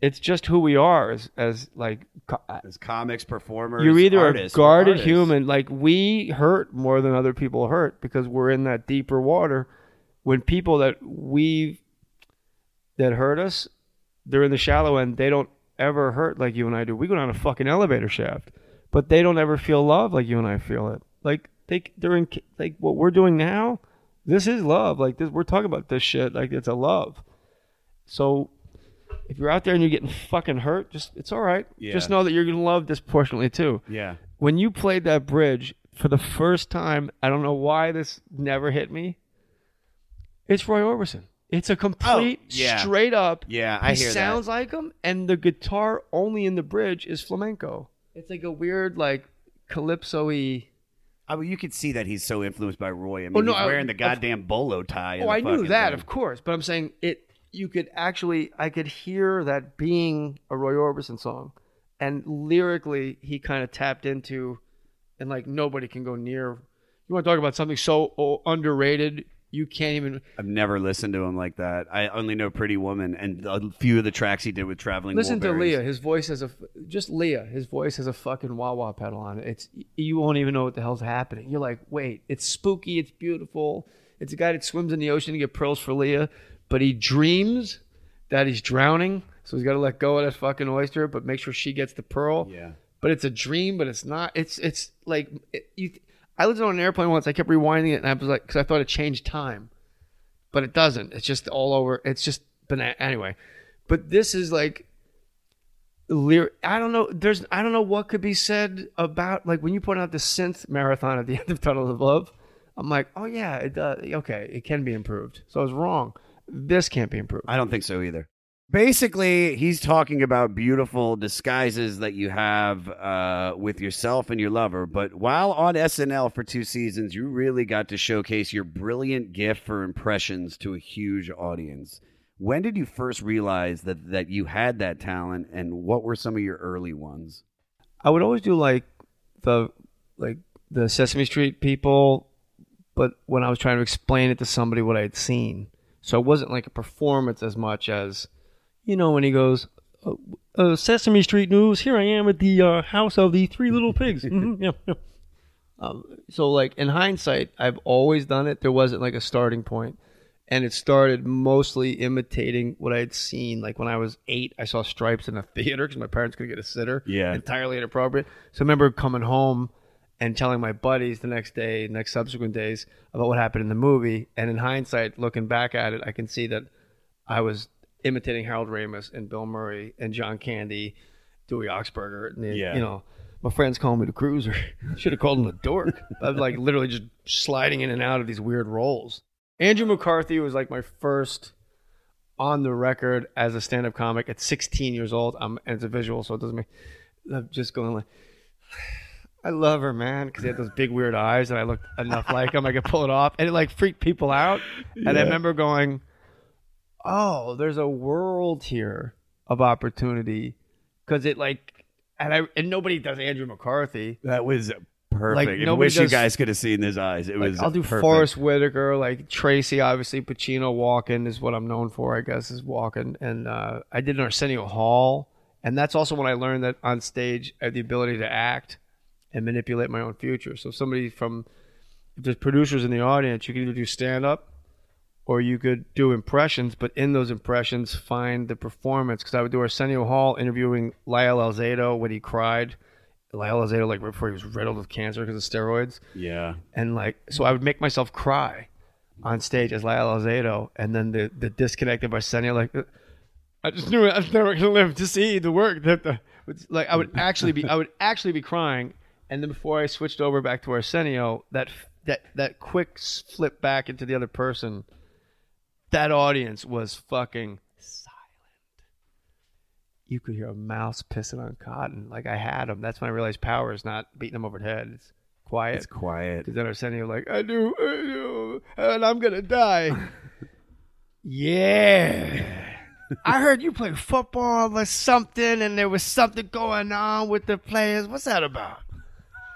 It's just who we are as as like co- uh, As comics, performers, you're either artists, a guarded human like we hurt more than other people hurt because we're in that deeper water when people that we that hurt us they're in the shallow end they don't ever hurt like you and i do we go down a fucking elevator shaft but they don't ever feel love like you and i feel it like they they're in like what we're doing now this is love like this we're talking about this shit like it's a love so if you're out there and you're getting fucking hurt just it's all right Yeah. just know that you're gonna love disproportionately too Yeah. when you played that bridge for the first time, I don't know why this never hit me. It's Roy Orbison. It's a oh, complete, Oh, yeah. straight up. Yeah, I he hear that. sounds like him, and the guitar only in the bridge is flamenco. It's like a weird, like calypso-y. Oh, I mean, you could see that he's so influenced by Roy. I mean, Oh, no, he's I- wearing the of- goddamn bolo tie. Oh, I knew that, thing. of course, but I'm saying it. You could actually, I could hear that being a Roy Orbison song, and lyrically, he kind of tapped into, and like nobody can go near. You want to talk about something so oh, underrated? You can't even. I've never listened to him like that. I only know Pretty Woman and a few of the tracks he did with Traveling Listen to Leah. His voice has a just Leah. His voice has a fucking wah wah pedal on it. It's you won't even know what the hell's happening. You're like, wait, it's spooky. It's beautiful. It's a guy that swims in the ocean to get pearls for Leah, but he dreams that he's drowning, so he's got to let go of that fucking oyster, but make sure she gets the pearl. Yeah. But it's a dream, but it's not. It's it's like it, you. I listened on an airplane once. I kept rewinding it, and I was like, because I thought it changed time, but it doesn't. It's just all over. It's just banana. Anyway, but this is like. I don't know. There's. I don't know what could be said about like when you put out the synth marathon at the end of Tunnel of Love. I'm like, oh yeah, it does. Okay, it can be improved. So I was wrong. This can't be improved. I don't think so either. Basically, he's talking about beautiful disguises that you have uh, with yourself and your lover. But while on SNL for two seasons, you really got to showcase your brilliant gift for impressions to a huge audience. When did you first realize that, that you had that talent, and what were some of your early ones? I would always do like the like the Sesame Street people, but when I was trying to explain it to somebody what I had seen, so it wasn't like a performance as much as, you know, when he goes, uh, uh, Sesame Street News. Here I am at the uh, house of the three little pigs. Mhm, yeah, yeah. Um, so like in hindsight, I've always done it. There wasn't like a starting point, and it started mostly imitating what I had seen. Like when I was eight, I saw Stripes in a theater because my parents couldn't get a sitter. Yeah. entirely inappropriate. So I remember coming home and telling my buddies the next day, next subsequent days about what happened in the movie. And in hindsight, looking back at it, I can see that I was imitating Harold Ramis and Bill Murray and John Candy, Dewey Oxberger. And, Yeah. You know, my friends call me the cruiser. Should have called him the dork. I was like literally just sliding in and out of these weird roles. Andrew McCarthy was like my first on the record as a stand-up comic at 16 years old. I'm and it's a visual, so it doesn't make. I'm just going like, I love her, man, because he had those big weird eyes, and I looked enough like him, I could pull it off, and it like freaked people out. And I remember going, "Oh, there's a world here of opportunity," because it like, and I and nobody does Andrew McCarthy. That was perfect. Like, I wish you guys could have seen his eyes. It Like, was I'll do perfect. Forest Whitaker, like Tracy, obviously Pacino, Walking is what I'm known for, I guess, is walking. And uh, I did an Arsenio Hall, and that's also when I learned that on stage I have the ability to act and manipulate my own future. So somebody from, if there's producers in the audience, you can either do stand up or you could do impressions, but in those impressions, find the performance. Because I would do Arsenio Hall interviewing Lyle Alzado when he cried. Lyle Alzado, like right before he was riddled with cancer because of steroids Yeah. and like so I would make myself cry on stage as Lyle Alzado, and then the the disconnect of Arsenio, like I just knew I was never gonna live to see the work that the like I would actually be I would actually be crying, and then before I switched over back to Arsenio, that that that quick flip back into the other person, that audience was fucking silent. You could hear a mouse pissing on cotton. Like I had them. That's when I realized power is not beating them over the head. It's quiet. It's quiet. Because then Arsenio like, I do, I do, and I'm gonna die. yeah. I heard you play football or something, and there was something going on with the players. What's that about?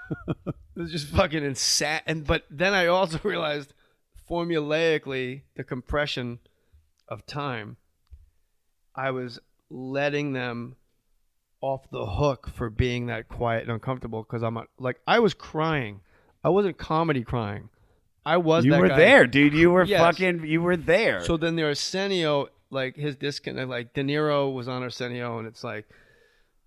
it was just fucking insane. And but then I also realized, formulaically, the compression of time. I was letting them off the hook for being that quiet and uncomfortable because I'm like I was crying. I wasn't comedy crying. I was. You were guy. there, dude. You were Yes. fucking. You were there. So then the Arsenio, like his disconnect, like De Niro was on Arsenio, and it's like,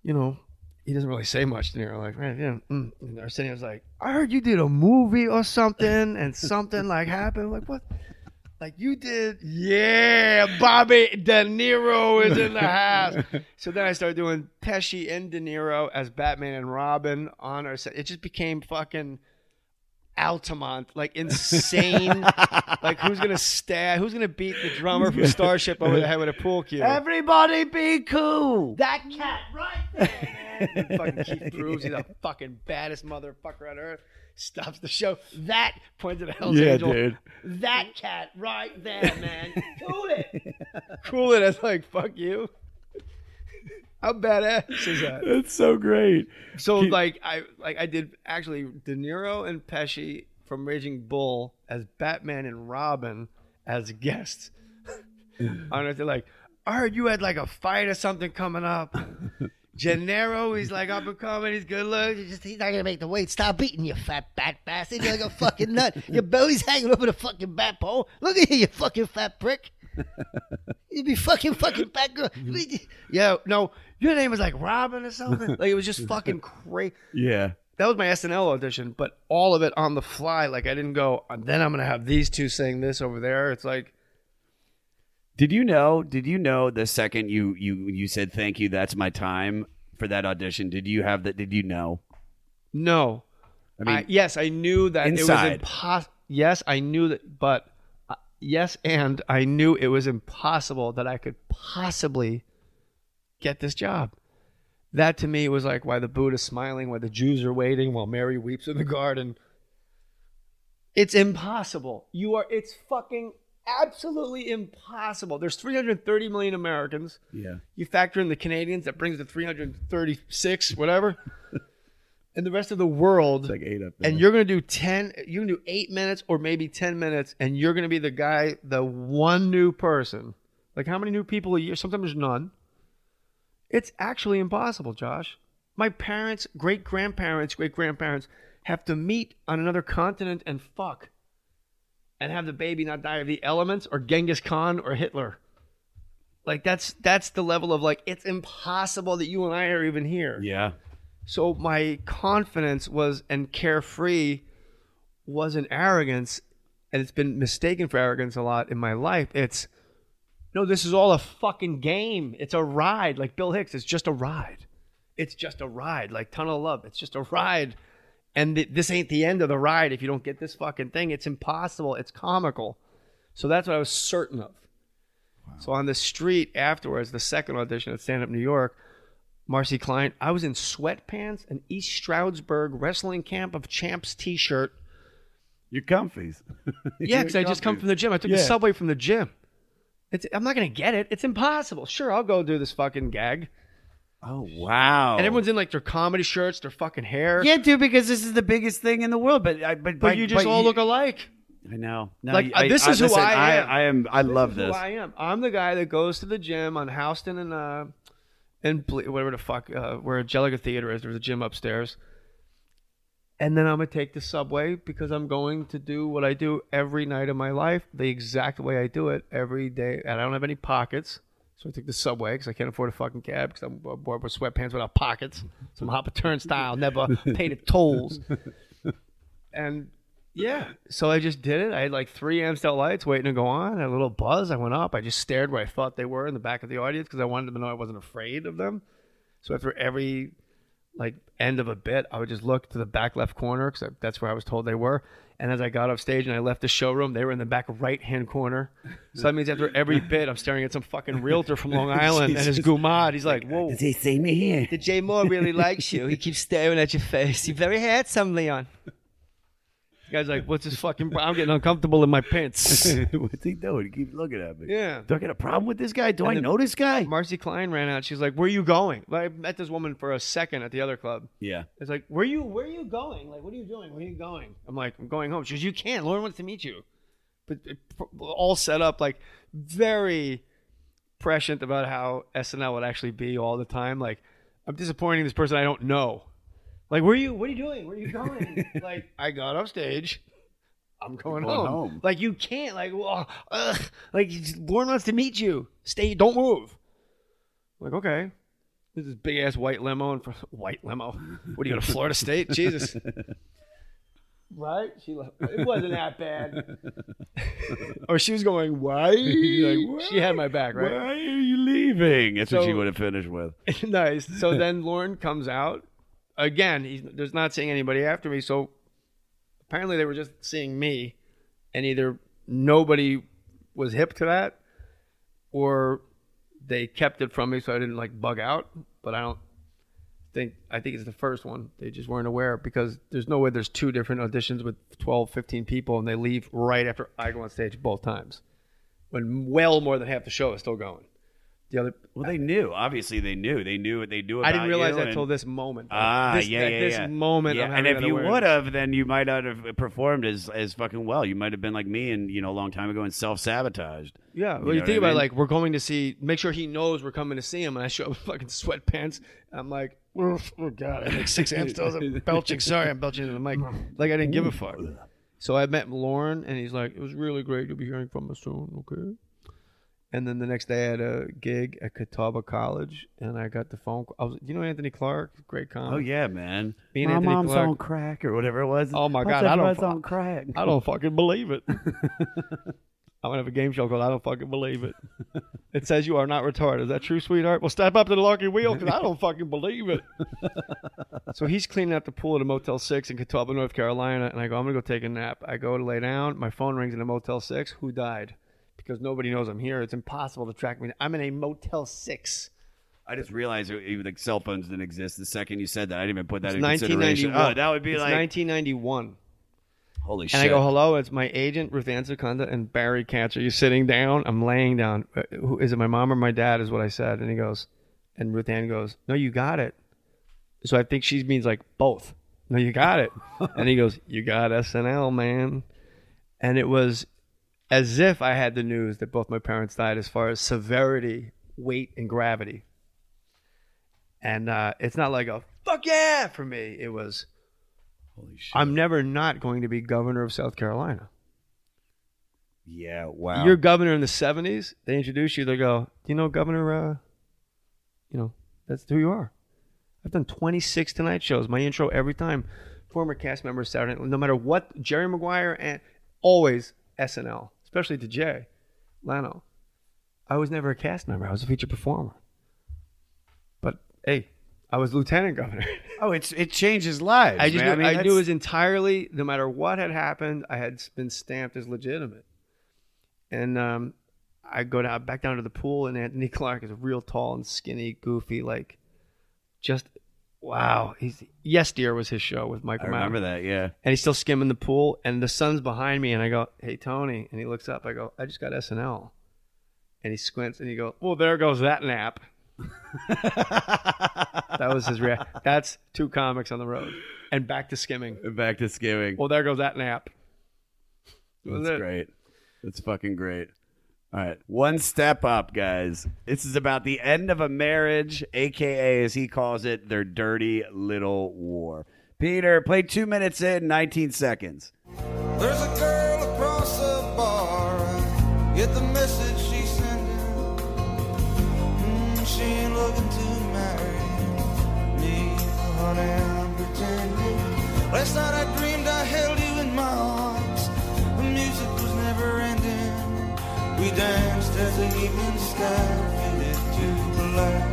you know, he doesn't really say much. De Niro, like, right, yeah. Mm. And was like, I heard you did a movie or something, and something like happened. Like what? Like you did? Yeah, Bobby De Niro is in the house. so then I started doing Pesci and De Niro as Batman and Robin on Arsenio. It just became fucking. Altamont, like insane. like who's gonna stab? Who's gonna beat the drummer from Starship over the head with a pool cue? Everybody be cool. that cat right there, man. fucking Keith proves he's the fucking baddest motherfucker on earth. Stops the show. That points at a Hell's Yeah, Angel. dude. That cat right there, man. Cool it. Cool it. As like fuck you. How badass is that? That's so great. So like I like I did actually De Niro and Pesci from Raging Bull as Batman and Robin as guests. on it, they're like, I heard you had like a fight or something coming up. Janiro, he's like up and coming. He's good looking. He's just he's not gonna make the weight. Stop beating you, fat bat bastard. You're like a fucking nut. Your belly's hanging over the fucking bat pole. Look at you, you fucking fat prick. You'd be fucking fucking fat girl. Yeah, no, your name was like Robin or something. Like it was just fucking crazy. Yeah. That was my SNL audition, but all of it on the fly. Like I didn't go. And then I'm gonna have these two saying this over there. It's like Did you know? Did you know the second you you you said thank you? That's my time for that audition. Did you have that? Did you know? no. I mean, yes, I knew that it was inside. impossible. Yes, I knew that, but uh, yes, and I knew it was impossible that I could possibly get this job. That to me was like why the Buddha's smiling, why the Jews are waiting, while Mary weeps in the garden. It's impossible. You are. It's fucking absolutely impossible. There's 330 million Americans. Yeah. You factor in the Canadians, that brings to 336, whatever. and the rest of the world. like eight up there. And you're going to do 10, you're going to do eight minutes or maybe 10 minutes, and you're going to be the guy, the one new person. Like, how many new people a year? Sometimes there's none. It's actually impossible, Josh. My parents, great grandparents, great grandparents have to meet on another continent and fuck and have the baby not die of the elements or Genghis Khan or Hitler. Like that's that's the level of like it's impossible that you and I are even here. Yeah. So my confidence was and carefree wasn't arrogance, and it's been mistaken for arrogance a lot in my life. It's no, this is all a fucking game. It's a ride, like Bill Hicks. It's just a ride. It's just a ride, like Tunnel of Love. It's just a ride, and th- this ain't the end of the ride if you don't get this fucking thing. It's impossible. It's comical. So that's what I was certain of. So on the street afterwards, the second audition at Stand Up New York, Marci Klein, I was in sweatpants, an East Stroudsburg wrestling camp of champs T-shirt. You're comfies. Yeah, because I just come from the gym. I took the subway from the gym. It's, I'm not gonna get it. It's impossible. Sure, I'll go do this fucking gag. Oh wow! And everyone's in like their comedy shirts, their fucking hair. Yeah, dude, because this is the biggest thing in the world. But I, but, but you just all look alike. I know. No, Like, you- uh, this is who listen, I am. I, am. I love This is this. Who I am. I'm the guy that goes to the gym on Houston and uh, and Ble- whatever the fuck uh, where Jellica Theater is. There's a gym upstairs. And then I'm gonna take the subway because I'm going to do what I do every night of my life, the exact way I do it every day, and I don't have any pockets. So I take the subway because I can't afford a fucking cab because I'm bored with sweatpants without pockets. So I'm hop a turnstile, never pay the tolls. And yeah, so I just did it. I had like three Amstel lights waiting to go on. I had a little buzz. I went up. I just stared where I thought they were in the back of the audience because I wanted them to know I wasn't afraid of them. So after every like end of a bit, I would just look to the back left corner because that's where I was told they were. And as I got off stage and I left the showroom, they were in the back right hand corner. So that means after every bit, I'm staring at some fucking realtor from Long Island and his gumad. He's like, "Whoa, Does he see me here? the Jay Mohr really likes you. He keeps staring at your face. You're very handsome, Leon." Guy's like, "What's this fucking? I'm getting uncomfortable in my pants." What's he doing? He keeps looking at me. Yeah. Do I get a problem with this guy? Do And I then know this guy? Marci Klein ran out. She's like, "Where are you going?" Like, I met this woman for a second at the other club. Yeah. It's like, "Where you? Where are you going? Like, what are you doing? Where are you going?" I'm like, "I'm going home." She goes, "You can't. Lauren wants to meet you." But uh, it, all set up like very prescient about how SNL would actually be all the time. Like, I'm disappointing this person I don't know. Like, where are you? What are you doing? Where are you going? like, I got off stage. I'm going, Going home. home. Like, you can't. Like, well. Like, Lauren wants to meet you. Stay. Don't move. I'm like, okay. This is big ass white limo and white limo. What are you going to Florida State? Jesus. Right? She left. It wasn't that bad. or oh, she was going, why? like, she had my back, right? Why are you leaving? That's what she would have finished with. nice. So then Lauren comes out again. There's not seeing anybody after me. So apparently they were just seeing me, and either nobody was hip to that, or they kept it from me so I didn't like bug out. But I don't think I think it's the first one. They just weren't aware because there's no way there's two different auditions with 12, 15 people, and they leave right after I go on stage both times, when well more than half the show is still going. The other. Well, they knew. Obviously, they knew. They knew what they knew about I didn't realize you that until this moment. Ah, This- yeah, at yeah, this yeah. moment, Yeah, and if you would have, then you might not have performed as as fucking well. You might have been like me, and you know, a long time ago, and self sabotaged. Yeah, well, you, know think I about it, mean? like we're going to see, make sure he knows we're coming to see him, and I show up in fucking sweatpants. I'm like, oh, oh god, I make six amps. I'm belching. Sorry, I'm belching into the mic. Like I didn't give a fuck. So I met Lauren, and he's like, it was really great. You'll be hearing from us soon, okay? And then the next day, I had a gig at Catawba College, and I got the phone. call. I was, you know, Anthony Clark, great comic. Oh yeah, man. Me and My Anthony mom's Clark. on crack or whatever it was. Oh my god, I don't. fu- on crack. I don't fucking believe it. I'm gonna have a game show called "I Don't Fucking Believe It." It says you are not retarded. Is that true, sweetheart? Well, step up to the lucky wheel because I don't fucking believe it. so he's cleaning out the pool at a Motel Six in Catawba, North Carolina, and I go, I'm gonna go take a nap. I go to lay down. My phone rings in a Motel Six. Who died? Because nobody knows I'm here. It's impossible to track me. I'm in a Motel Six. I just realized it- like cell phones didn't exist the second you said that. I didn't even put that It's in consideration. 1991. Oh, that would be It's like 1991. holy And shit. And I go, hello, it's my agent, Ruth Ann Secunda, and Barry Katz. Are you sitting down? I'm laying down. Uh, Who, is it my mom or my dad, is what I said. And he goes, and Ruth Ann goes, no, you got it. So I think she means like both. No, you got it. and he goes, you got SNL, man. And it was as if I had the news that both my parents died as far as severity, weight, and gravity. And uh, it's not like a fuck yeah for me. It was, holy shit. I'm never not going to be governor of South Carolina. yeah, wow. You're governor in the 70s. They introduce you. They go, "Do you know Governor? Uh, you know, that's who you are." I've done 26 Tonight shows. My intro every time. Former cast member Saturday. No matter what, Jerry Maguire and always SNL, especially to Jay Leno. I was never a cast member. I was a featured performer. But hey, I was lieutenant governor. oh, it's it changes lives. I just man. knew, I, I, knew it was entirely no matter what had happened, I had been stamped as legitimate. And um, I go down back down to the pool, and Anthony Clark is real tall and skinny, goofy, like just wow. He's Yes Dear was his show with Michael I remember Madden. that. Yeah. And he's still skimming the pool, and the sun's behind me, and I go, "Hey Tony," and he looks up. I go, "I just got SNL," and he squints, and he goes, "Well, there goes that nap." that was his reaction. That's two comics on the road, and back to skimming. And Back to skimming. Well, there goes that nap. That That's it. great. That's fucking great. All right. One step up, guys. This is about the end of a marriage, aka as he calls it, their dirty little war. Peter, play two minutes in 19 seconds. There's a girl across the bar. Get the message she's sending. Mm, she ain't looking to marry me, honey. I'm pretending. Last night I dreamed I held We danced as the evening sky faded to black.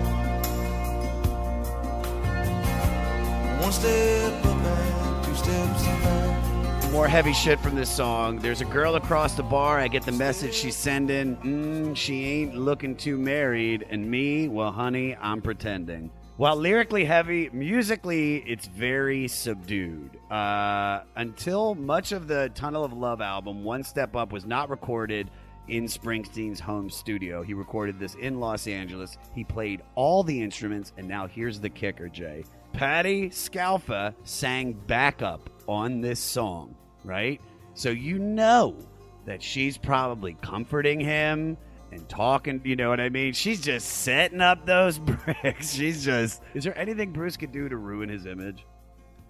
One step and two steps back. More heavy shit from this song. There's a girl across the bar. I get the message she's sending. Mm, she ain't looking too married. And me, well, honey, I'm pretending. While lyrically heavy, musically, it's very subdued. Uh, until much of the Tunnel of Love album, One Step Up was not recorded in Springsteen's home studio. He recorded this in Los Angeles. He played all the instruments, and now here's the kicker, Jay. Patti Scialfa sang backup on this song, right? So you know that she's probably comforting him and talking, you know what I mean? She's just setting up those bricks. She's just. Is there anything Bruce could do to ruin his image?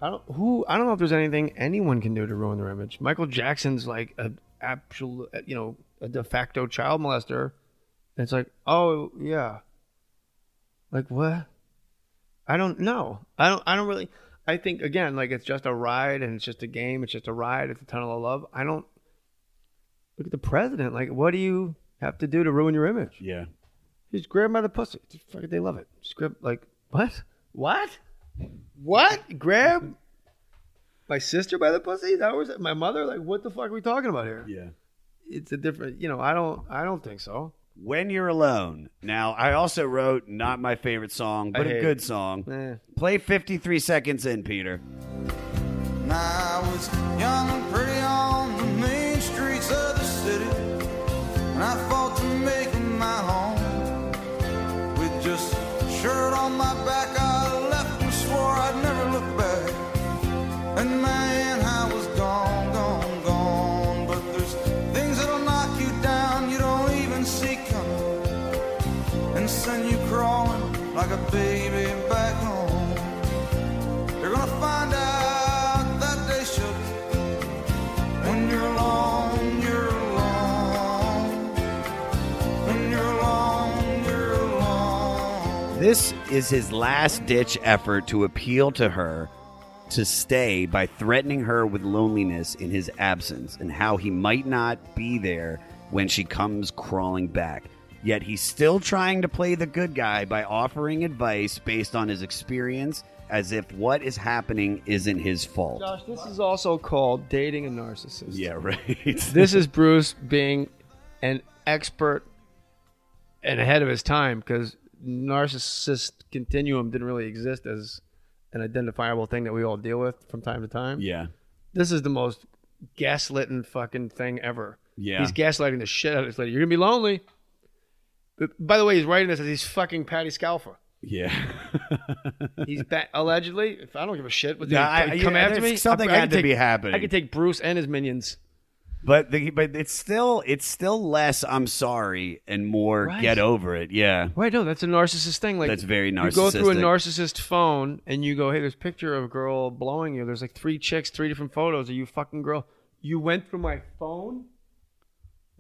I don't who I don't know if there's anything anyone can do to ruin their image. Michael Jackson's like a absolute, you know, a de facto child molester. And it's like, oh yeah, like what? I don't know. I don't. I don't really. I think again, like it's just a ride and it's just a game. It's just a ride. It's a tunnel of love. I don't look at the president. Like, what do you have to do to ruin your image? Yeah. Just grab him by the pussy. Just fucking, they love it. Just grab like what? What? What? Grab my sister by the pussy? That was my mother. Like, what the fuck are we talking about here? Yeah. It's a different. You know, I don't. I don't think so. When You're Alone. Now, I also wrote not my favorite song, but a good it. song. Eh. Play 53 seconds in, Peter. And I was young and pretty on the main streets of the city. And I like a baby back home. You're gonna find out that day shook when you're alone. This is his last ditch effort to appeal to her to stay by threatening her with loneliness in his absence and how he might not be there when she comes crawling back. Yet he's still trying to play the good guy by offering advice based on his experience as if what is happening isn't his fault. Josh, this is also called dating a narcissist. Yeah, right. this is Bruce being an expert and ahead of his time because narcissist continuum didn't really exist as an identifiable thing that we all deal with from time to time. Yeah. This is the most gaslighting fucking thing ever. Yeah. He's gaslighting the shit out of this lady. You're gonna be lonely. By the way, he's writing this as he's fucking Patti Scialfa. Yeah. He's ba- allegedly. If I don't give a shit, what Yeah, they I- come yeah, after me? something I, had to take- be happening. I could take Bruce and his minions. But the, but it's still it's still less I'm sorry and more Right. get over it. Yeah. Right, no, that's a narcissist thing. Like That's very narcissistic. You go through a narcissist phone and you go, "Hey, there's a picture of a girl blowing you. There's like three chicks, three different photos. Are you fucking girl? You went through my phone?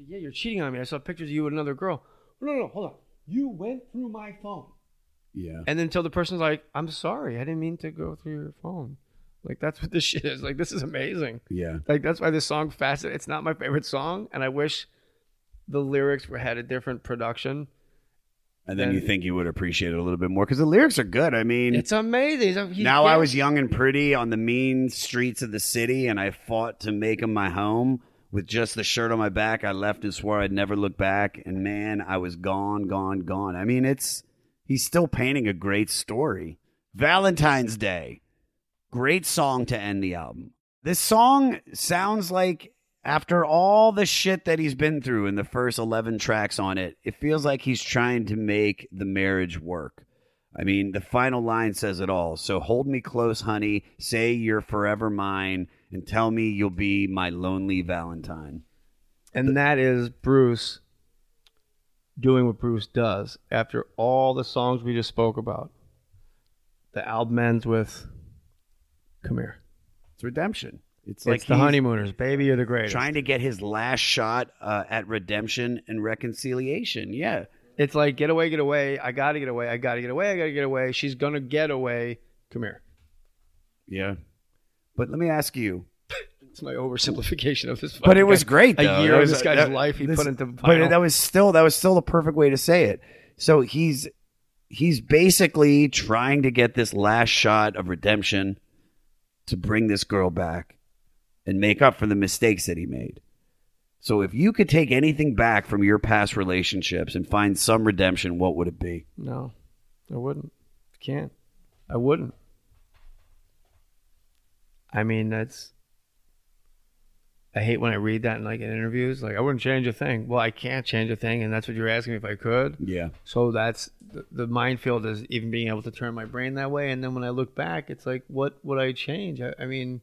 Yeah, you're cheating on me. I saw pictures of you with another girl. No, no, no, hold on. You went through my phone. Yeah. And then until the person's like, "I'm sorry, I didn't mean to go through your phone." Like that's what this shit is. Like this is amazing. Yeah. Like that's why this song Facet. It's not my favorite song, and I wish the lyrics were had a different production. And then you think you would appreciate it a little bit more because the lyrics are good. I mean, It's amazing. He's- he's now I was young and pretty on the mean streets of the city, and I fought to make them my home. With just the shirt on my back, I left and swore I'd never look back. And man, I was gone, gone, gone. I mean, it's he's still painting a great story. Valentine's Day, great song to end the album. This song sounds like after all the shit that he's been through in the first 11 tracks on it, it feels like he's trying to make the marriage work. I mean, the final line says it all. So hold me close, honey. Say you're forever mine and tell me you'll be my lonely Valentine. And that is Bruce doing what Bruce does after all the songs we just spoke about. The album ends with Come here. It's redemption. It's It's like the honeymooners, baby, you're the greatest. Trying to get his last shot uh, at redemption and reconciliation. Yeah. It's like get away, get away. I gotta get away. I gotta get away. I gotta get away. She's gonna get away. Come here. Yeah. But let me ask you. It's my oversimplification of this. But it was guy. great. A year That of was- this guy's that- life he this- put into. But that was still that was still the perfect way to say it. So he's he's basically trying to get this last shot of redemption to bring this girl back and make up for the mistakes that he made. So if you could take anything back from your past relationships and find some redemption, what would it be? No, I wouldn't. Can't. I wouldn't. I mean, that's. I hate when I read that in like in interviews. Like, I wouldn't change a thing. Well, I can't change a thing, and that's what you're asking me if I could. Yeah. So that's the, the minefield is even being able to turn my brain that way. And then when I look back, it's like, what would I change? I, I mean,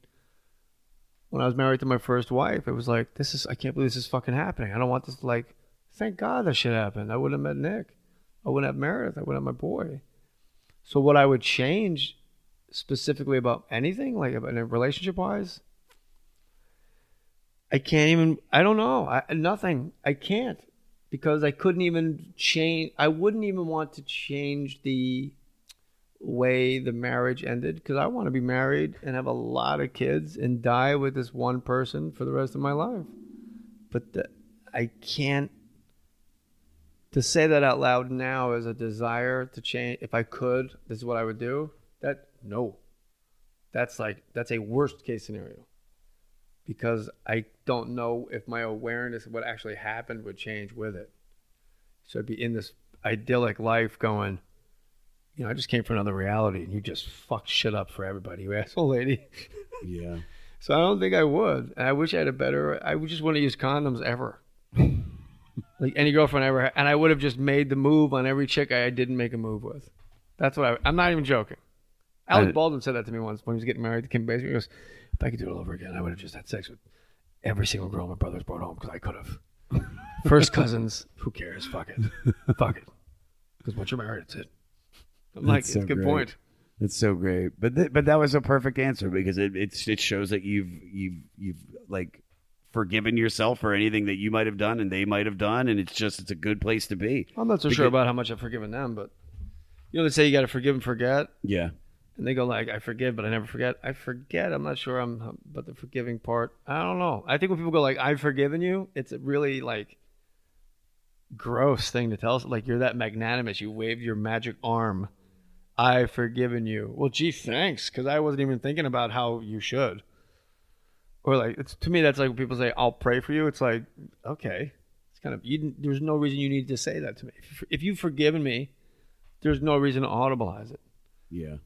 when I was married to my first wife, it was like, this is, I can't believe this is fucking happening. I don't want this like, thank God that shit happened. I wouldn't have met Nick. I wouldn't have Meredith. I wouldn't have my boy. So what I would change specifically about anything, like about relationship wise, I can't even. I don't know. I, nothing. I can't because I couldn't even change. I wouldn't even want to change the way the marriage ended because I want to be married and have a lot of kids and die with this one person for the rest of my life. But the, I can't. To say that out loud now is a desire to change. If I could, this is what I would do. That no, that's like that's a worst case scenario because I don't know if my awareness of what actually happened would change with it. So I'd be in this idyllic life going, you know, I just came from another reality and you just fucked shit up for everybody, you asshole lady. Yeah. So I don't think I would. And I wish I had a better, I would just want to use condoms ever. like any girlfriend I ever had. And I would have just made the move on every chick I didn't make a move with. That's what I, I'm not even joking. Alec Baldwin said that to me once when he was getting married to Kim Basinger. He goes, "If I could do it all over again, I would have just had sex with every single girl my brothers brought home because I could have. First cousins, who cares? Fuck it, fuck it. Because once you're married, it's it. I'm like, That's it's a good great. point. That's so great. But th- but that was a perfect answer because it it's, it shows that you've you've you've like forgiven yourself for anything that you might have done and they might have done, and it's just it's a good place to be. I'm not so Because- sure about how much I've forgiven them, but you know they say you got to forgive and forget, Yeah. And they go like, "I forgive, but I never forget." I forget. I'm not sure. I'm but the forgiving part. I don't know. I think when people go like, "I've forgiven you," it's a really like gross thing to tell us. Like you're that magnanimous. You waved your magic arm. I've forgiven you. Well, gee, thanks, because I wasn't even thinking about how you should. Or like, it's to me, that's like when people say, "I'll pray for you." It's like, okay, it's kind of you. There's no reason you need to say that to me. If, if you've forgiven me, there's no reason to audibilize it. Yeah.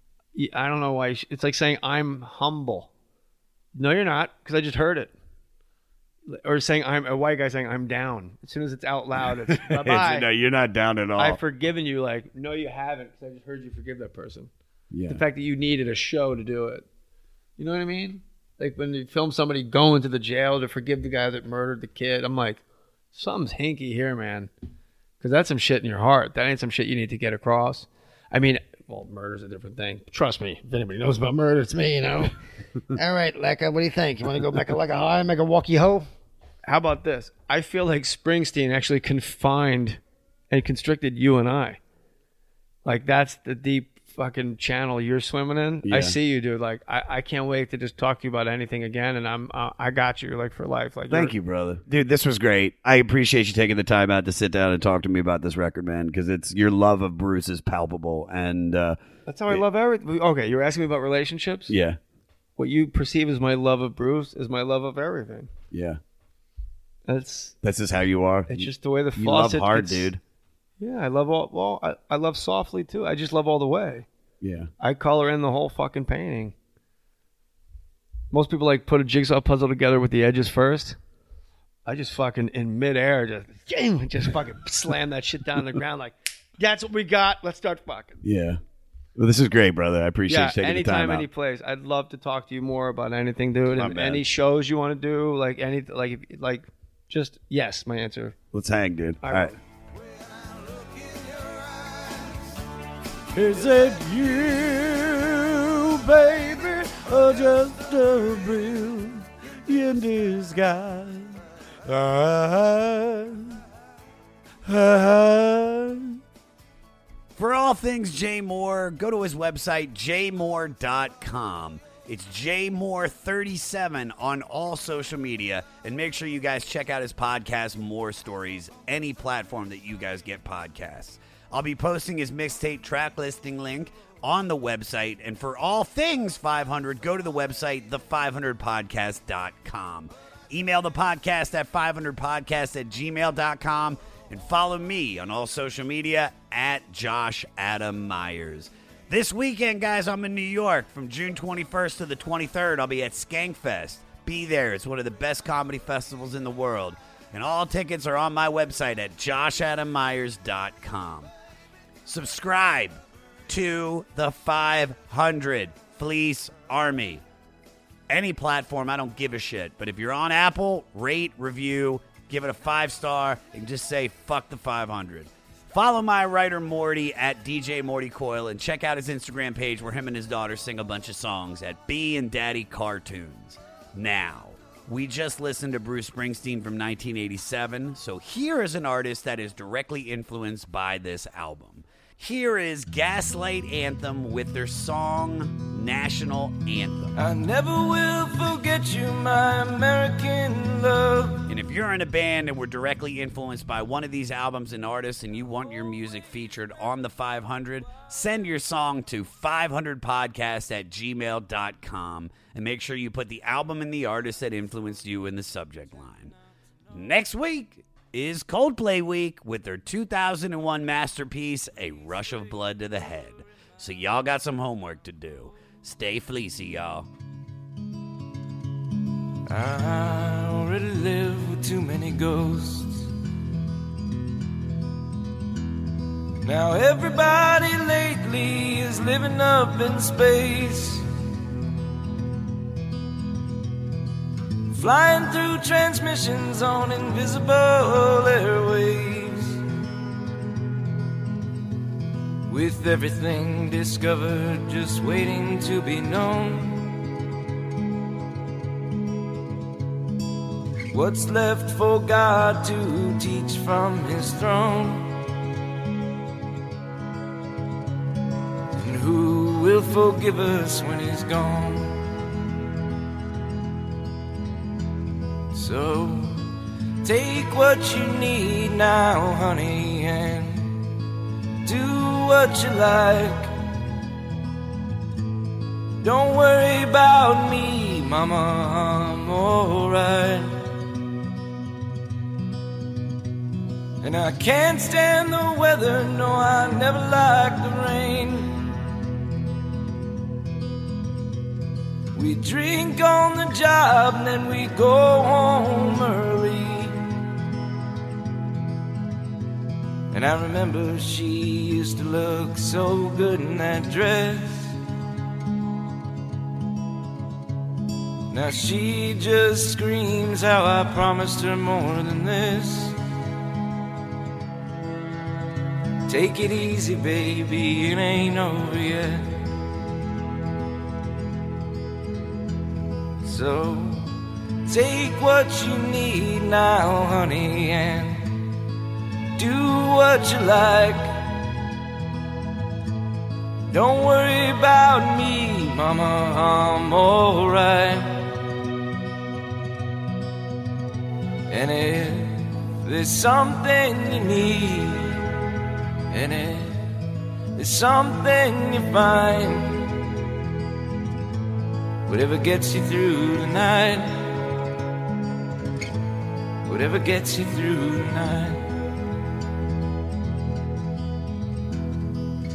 I don't know why. It's like saying I'm humble. No, you're not, because I just heard it. Or saying I'm a white guy saying I'm down. As soon as it's out loud, it's bye bye. no, you're not down at all. I've forgiven you. Like, no, you haven't, because I just heard you forgive that person. yeah. The fact that you needed a show to do it. You know what I mean? Like when you film somebody going to the jail to forgive the guy that murdered the kid, I'm like, something's hinky here, man. Because that's some shit in your heart. That ain't some shit you need to get across. I mean, well, murder's a different thing. Trust me. If anybody knows about murder, it's me, you know? All right, Lekka, what do you think? You want to go make a like a high, make a walkie ho? How about this? I feel like Springsteen actually confined and constricted you and I. Like that's the deep fucking channel you're swimming in. Yeah. I see you, dude. Like I, I can't wait to just talk to you about anything again. And I'm uh, I got you like for life. Like Thank you, brother. Dude, this was great. I appreciate you taking the time out to sit down and talk to me about this record, man, because it's your love of Bruce is palpable. And uh, That's how I love everything. Okay, you're asking me about relationships. yeah, What you perceive as my love of Bruce is my love of everything. yeah. That's This is how you are. it's just the way the you love hard, gets- dude. Yeah, I love all. Well, I, I love softly too. I just love all the way. Yeah. I color in the whole fucking painting. Most people like put a jigsaw puzzle together with the edges first. I just fucking in midair just just fucking slam that shit down on the ground like that's what we got. Let's start fucking. Yeah. Well, this is great, brother. I appreciate Yeah, you taking the time out. any place. I'd love to talk to you more about anything, dude. My And bad. any shows you want to do, like any, like, like, just yes. My answer. Let's hang, dude. All All right. right. Is it you, baby, or just a brilliant disguise? Ah, ah. For all things Jay Mohr, go to his website, jaymohr.com. It's jaymohr37 on all social media. And make sure you guys check out his podcast, Mohr Stories, any platform that you guys get podcasts. I'll be posting his mixtape track listing link on the website. And for all things 500, go to the website, the500podcast.com. Email the podcast at 500podcast at gmail.com and follow me on all social media at Josh Adam Meyers. This weekend, guys, I'm in New York from June 21st to the 23rd. I'll be at Skankfest. Be there. It's one of the best comedy festivals in the world. And all tickets are on my website at joshadammeyers.com. Subscribe to the 500 Fleece Army any platform, I don't give a shit. But if you're on Apple, rate, review, give it a five star, and just say fuck the 500. Follow my writer Morty at DJ Morty Coil and check out his Instagram page where him and his daughter sing a bunch of songs at B and Daddy Cartoons. Now, we just listened to Bruce Springsteen from 1987, so here is an artist that is directly influenced by this album. Here is Gaslight Anthem with their song National Anthem. I never will forget you, my American love. And if you're in a band and were directly influenced by one of these albums and artists and you want your music featured on the 500, send your song to 500podcast at gmail.com and make sure you put the album and the artist that influenced you in the subject line. Next week is Coldplay Week with their 2001 masterpiece, A Rush of Blood to the Head. So y'all got some homework to do. Stay fleecy, y'all. I already live with too many ghosts. Now everybody lately is living up in space. Flying through transmissions on invisible airways. With everything discovered just waiting to be known. What's left for God to teach from his throne? And who will forgive us when he's gone? So take what you need now, honey, and do what you like. Don't worry about me, mama, I'm alright. And I can't stand the weather, no, I never liked the rain. We drink on the job and then we go home early. And I remember she used to look so good in that dress. Now she just screams how I promised her more than this. Take it easy, baby, it ain't over yet. So take what you need now, honey, and do what you like. Don't worry about me, mama, I'm alright. And if there's something you need, and if there's something you find. Whatever gets you through the night, whatever gets you through the night.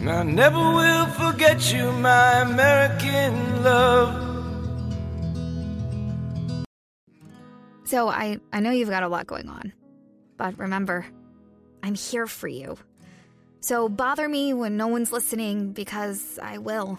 And I never will forget you, my American love. So I, I know you've got a lot going on, but remember, I'm here for you. So bother me when no one's listening because I will.